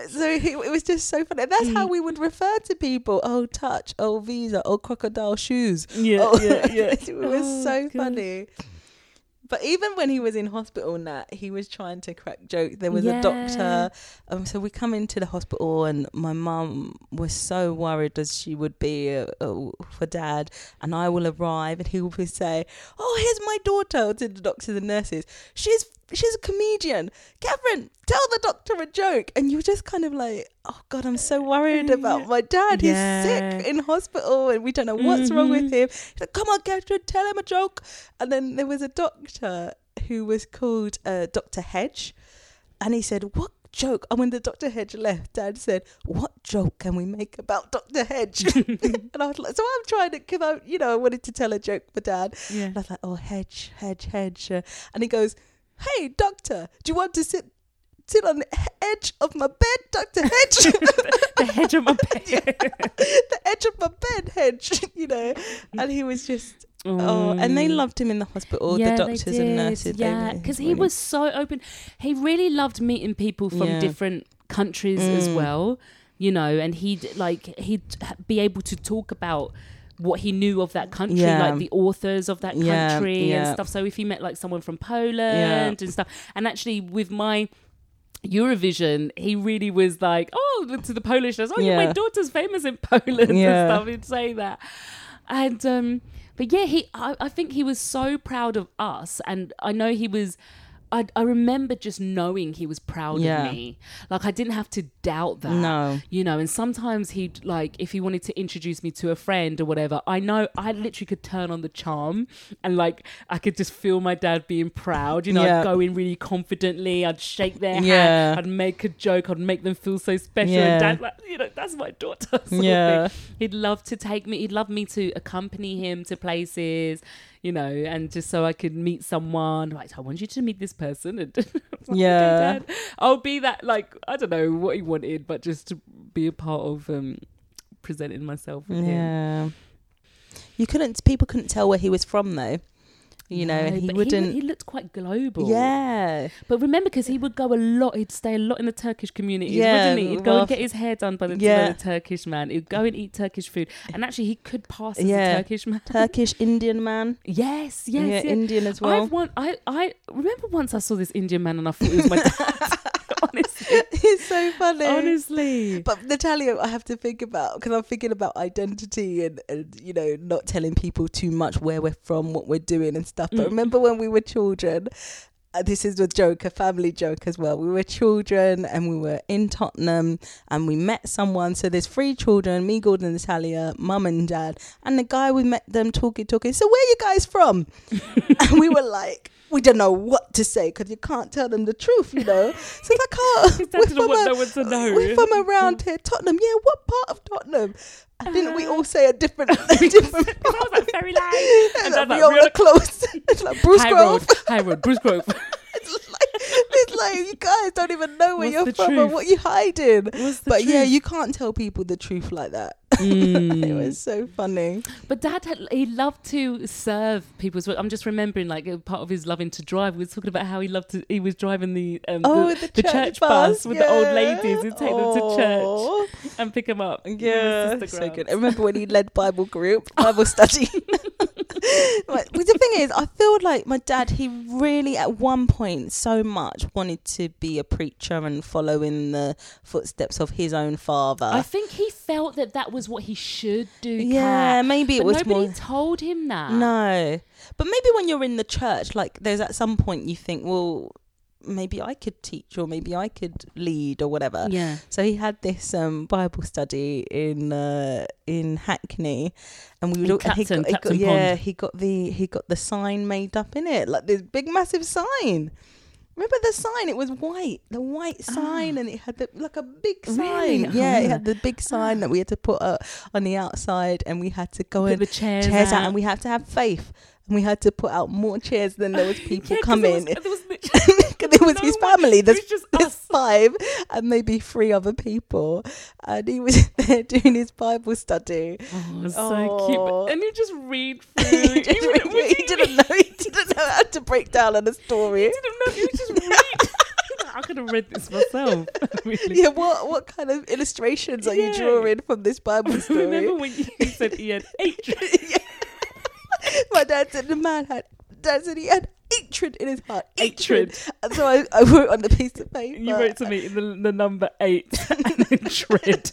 so he, it was just so funny. That's how we would refer to people. Oh, Touch. Oh, Visa. Oh, crocodile shoes. Yeah, Oh, yeah, yeah. it was Oh, so God. funny. But even when he was in hospital that, he was trying to crack jokes. There was a doctor. Um, so we come into the hospital and my mum was so worried as she would be uh, uh, for dad. And I will arrive and he will say, oh, here's my daughter to the doctors and nurses. She's she's a comedian. Catherine, tell the doctor a joke. And you were just kind of like, oh God, I'm so worried about my dad. He's sick in hospital and we don't know what's wrong with Mhm. him. He's like, come on, Catherine, tell him a joke. And then there was a doctor who was called uh, Dr. Hedge. And he said, what joke? And when the Dr. Hedge left, Dad said, what joke can we make about Dr. Hedge? and I was like, so I'm trying to, because I, you know, I wanted to tell a joke for Dad. Yeah. And I was like, oh, Hedge, Hedge, Hedge. And he goes, hey, doctor, do you want to sit sit on the edge of my bed, Dr. Hedge? the hedge of my bed. the edge of my bed, Hedge, you know. And he was just, oh, and they Mm. loved him in the hospital, Yeah, the doctors and did. nurses. Yeah, because he was so open. He really loved meeting people from Yeah. different countries as Mm. well, you know, and he'd like he'd be able to talk about what he knew of that country, Yeah. like the authors of that Yeah, country and stuff. So if he met like someone from Poland and stuff, and actually with my Eurovision, he really was like, oh, to the Polish, oh, yeah. my daughter's famous in Poland Yeah. and stuff. He'd say that, and um, but yeah, he, I, I think he was so proud of us, and I know he was I, I remember just knowing he was proud Yeah. of me. Like I didn't have to doubt that. No. You know, and sometimes he'd like if he wanted to introduce me to a friend or whatever, I know I literally could turn on the charm and like I could just feel my dad being proud. You know, Yeah. I'd go in really confidently, I'd shake their Yeah. hand, I'd make a joke, I'd make them feel so special. Yeah. And dad like, you know, that's my daughter. Yeah. He'd love to take me he'd love me to accompany him to places, you know, and just so I could meet someone. Like, I want you to meet this person and I was like, Yeah. I'll be that like I don't know what he wanted, but just to be a part of um presenting myself with him. Yeah. You couldn't. People couldn't tell where he was from, though. You know, No, and he wouldn't. He, looked quite global. yeah. But remember, because he would go a lot, he'd stay a lot in the Turkish community, Yeah, wasn't he? He'd go well, and get his hair done by the, yeah. by the Turkish man. He'd go and eat Turkish food, and actually, he could pass as Yeah. a Turkish man. Turkish Indian man. Yes, yes, yeah, yes. Indian as well. I've one. I I remember once I saw this Indian man, and I thought it was my dad. it's so funny. honestly. But Natalia, I have to think about because I'm thinking about identity and, and you know not telling people too much where we're from, what we're doing and stuff. But Mm. remember when we were children? Uh, this is a joke, a family joke as well. We were children and we were in Tottenham and we met someone. So there's three children, me, Gordon, and Natalia, mum and dad. And the guy we met them talking, talking. So where you guys from? and we were like, we don't know what to say because you can't tell them the truth, you know. So like, oh, Dad we're from, a, no one to know. we're from around here, Tottenham. Yeah, what part of Tottenham? And didn't we all say a different, a different I was part? like very loud. And Dad's we like, all were close. it's like Bruce High Grove. road, high road, Bruce Grove. It's like, it's like you guys don't even know where What's you're from truth? and what you hiding. But yeah, you can't tell people the truth like that. Mm. it was so funny. But Dad, had, he loved to serve people. as well. I'm just remembering, like a part of his loving to drive. We were talking about how he loved to. He was driving the um, Oh, the, the, the church, bus, with the old ladies and take them to Oh. church and pick them up. Yeah, Sister so good. Grants. I remember when he led Bible group, Bible study. But the thing is, I feel like my dad, he really at one point so much wanted to be a preacher and follow in the footsteps of his own father. I think he felt that that was what he should do. yeah, Kat. maybe it but was nobody more. told him that. No, but maybe when you're in the church, like there's at some point you think, well, maybe I could teach or maybe I could lead or whatever. Yeah. So he had this um, Bible study in uh, in Hackney, and we would and he Clapton, got, he got yeah Pond. he got the he got the sign made up in it like this big massive sign. Remember the sign? It was white, the white sign, and it had the, like a big sign. Ah. Really? Oh, Yeah, it had the big sign that we had to put up on the outside, and we had to go Put and chairs, chairs out, out. and we had to have faith, and we had to put out more chairs than there was people Yeah, coming. There was, there was Because it was no his family. There's, was just there's five and maybe three other people, and he was there doing his Bible study. Oh, so cute. But- And you just read through. he, you didn't, wouldn't- he didn't know. He didn't know how to break down on a story. He didn't know. You just read. I could have read this myself. really. Yeah, what what kind of illustrations are you drawing from this Bible story? Remember when you said he had eight? My dad said the man had. Dad said he had hatred in his heart. Hatred. And so I, I wrote on the piece of paper. You wrote to me the, the number eight and then tread.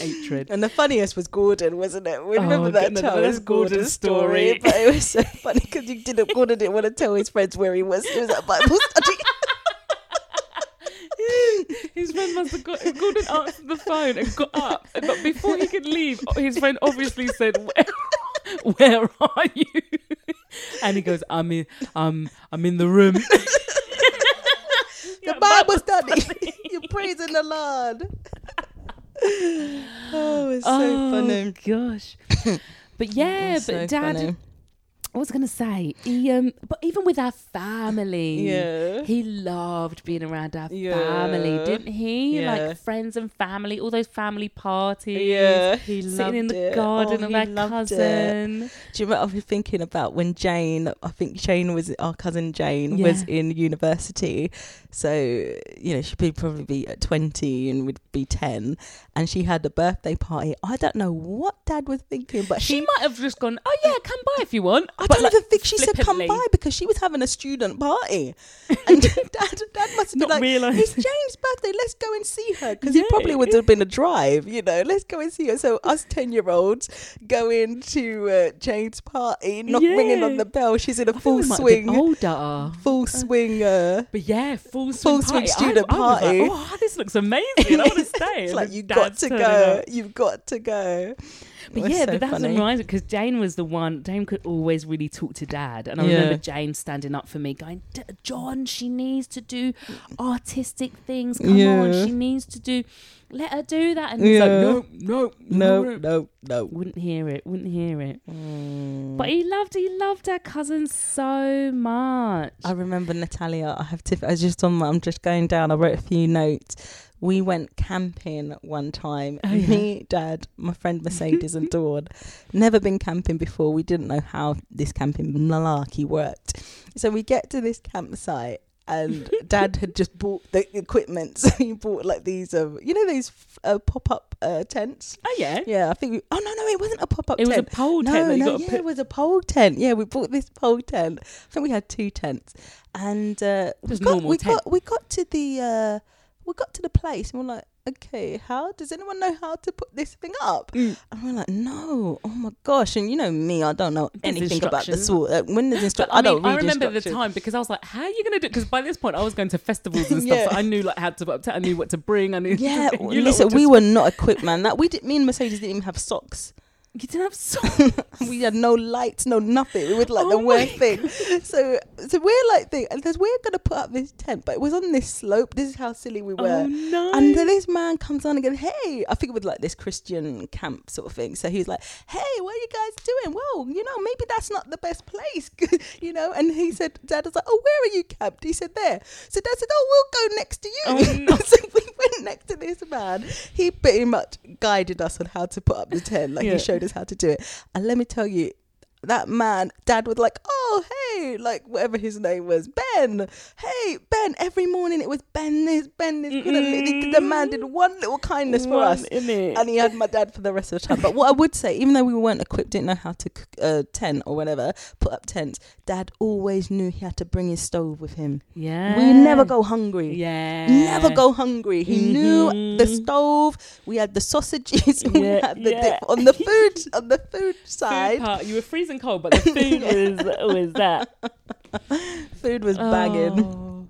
eight. And the funniest was Gordon, wasn't it? We Oh, remember that goodness, time. that's Gordon's Gordon's story. story. But it was so funny because you didn't. Gordon didn't want to tell his friends where he was. He was at Bible study. His friend must have got Gordon answered the phone and got up, but before he could leave, his friend obviously said, "Where, where are you?" And he goes, "I'm in, um, I'm in the room." the Bible study. You're praising the Lord. oh, it's so oh funny. gosh! But yeah, It's but so Dad, funny. I was gonna say, he um, but even with our family, Yeah. he loved being around our Yeah. family, didn't he? Yeah. Like friends and family, all those family parties. Yeah, he sitting in loved the it. garden Oh, of he our loved it. cousin. Do you remember? I was thinking about when Jane. I think Jane was our cousin. Jane was in university, so you know she'd probably be at twenty and would be ten, and she had a birthday party. I don't know what Dad was thinking, but She he might have just gone, "Oh yeah, come by if you want." I But, don't like, even think she said come by because she was having a student party, and dad, dad must have been Not like, realise. "It's Jane's birthday. Let's go and see her." Because it probably would have been a drive, you know. Let's go and see her. So us ten year olds go into uh, Jane's party, knock ringing on the bell. She's in a I full we might have been swing, older. full swing. Uh, But yeah, full swing, Full swing party. student I, party. like, oh, this looks amazing. I want to stay. it's like you Dad's got to go. You've got to go. But yeah, so but that's funny. reminds because Jane was the one. Jane could always really talk to Dad, and I Yeah. remember Jane standing up for me, going, "D- "John, she needs to do artistic things. Come on, she needs to do. Let her do that." And he's like, "No, no, No, no, no. Wouldn't hear it. Wouldn't hear it. Mm. But he loved. He loved our cousin so much. I remember Natalia. I have to. I was just on. My, I'm just going down. I wrote a few notes. We went camping one time. Oh, yeah. Me, Dad, my friend Mercedes, and Dawn. Never been camping before. We didn't know how this camping malarkey worked. So we get to this campsite. And Dad had just bought the equipment, so he bought like these, um, you know, these uh, pop-up uh, tents. oh yeah. Yeah, I think. We, oh no, no, it wasn't a pop-up It was a pole No, tent no, yeah, put. it was a pole tent. Yeah, we bought this pole tent. I think we had two tents, and uh, we got we tent. got we got to the uh, we got to the place, and we're like, okay, how does anyone know how to put this thing up? Mm. And we're like, no, oh my gosh, and you know me, I don't know anything about the sort. Uh, when there's instructions, I, I, don't mean, I read remember the time because I was like, "How are you going to do?" it? Because by this point, I was going to festivals and stuff. Yeah. So I knew like how to put up. I knew what to bring. I knew. Yeah, you listen, we were not equipped, man. That we did. Me and Mercedes didn't even have socks. You didn't have socks. we had no lights, no nothing. We were like oh the Oh my worst thing. So, so we're like, thing, and because we're gonna put up this tent, but it was on this slope. This is how silly we oh, were. oh no! And then this man comes on and goes, "Hey," I think it was like this Christian camp sort of thing. So he was like, "Hey, what are you guys doing? Well, you know, maybe that's not the best place, you know." And he said, "Dad was like, oh, where are you camped?" He said, "There." So Dad said, "Oh, we'll go next to you." Oh, no. so we went next to this man. He pretty much guided us on how to put up the tent. Like Yeah. he showed how to do it. And let me tell you. That man, dad was like, oh, hey, like whatever his name was, Ben. Hey, Ben. Every morning it was Ben this, Ben this. Know, the, man did one little kindness for us and he had my dad for the rest of the time. But what I would say, even though we weren't equipped, didn't know how to cook a tent or whatever, put up tents, dad always knew he had to bring his stove with him. yeah, We never go hungry. Yeah, Never go hungry. He knew mm-hmm. the stove. We had the sausages. we Yeah, had the yeah. dip on the food on the food Food side. part. You were freezing cold, but the food was was that Food was banging. Oh,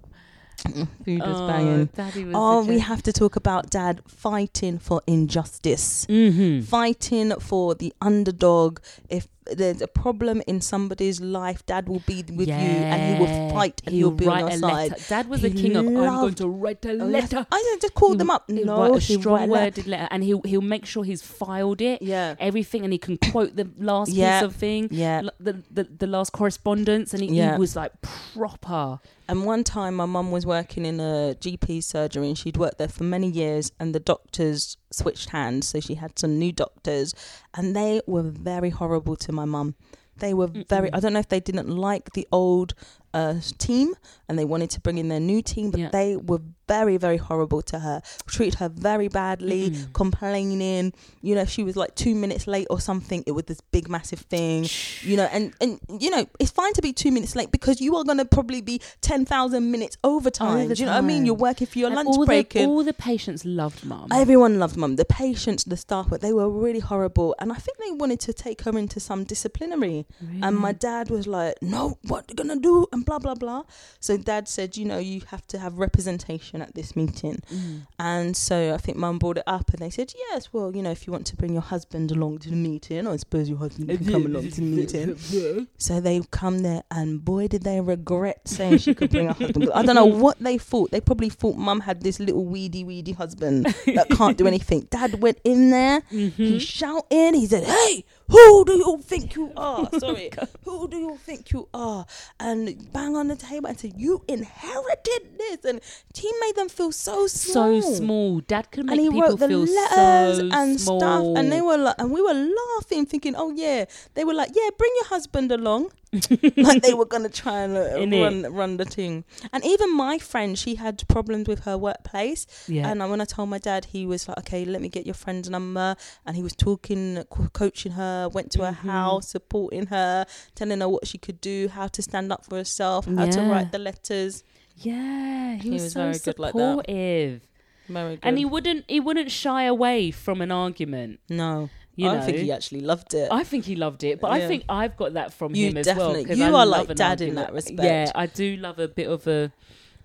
Food was oh, banging. Daddy was Oh, we have to talk about dad fighting for injustice. Mm-hmm. fighting for the underdog. If there's a problem in somebody's life, dad will be with you and he will fight and he'll, be on a side. letter. Dad was He the king of. I'm going to write a Oh, letter. I know, just call them up. He'll No, write a he'll strong write a letter. worded letter, and he'll he'll make sure he's filed it. Yeah. everything, and he can quote the last Yeah. piece of thing. Yeah. the, the the last correspondence, and he, Yeah. he was like proper. And one time, my mum was working in a GP surgery, and she'd worked there for many years. And the doctors switched hands, so she had some new doctors, and they were very horrible to my mum. They were very. Mm-mm. I don't know if they didn't like the old uh, team, and they wanted to bring in their new team, but Yeah. they were very, very horrible to her. Treated her very badly, Mm-mm. complaining. You know, if she was like two minutes late or something, it was this big, massive thing. You know, and and you know, it's fine to be two minutes late because you are going to probably be ten thousand minutes overtime. Do you know what I mean? You're working for your And lunch all break. The, and all the patients loved mum. Everyone loved mum. The patients, the staff, but they were really horrible. And I think they wanted to take her into some disciplinary. And my dad was like, no, what are you gonna do? And blah, blah, blah. So dad said, you know, you have to have representation at this meeting. Mm. And so I think mum brought it up and they said, yes, well, you know, if you want to bring your husband along to the meeting, I suppose your husband can come along to the meeting. So they come there, and boy, did they regret saying she could bring her husband. I don't know what they thought. They probably thought mum had this little weedy, weedy husband that can't do anything. Dad went in there, Mm-hmm. he shouted, he said, Hey, who do you think you are? Sorry, who do you think you are? And bang on the table and said, You inherited this. And he made them feel so small. so small. Dad could make And he people wrote the feel letters so and small. stuff, and they were like, and we were laughing, thinking, "Oh yeah." They were like, "Yeah, bring your husband along." like they were gonna try and uh, run run the thing. And even my friend, she had problems with her workplace. Yeah. And when I told my dad, he was like, "Okay, let me get your friend's number." And he was talking, co- coaching her, went to her Mhm. house, supporting her, telling her what she could do, how to stand up for herself, how to write the letters. Yeah, he, He was, was so very good like that. supportive. Very good. and he wouldn't he wouldn't shy away from an argument. no, You I know, think he actually loved it. I think he loved it, but I think I've got that from You him as well. you I are like dad in that respect. Yeah, I do love a bit of a,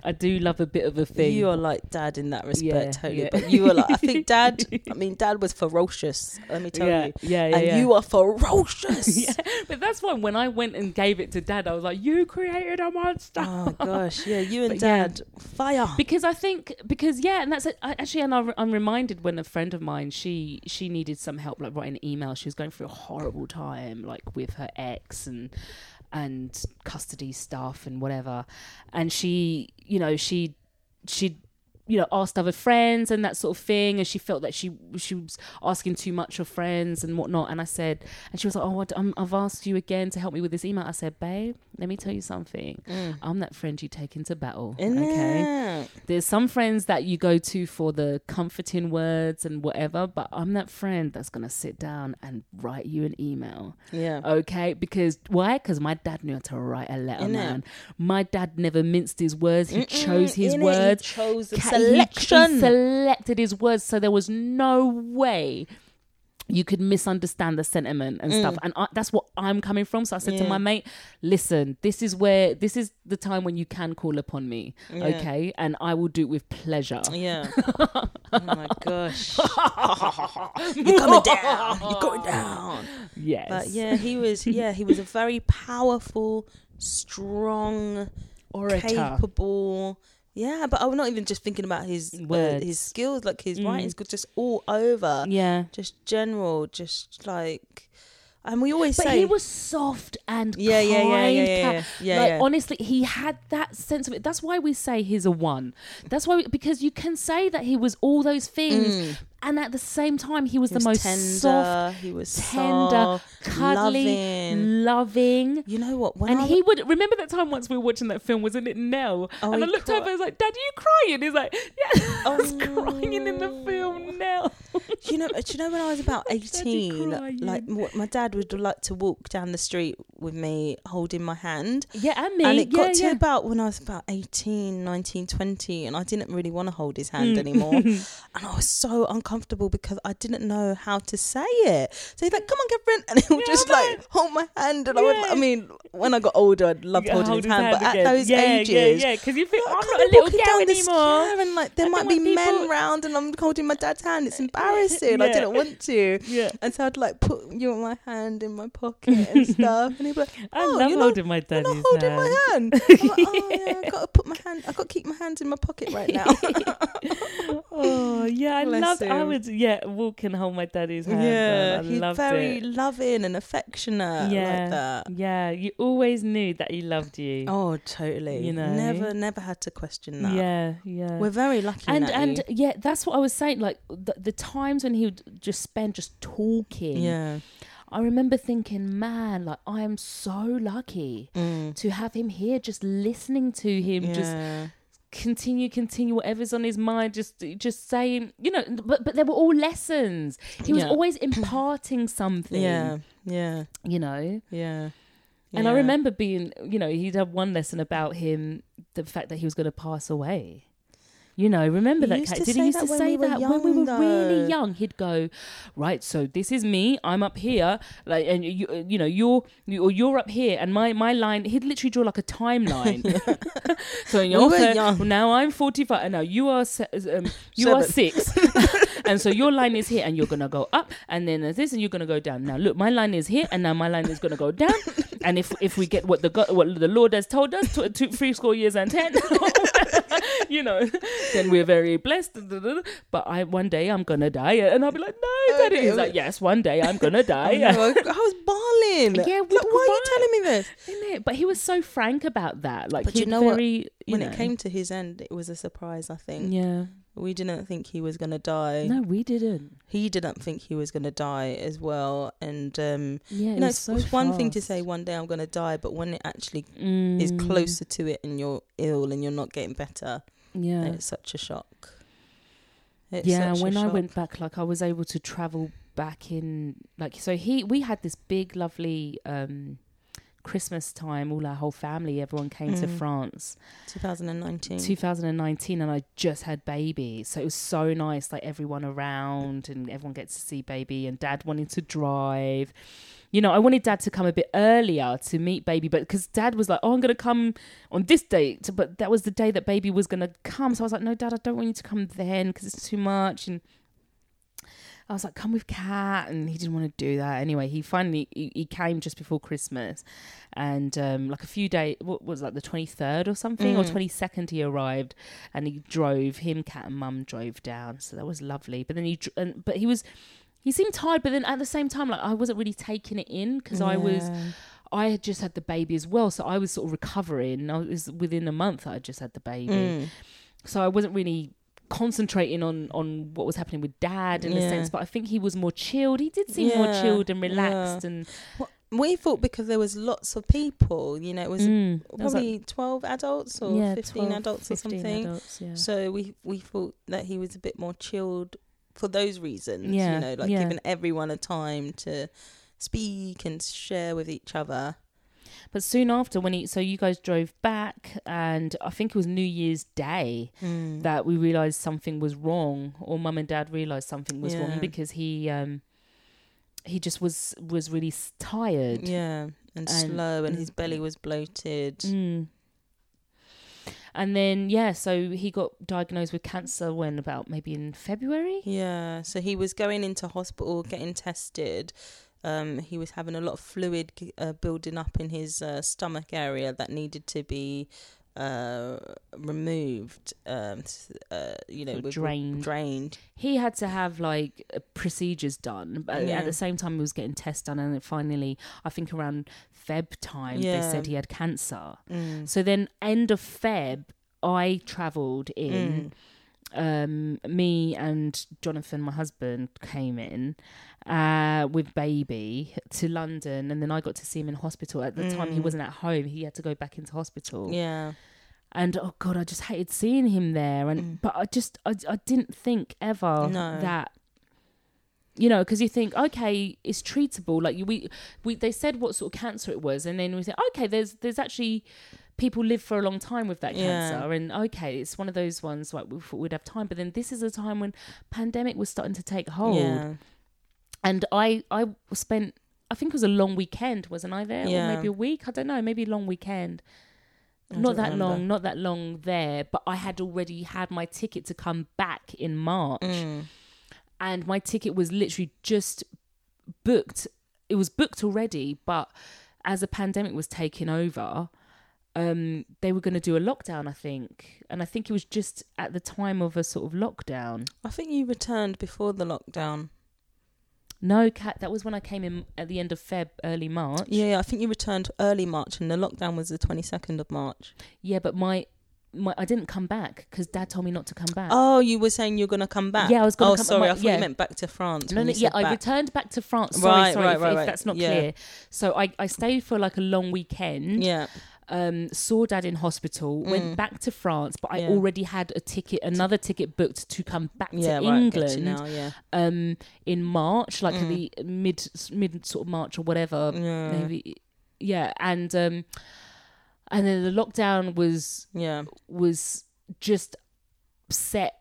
I do love a bit of a thing. You are like dad in that respect, Yeah, totally. yeah. But you are like, I think dad. I mean, dad was ferocious. Let me tell yeah, you. yeah, yeah, and you are ferocious. yeah, but that's why when I went and gave it to dad, I was like, "You created a monster." Oh gosh, yeah, you and But dad, fire. because I think because yeah, and that's it. I, actually, and I, I'm reminded when a friend of mine she she needed some help like writing an email. She was going through a horrible time like with her ex and and custody stuff and whatever, and she you know she she you know asked other friends and that sort of thing and she felt that she she was asking too much of friends and whatnot and i said and she was like oh I, am um, i've asked you again to help me with this email. I said babe let me tell you something. Mm. I'm that friend you take into battle In okay? it. there's some friends that you go to for the comforting words and whatever but i'm that friend that's gonna sit down and write you an email Yeah. okay? Because why? Because my dad knew how to write a letter Innit? man. My dad never minced his words. He Mm-mm, chose his words. chose the selection. he selected his words so there was no way you could misunderstand the sentiment and stuff and I, that's what i'm coming from so i said to Mm. My mate listen this is where this is the time when you can call upon me Yeah. okay and i will do it with pleasure Yeah. oh my gosh. You're coming down. You're going down. yes But yeah, he was. Yeah, he was a very powerful, strong, orator capable. Yeah, but I'm not even just thinking about his uh, his skills. Like his Mm. writing's good, just all over. yeah Just general, just like. And we always but say he was soft and Yeah, yeah, yeah, yeah, yeah, yeah. Yeah, like yeah. honestly, he had that sense of it. That's why we say he's a one. That's why we, because you can say that he was all those things, and at the same time, he was. He the was most tender. soft, he was tender, soft, cuddly, loving. loving. You know what? And I he would remember that time once we were watching that film, wasn't it Nell? Oh, and I looked cry- over, I was like, "Dad, are you crying?" He's like, "Yeah, I was Oh. crying in the film Nell." Do you know? Do you know when I was about eighteen? Like my dad would like to walk down the street with me, holding my hand. Yeah, and me. And it got to yeah. about when I was about 18, 19, 20, and I didn't really want to hold his hand Mm. anymore. and I was so uncomfortable because I didn't know how to say it. So he's like, "Come on, Catherine," and he would Yeah, just like hold my hand, and I would. Yeah. I mean, when I got older, I loved Yeah, holding hold his hand, but at those yeah, ages. yeah, yeah, because you think I I'm can't a little girl down anymore. and like there I might be want men people- round and I'm holding my dad's hand. It's uh, embarrassing. I didn't want to. Yeah. And so I'd like put you my hand in my pocket and stuff. And he'd be like, I oh, love you're holding not, my you're daddy's not holding hand. my hand. I'm like, oh yeah, I gotta put my hand. I gotta keep my hands in my pocket right now. Oh yeah, I Bless loved. I would yeah walk and hold my daddy's hand. yeah, he's very it. loving and affectionate Yeah, like that. yeah. You always knew that he loved you. Oh, totally. You know? never, never had to question that. yeah, yeah. We're very lucky. and Natty. and yeah, that's what I was saying. Like the, the times when he would just spend just talking. yeah, I remember thinking, man, like I am so lucky Mm. to have him here, just listening to him, just yeah. Continue continue whatever's on his mind just just saying you know but but they were all lessons. He was Yeah. always imparting something. Yeah, yeah, you know? Yeah. and i remember being you know he'd have one lesson about him the fact that he was going to pass away you know, remember He that? used Kate? to Did he used that to when say we were that when we were really young? He'd go, right. So this is me. I'm up here, like, and you, you know, you're, you, or you're up here, and my my line. He'd literally draw like a timeline. so thir- young. now I'm 45, and now you are um, you are six, and so your line is here, and you're gonna go up, and then there's this, and you're gonna go down. Now look, my line is here, and now my line is gonna go down, and if if we get what the God, what the Lord has told us, tw- two, three score years and ten, you know, then we're very blessed. But I one day I'm gonna die, and I'll be like, no, Daddy. Okay, He's like, yes, one day I'm gonna die. I, was bawling. Yeah, Like, why are you telling me this? Isn't it? But he was so frank about that. Like, But you know what? you When know, it came to his end, it was a surprise. I think. yeah, We didn't think he was going to die. No, we didn't. He didn't think he was going to die as well. And, um, Yeah, you know, it's, so it's one thing to say one day I'm going to die, but when it actually Mm. is closer to it and you're ill and you're not getting better, Yeah. it's such a shock. It's yeah, when I went back, like I was able to travel back in, like so he we had this big lovely um Christmas time. All our whole family, everyone came to Mm. France, 2019. 2019, and I just had baby, so it was so nice. Like everyone around, and everyone gets to see baby, and Dad wanting to drive. You know, I wanted Dad to come a bit earlier to meet baby, but because Dad was like, "Oh, I'm gonna come on this date," but that was the day that baby was gonna come, so I was like, "No, Dad, I don't want you to come then because it's too much." And I was like, "Come with Cat," and he didn't want to do that. Anyway, he finally he, he came just before Christmas, and um, like a few days, what was like the twenty third or something, or Mm. twenty second, he arrived, and he drove him, Cat, and Mum drove down, so that was lovely. But then he, and, but he was. He seemed tired, but then at the same time, like I wasn't really taking it in because I was, I had just had the baby as well, so I was sort of recovering. I was within a month I had just had the baby, Mm. so I wasn't really concentrating on on what was happening with dad in a sense. But I think he was more chilled. He did seem more chilled and yeah. relaxed, and We thought because there was lots of people, you know, it was Mm, there was, like, probably 12 adults or yeah, 15 12, adults or something. adults, yeah. So we we thought that he was a bit more chilled for those reasons. Yeah, You know, like yeah. giving everyone a time to speak and share with each other. But soon after, when he, so you guys drove back, and I think it was New Year's Day Mm. that we realized something was wrong, or Mum and Dad realized something was wrong because he, um, he just was was really tired. Yeah, and, And- slow, and his mm. belly was bloated. Mm. And then yeah, so he got diagnosed with cancer when about maybe in February. Yeah, so he was going into hospital getting tested. Um, he was having a lot of fluid uh, building up in his uh, stomach area that needed to be uh, removed. Um, uh, you know, with- drained. drained. He had to have like procedures done, but Yeah. at the same time he was getting tests done, and then finally, I think around Feb time, they said he had cancer. Mm. So then, end of Feb, I travelled in. Mm. um, me and Jonathan, my husband, came in uh, with baby to London, and then I got to see him in hospital. At the time, he Mm. wasn't at home; he had to go back into hospital. Yeah. And oh god, I just hated seeing him there. And Mm. but I just, I, I didn't think ever No. that. You know, because you think, okay, it's treatable. Like you, we, we, they said what sort of cancer it was, and then we said, okay, there's, there's actually people live for a long time with that Yeah. cancer, and okay, it's one of those ones like we thought we'd have time, but then this is a time when pandemic was starting to take hold, Yeah. And I, I spent, I think it was a long weekend, wasn't I there, Yeah. or maybe a week? I don't know, maybe a long weekend. I not that remember. long, not that long there, but I had already had my ticket to come back in March Mm. and my ticket was literally just booked. It was booked already, but as the pandemic was taking over, um, they were going to do a lockdown, I think, and I think it was just at the time of a sort of lockdown. I think you returned before the lockdown. No, Kat. That was when I came in at the end of Feb, early March. Yeah, yeah, I think you returned early March, and the lockdown was the twenty second of March. yeah, but my. My, I didn't come back because Dad told me not to come back. Oh, you were saying you're gonna come back? Yeah, I was gonna Oh, come- sorry, my- I thought yeah. you meant back to France. No, no, yeah, said I returned back to France. Sorry, Right, sorry, right, if, right, if that's not Yeah. clear. So I, I stayed for like a long weekend. Yeah, um, saw dad in hospital, Mm. went back to France, but I already had a ticket, another ticket booked to come back yeah, to right. England now, yeah, um, in March, like Mm. the mid mid sort of March or whatever, yeah, maybe. Yeah, and um, and then the lockdown was yeah. was just set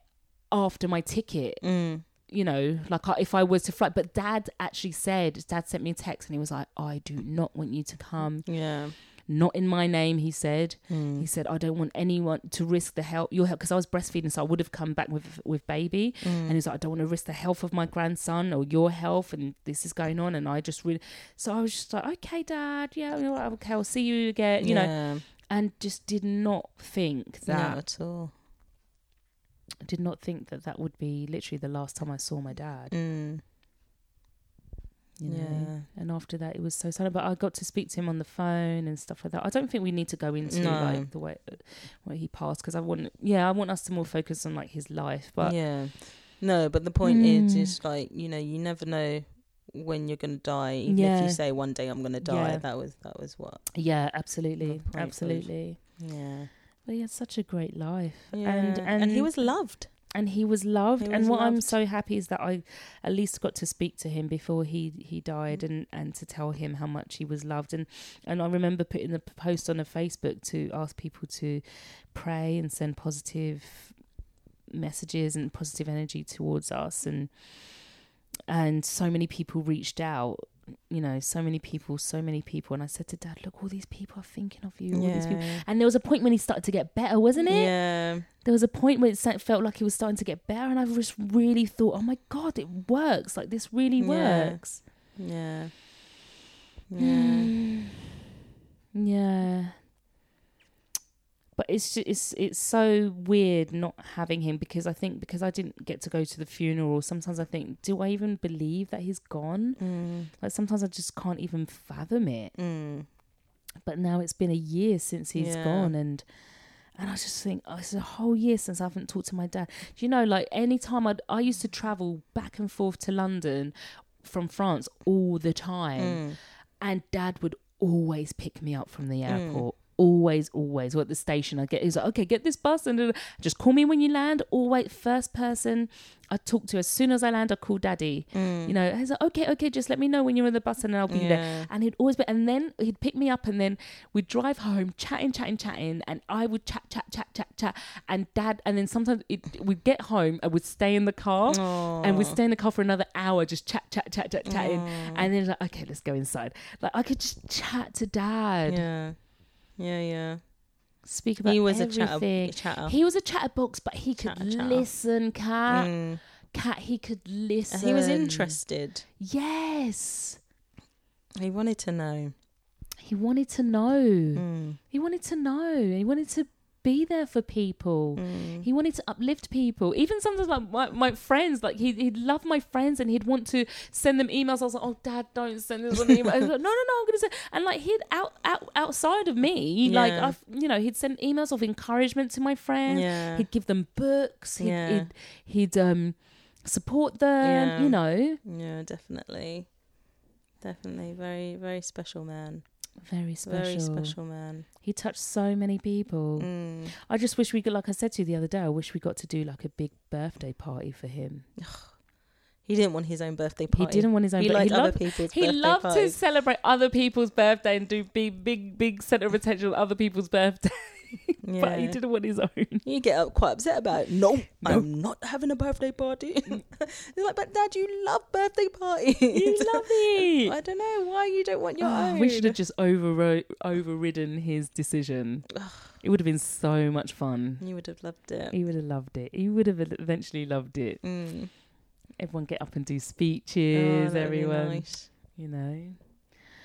after my ticket. Mm. You know, like I, if I was to fly, but Dad actually said, Dad sent me a text and he was like, "I do not want you to come, Yeah. Not in my name." He said. Mm. He said, "I don't want anyone to risk the health your health because I was breastfeeding, so I would have come back with with baby." Mm. And he's like, "I don't want to risk the health of my grandson or your health, and this is going on." And I just really, so I was just like, "Okay, Dad, yeah, you know what, okay, I'll see you again," you know, and just did not think Not that, at all. did not think that that would be literally the last time I saw my dad. Mm. You know, Yeah. and after that it was so sad. But I got to speak to him on the phone and stuff like that. I don't think we need to go into No. like the way where he passed because I want yeah I want us to more focus on like his life. But yeah. No, but the point is, Mm. is like you know, you never know when you're gonna die. Even if you say one day I'm gonna die, Yeah. that was that was what. yeah, absolutely, was- absolutely. Yeah. But he had such a great life, Yeah. and and he was loved. And he was loved. He and was what I'm so happy is that I at least got to speak to him before he he died, and and to tell him how much he was loved. And and I remember putting a post on a Facebook to ask people to pray and send positive messages and positive energy towards us, and and so many people reached out. You know, so many people, so many people, and I said to Dad, "Look, all these people are thinking of you. All these people." And there was a point when he started to get better, wasn't it? Yeah. there was a point where it felt like he was starting to get better, and I just really thought, oh my god, it works! Like this really Yeah. works. Yeah. Yeah. Yeah. But it's ju- it's it's so weird not having him because I think because I didn't get to go to the funeral. Sometimes I think, do I even believe that he's gone? Mm. Like sometimes I just can't even fathom it. Mm. But now it's been a year since he's Yeah. gone, and and I just think oh, it's a whole year since I haven't talked to my dad. Do you know, like any time I I used to travel back and forth to London from France all the time, Mm. and Dad would always pick me up from the Mm. airport. Always, always, or at the station. I get he's like, okay, get this bus and just call me when you land. Always, first person I talk to as soon as I land, I call Daddy. Mm. You know, he's like, okay, okay, just let me know when you're in the bus and I'll be there. And he'd always be, and then he'd pick me up, and then we'd drive home, chatting, chatting, chatting, and I would chat, chat, chat, chat, chat, and Dad, and then sometimes it, we'd get home and we'd stay in the car, and we'd stay in the car for another hour, just chat, chat, chat, chat, chatting, Aw. and then like, okay, let's go inside. Like I could just chat to Dad, Yeah. Yeah. Yeah. speak about He was everything. a chatter. He was a chatterbox, but he could Chatter, chatter. listen, Kat. Mm. Kat, he could listen. He was interested. Yes, He wanted to know. he wanted to know. Mm. He wanted to know. He wanted to be there for people. Mm. He wanted to uplift people. Even sometimes like my, my friends, like he he'd love my friends and he'd want to send them emails. I was like, Oh dad, don't send this one email. I was like, no, no, no, I'm gonna send and like he'd out, out outside of me, like I've you know, he'd send emails of encouragement to my friends. Yeah. He'd give them books. He'd Yeah. he'd, he'd um support them, Yeah. you know. Yeah, definitely. Definitely. Very, very special man. Very special. Very special man. He touched so many people. Mm. I just wish we could, like I said to you the other day, I wish we got to do like a big birthday party for him. He didn't want his own birthday party. He didn't want his own. He liked he other loved, people's he loved to celebrate other people's birthday and do big, big, big center of attention on other people's birthday. Yeah. But he didn't want his own. You get up quite upset about it. No, No. I'm not having a birthday party. It's like, but Dad, you love birthday parties. You love it. I don't know why you don't want your Oh, own. we should have just overro- overridden his decision. It would have been so much fun. You would have loved it. He would have loved it. He would have eventually loved it. Mm. Everyone get up and do Oh, speeches. be everyone, nice. you know.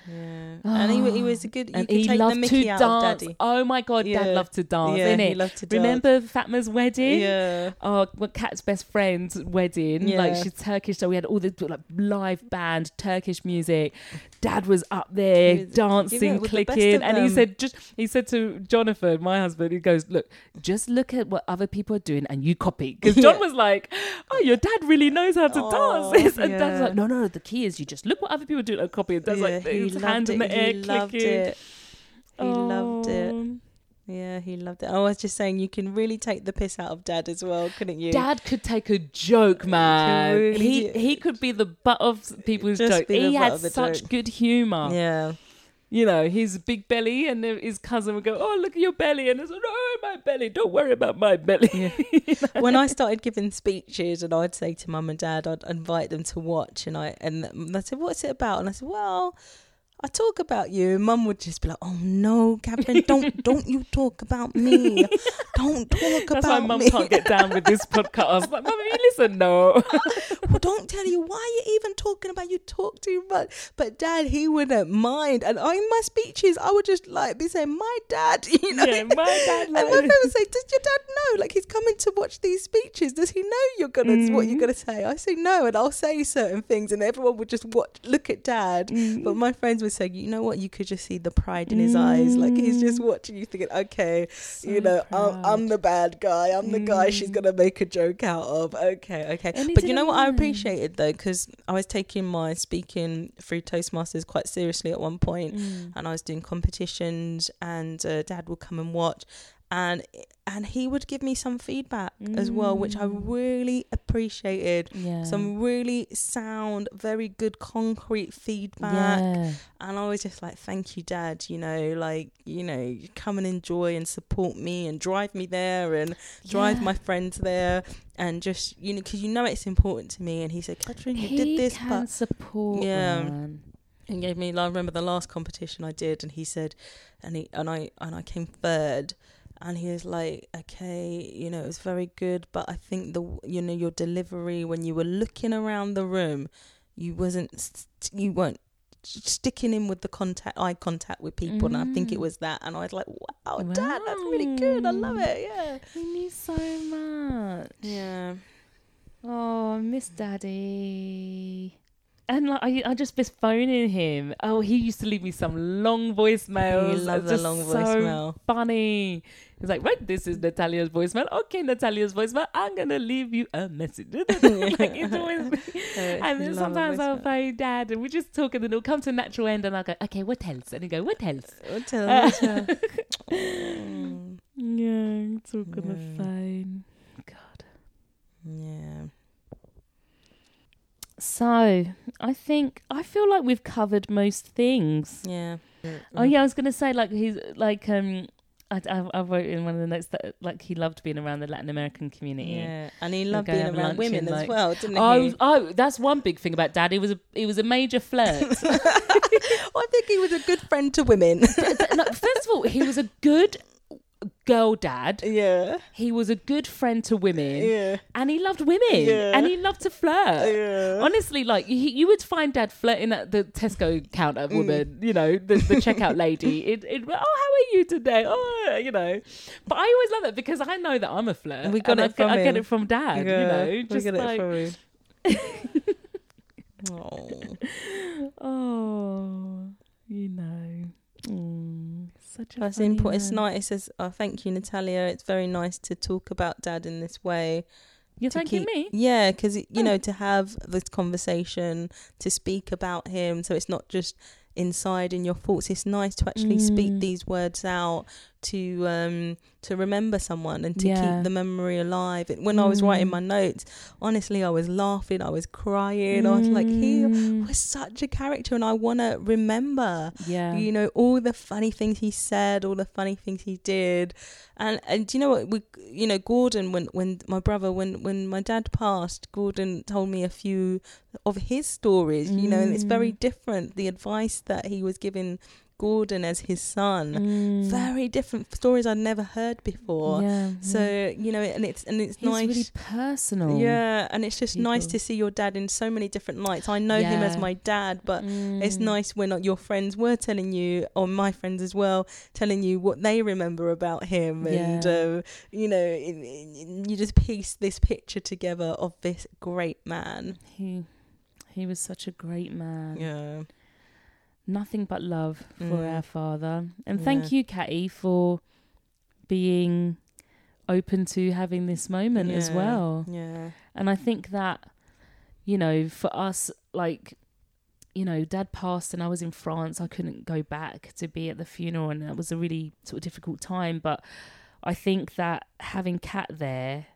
Yeah. and he, he was a ah. good. You and he loved to dance. Oh my god, Yeah. Dad loved to dance, yeah, he innit? loved to dance. Remember Fatma's wedding? Yeah. Oh, well, Kat's best friend's wedding. Yeah. Like she's Turkish, so we had all the like live band Turkish music. Dad was up there was- dancing, with the clicking, and he said, "Just," he said to Jonathan, my husband, he goes, "Look, just look at what other people are doing, and you copy." Because John was like, "Oh, your dad really knows how to Oh, dance this," and Dad's like, "No, no, the key is you just look what other people do and copy." And Dad's like, he his hand in the air, he loved clicking. it. He loved it. Oh. Yeah, he loved it. I was just saying, you can really take the piss out of Dad as well, couldn't you? Dad could take a joke, man. really he do. he could be the butt of people's Just joke. be the He had such joke. good humor. Yeah. You know, his big belly, and his cousin would go, "Oh, look at your belly," and I said, "Oh, my belly. Don't worry about my belly." when I started giving speeches, and I'd say to Mum and Dad, I'd invite them to watch, and I and they said, "What's it about?" And I said, "Well." I talk about you, and Mum would just be like, "Oh no, Catherine, don't don't you talk about me? Don't talk That's why about Mum me. can't get down with this podcast. Like, Mum, you listen, no. well, don't tell you why you're you even talking about? You talk too much. But dad, he wouldn't mind. And I, in my speeches, I would just like be saying, my dad, you know. Yeah, my dad, and my like- friend would say, does your dad know? Like, he's coming to watch these speeches. Does he know you're going to, what Mm. you're going to say? I say no. And I'll say certain things. And everyone would just watch, look at dad. Mm. But my friends would say, you know what? You could just see the pride in his eyes. Like, he's just watching you thinking, okay, you know, I'm, I'm the bad guy. I'm the guy she's Mm. going to make a joke out of. Okay, okay. And But you know what I appreciated though? Because I was taking my speaking through Toastmasters quite seriously at one point, Mm. and I was doing competitions, and uh, dad would come and watch. And and he would give me some feedback as well, which I Mm. really appreciated. Yeah. Some really sound, very good, concrete feedback yeah. and I was just like, "Thank you, Dad." You know, like you know, come and enjoy and support me and drive me there and drive Yeah. my friends there and just you know, because you know it's important to me. And he said, "Catherine, you he did this, can but." support. Yeah. man. He gave me. I remember the last competition I did, and he said, and he and I and I came third, and he was like, "Okay, you know, it was very good, but I think the you know your delivery when you were looking around the room, you wasn't st- you weren't sticking in with the contact eye contact with people, and I think it Mm. was that, and I was like, wow, Dad, that's really good. I love it. Yeah, He knew so much. yeah, Oh, I miss Daddy. And like I, I just miss phoning him. Oh, he used to leave me some long voicemails. You love It's the just long so voicemail. Funny. He's like, right, this is Natalia's voicemail. Okay, Natalia's voicemail. I'm gonna leave you a message. like it's always. and then sometimes I'll phone Dad, and we just talk, and then it'll come to a natural end, and I'll go, okay, what else? And he go, what else? Uh, you, Mm, Yeah, talk on the phone. God. yeah. So I think I feel like we've covered most things. Yeah. Oh yeah, I was gonna say like he's like um. I, I, I wrote in one of the notes that like he loved being around the Latin American community. Yeah, and he loved being around women in, as well, didn't Oh, he? oh, that's one big thing about Dad. He was a he was a major flirt. I think he was a good friend to women. No, first of all, he was a good girl dad. yeah, He was a good friend to women, yeah, and he loved women, Yeah. and he loved to flirt. yeah. Honestly, like you, you would find Dad flirting at the Tesco counter Mm. woman, you know, the, the checkout lady. It, it, oh, how are you today? Oh, you know. But I always love it because I know that I'm a flirt. We got it I, get- from I get it from Dad. Yeah, you know, we just get it like from him. oh, oh, you know, mm, such a important. It's nice. It says, oh, "Thank you, Natalia." It's very nice to talk about Dad in this way. You're thanking keep- me. Yeah, because you Oh. know to have this conversation, to speak about him, so it's not just inside in your thoughts. It's nice to actually speak Mm. these words out to um to remember someone and to Yeah. keep the memory alive. When I was writing Mm. my notes, honestly, I was laughing, I was crying. I was like, he Mm. was such a character, and I want to remember Yeah. you know all the funny things he said all the funny things he did and and do you know what we you know gordon when when my brother when when my dad passed gordon told me a few of his stories you know and it's very Mm. different the advice that he was giving gordon as his son Mm. very different stories i'd never heard before Yeah. so you know and it's and it's He's nice really personal. yeah and it's just nice to see your dad in so many different lights i know him as my dad but it's Mm. nice when your friends were telling you, or my friends as well, telling you what they remember about him, and Yeah. uh, you know, it, it- you just piece this picture together of this great man. He he was such a great man. Yeah, Nothing but love for Mm. our father. And Yeah. thank you, Catty, for being open to having this moment as well. Yeah, And I think that, you know, for us, like, you know, dad passed and I was in France. I couldn't go back to be at the funeral, and that was a really sort of difficult time. But I think that having Kat there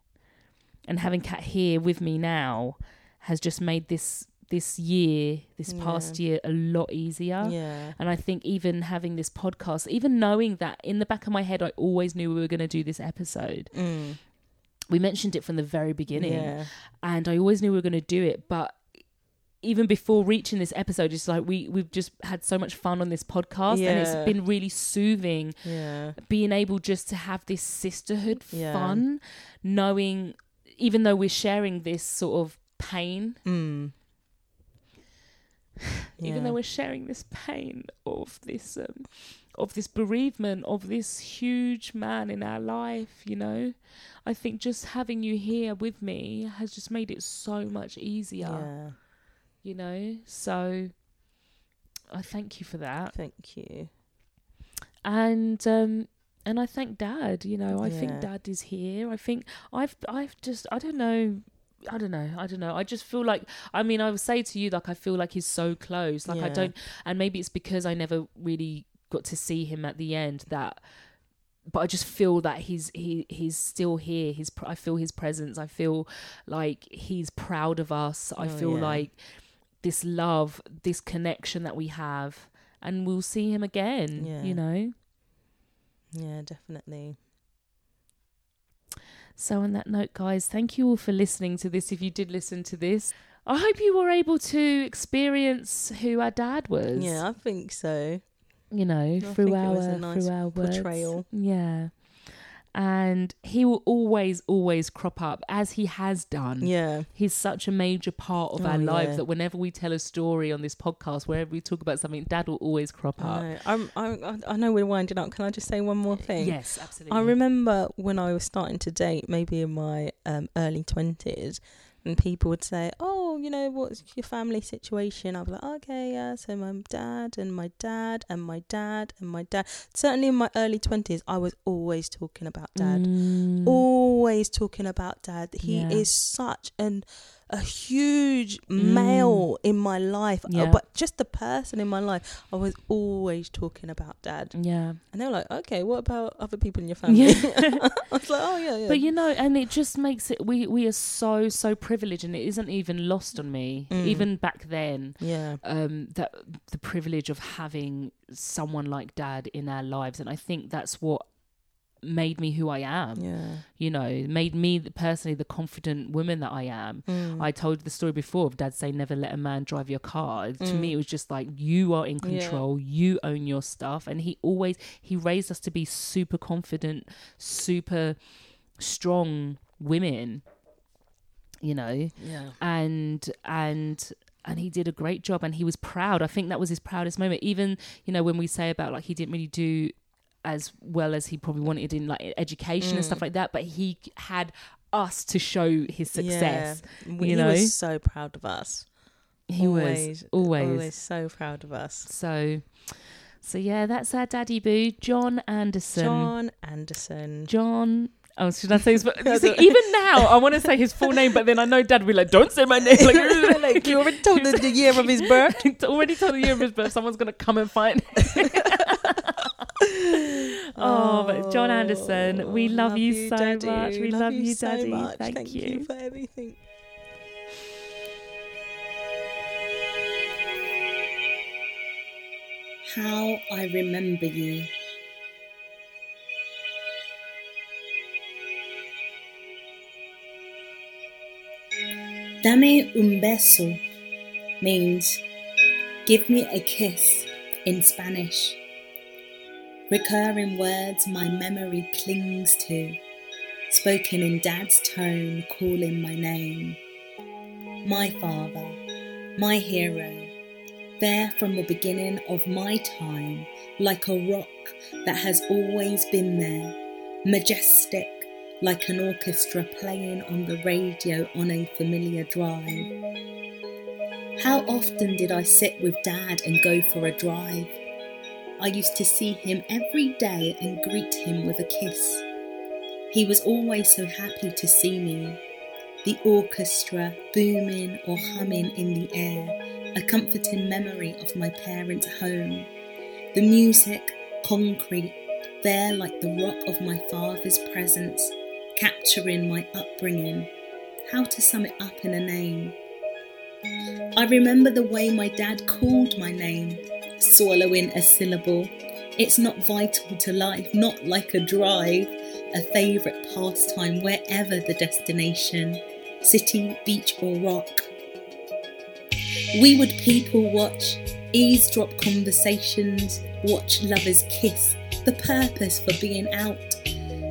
and having Kat here with me now has just made this this year, this past year, a lot easier. yeah, And I think even having this podcast, even knowing that in the back of my head, I always knew we were going to do this episode. mm. We mentioned it from the very beginning yeah, and I always knew we were going to do it. But even before reaching this episode, it's like we we've just had so much fun on this podcast, and it's been really soothing yeah, being able just to have this sisterhood Yeah. fun, knowing even though we're sharing this sort of pain, mm. even though we're sharing this pain of this um, of this bereavement of this huge man in our life. You know, I think just having you here with me has just made it so much easier. Yeah. You know, so I thank you for that. Thank you. and um and I thank dad you know I think dad is here I think I've I've just I don't know I don't know I don't know. I just feel like I mean I would say to you like I feel like he's so close. Like I don't and maybe it's because I never really got to see him at the end that but I just feel that he's he he's still here. He's pr- I feel his presence. I feel like he's proud of us. I Oh, feel yeah. like this love this connection that we have and we'll see him again Yeah. you know? Yeah, definitely. So, on that note, guys, thank you all for listening to this. If you did listen to this, I hope you were able to experience who our dad was. Yeah, I think so. you know, think through our nice through our words. portrayal. Yeah, and he will always, always crop up as he has done. Yeah. He's such a major part of Oh, our lives yeah. that whenever we tell a story on this podcast, wherever we talk about something, Dad will always crop up. I know. I'm, I'm, I know we're winding up. Can I just say one more thing? Yes, absolutely. I remember when I was starting to date, maybe in my um, early 20s, and people would say, Oh, you know, what's your family situation? I'd be like, Okay, yeah, so my dad and my dad and my dad and my dad. Certainly in my early 20s, I was always talking about dad. Mm. Always talking about dad. He Yeah. is such an a huge Mm. male in my life, uh, but just the person in my life. I was always talking about dad. Yeah. And they were like, okay, what about other people in your family? Yeah. I was like, oh, yeah, yeah. But you know, and it just makes it we we are so so privileged, and it isn't even lost on me. Mm. Even back then, yeah. um, that the privilege of having someone like Dad in our lives, and I think that's what made me who I am. Yeah. You know, made me personally the confident woman that I am. Mm. I told the story before of Dad saying never let a man drive your car. To Mm. me, it was just like you are in Yeah. control, you own your stuff, and he always he raised us to be super confident, super strong women. You know, yeah. and and and he did a great job, and he was proud. I think that was his proudest moment. Even you know when we say about like he didn't really do as well as he probably wanted in like education and Mm. stuff like that, but he had us to show his success. Yeah. you he know? was so proud of us. He always, was always. always so proud of us. So, so yeah, that's our daddy boo, John Anderson. John Anderson. John. Oh, should I say his? You see, even now, I want to say his full name, but then I know Dad will be like, "Don't say my name." Like, like you already told the, the year of his birth. already told the year of his birth. Someone's gonna come and find. Oh, but John Anderson, oh, we love, you, so Daddy. much. We love, you, so Daddy. much. Thank, you. for everything. How I remember you. Dame un beso means give me a kiss in Spanish. Recurring words my memory clings to, spoken in dad's tone, calling my name. My father, my hero, there from the beginning of my time, like a rock that has always been there, majestic, like an orchestra playing on the radio on a familiar drive. How often did I sit with Dad and go for a drive? I used to see him every day and greet him with a kiss. He was always so happy to see me. The orchestra booming or humming in the air, a comforting memory of my parents' home. The music, concrete, there like the rock of my father's presence, capturing my upbringing. How to sum it up in a name? I remember the way my dad called my name, swallowing a syllable. It's not vital to life, not like a drive, a favourite pastime wherever the destination, city, beach, or rock. We would people watch, eavesdrop conversations, watch lovers kiss, the purpose for being out.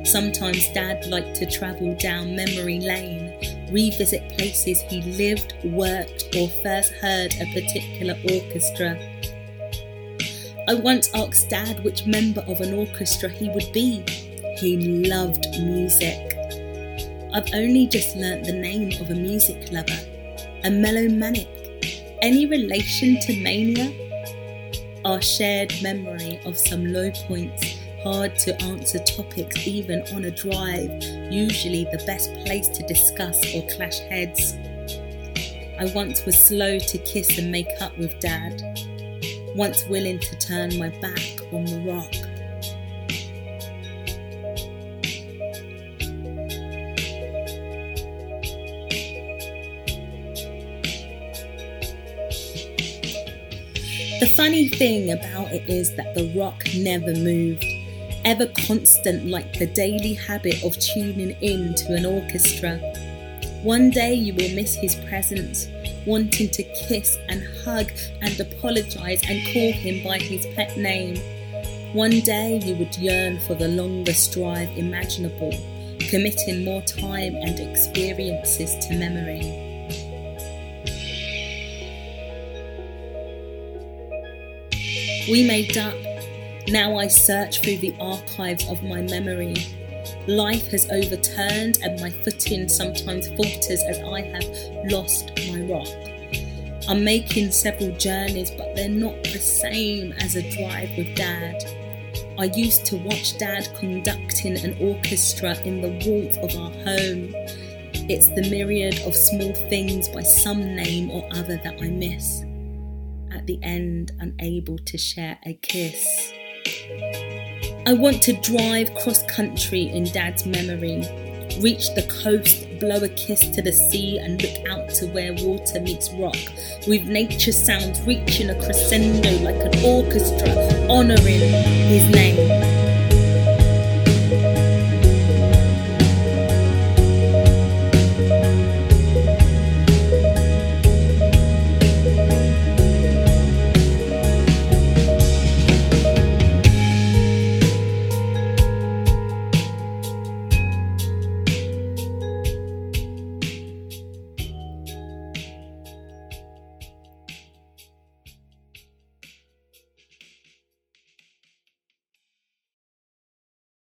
Sometimes dad liked to travel down memory lane, revisit places he lived, worked, or first heard a particular orchestra. I once asked Dad which member of an orchestra he would be. He loved music. I've only just learnt the name of a music lover, a melomanic. Any relation to mania? Our shared memory of some low points hard to answer topics even on a drive, usually the best place to discuss or clash heads. I once was slow to kiss and make up with dad, once willing to turn my back on the rock. The funny thing about it is that the rock never moved ever constant like the daily habit of tuning in to an orchestra. One day you will miss his presence, wanting to kiss and hug and apologize and call him by his pet name. One day you would yearn for the longest drive imaginable, committing more time and experiences to memory. We made up now I search through the archives of my memory. Life has overturned, and my footing sometimes falters as I have lost my rock. I'm making several journeys, but they're not the same as a drive with Dad. I used to watch Dad conducting an orchestra in the warmth of our home. It's the myriad of small things by some name or other that I miss. At the end, unable to share a kiss. I want to drive cross country in Dad's memory, reach the coast, blow a kiss to the sea, and look out to where water meets rock, with nature sounds reaching a crescendo like an orchestra, honouring his name.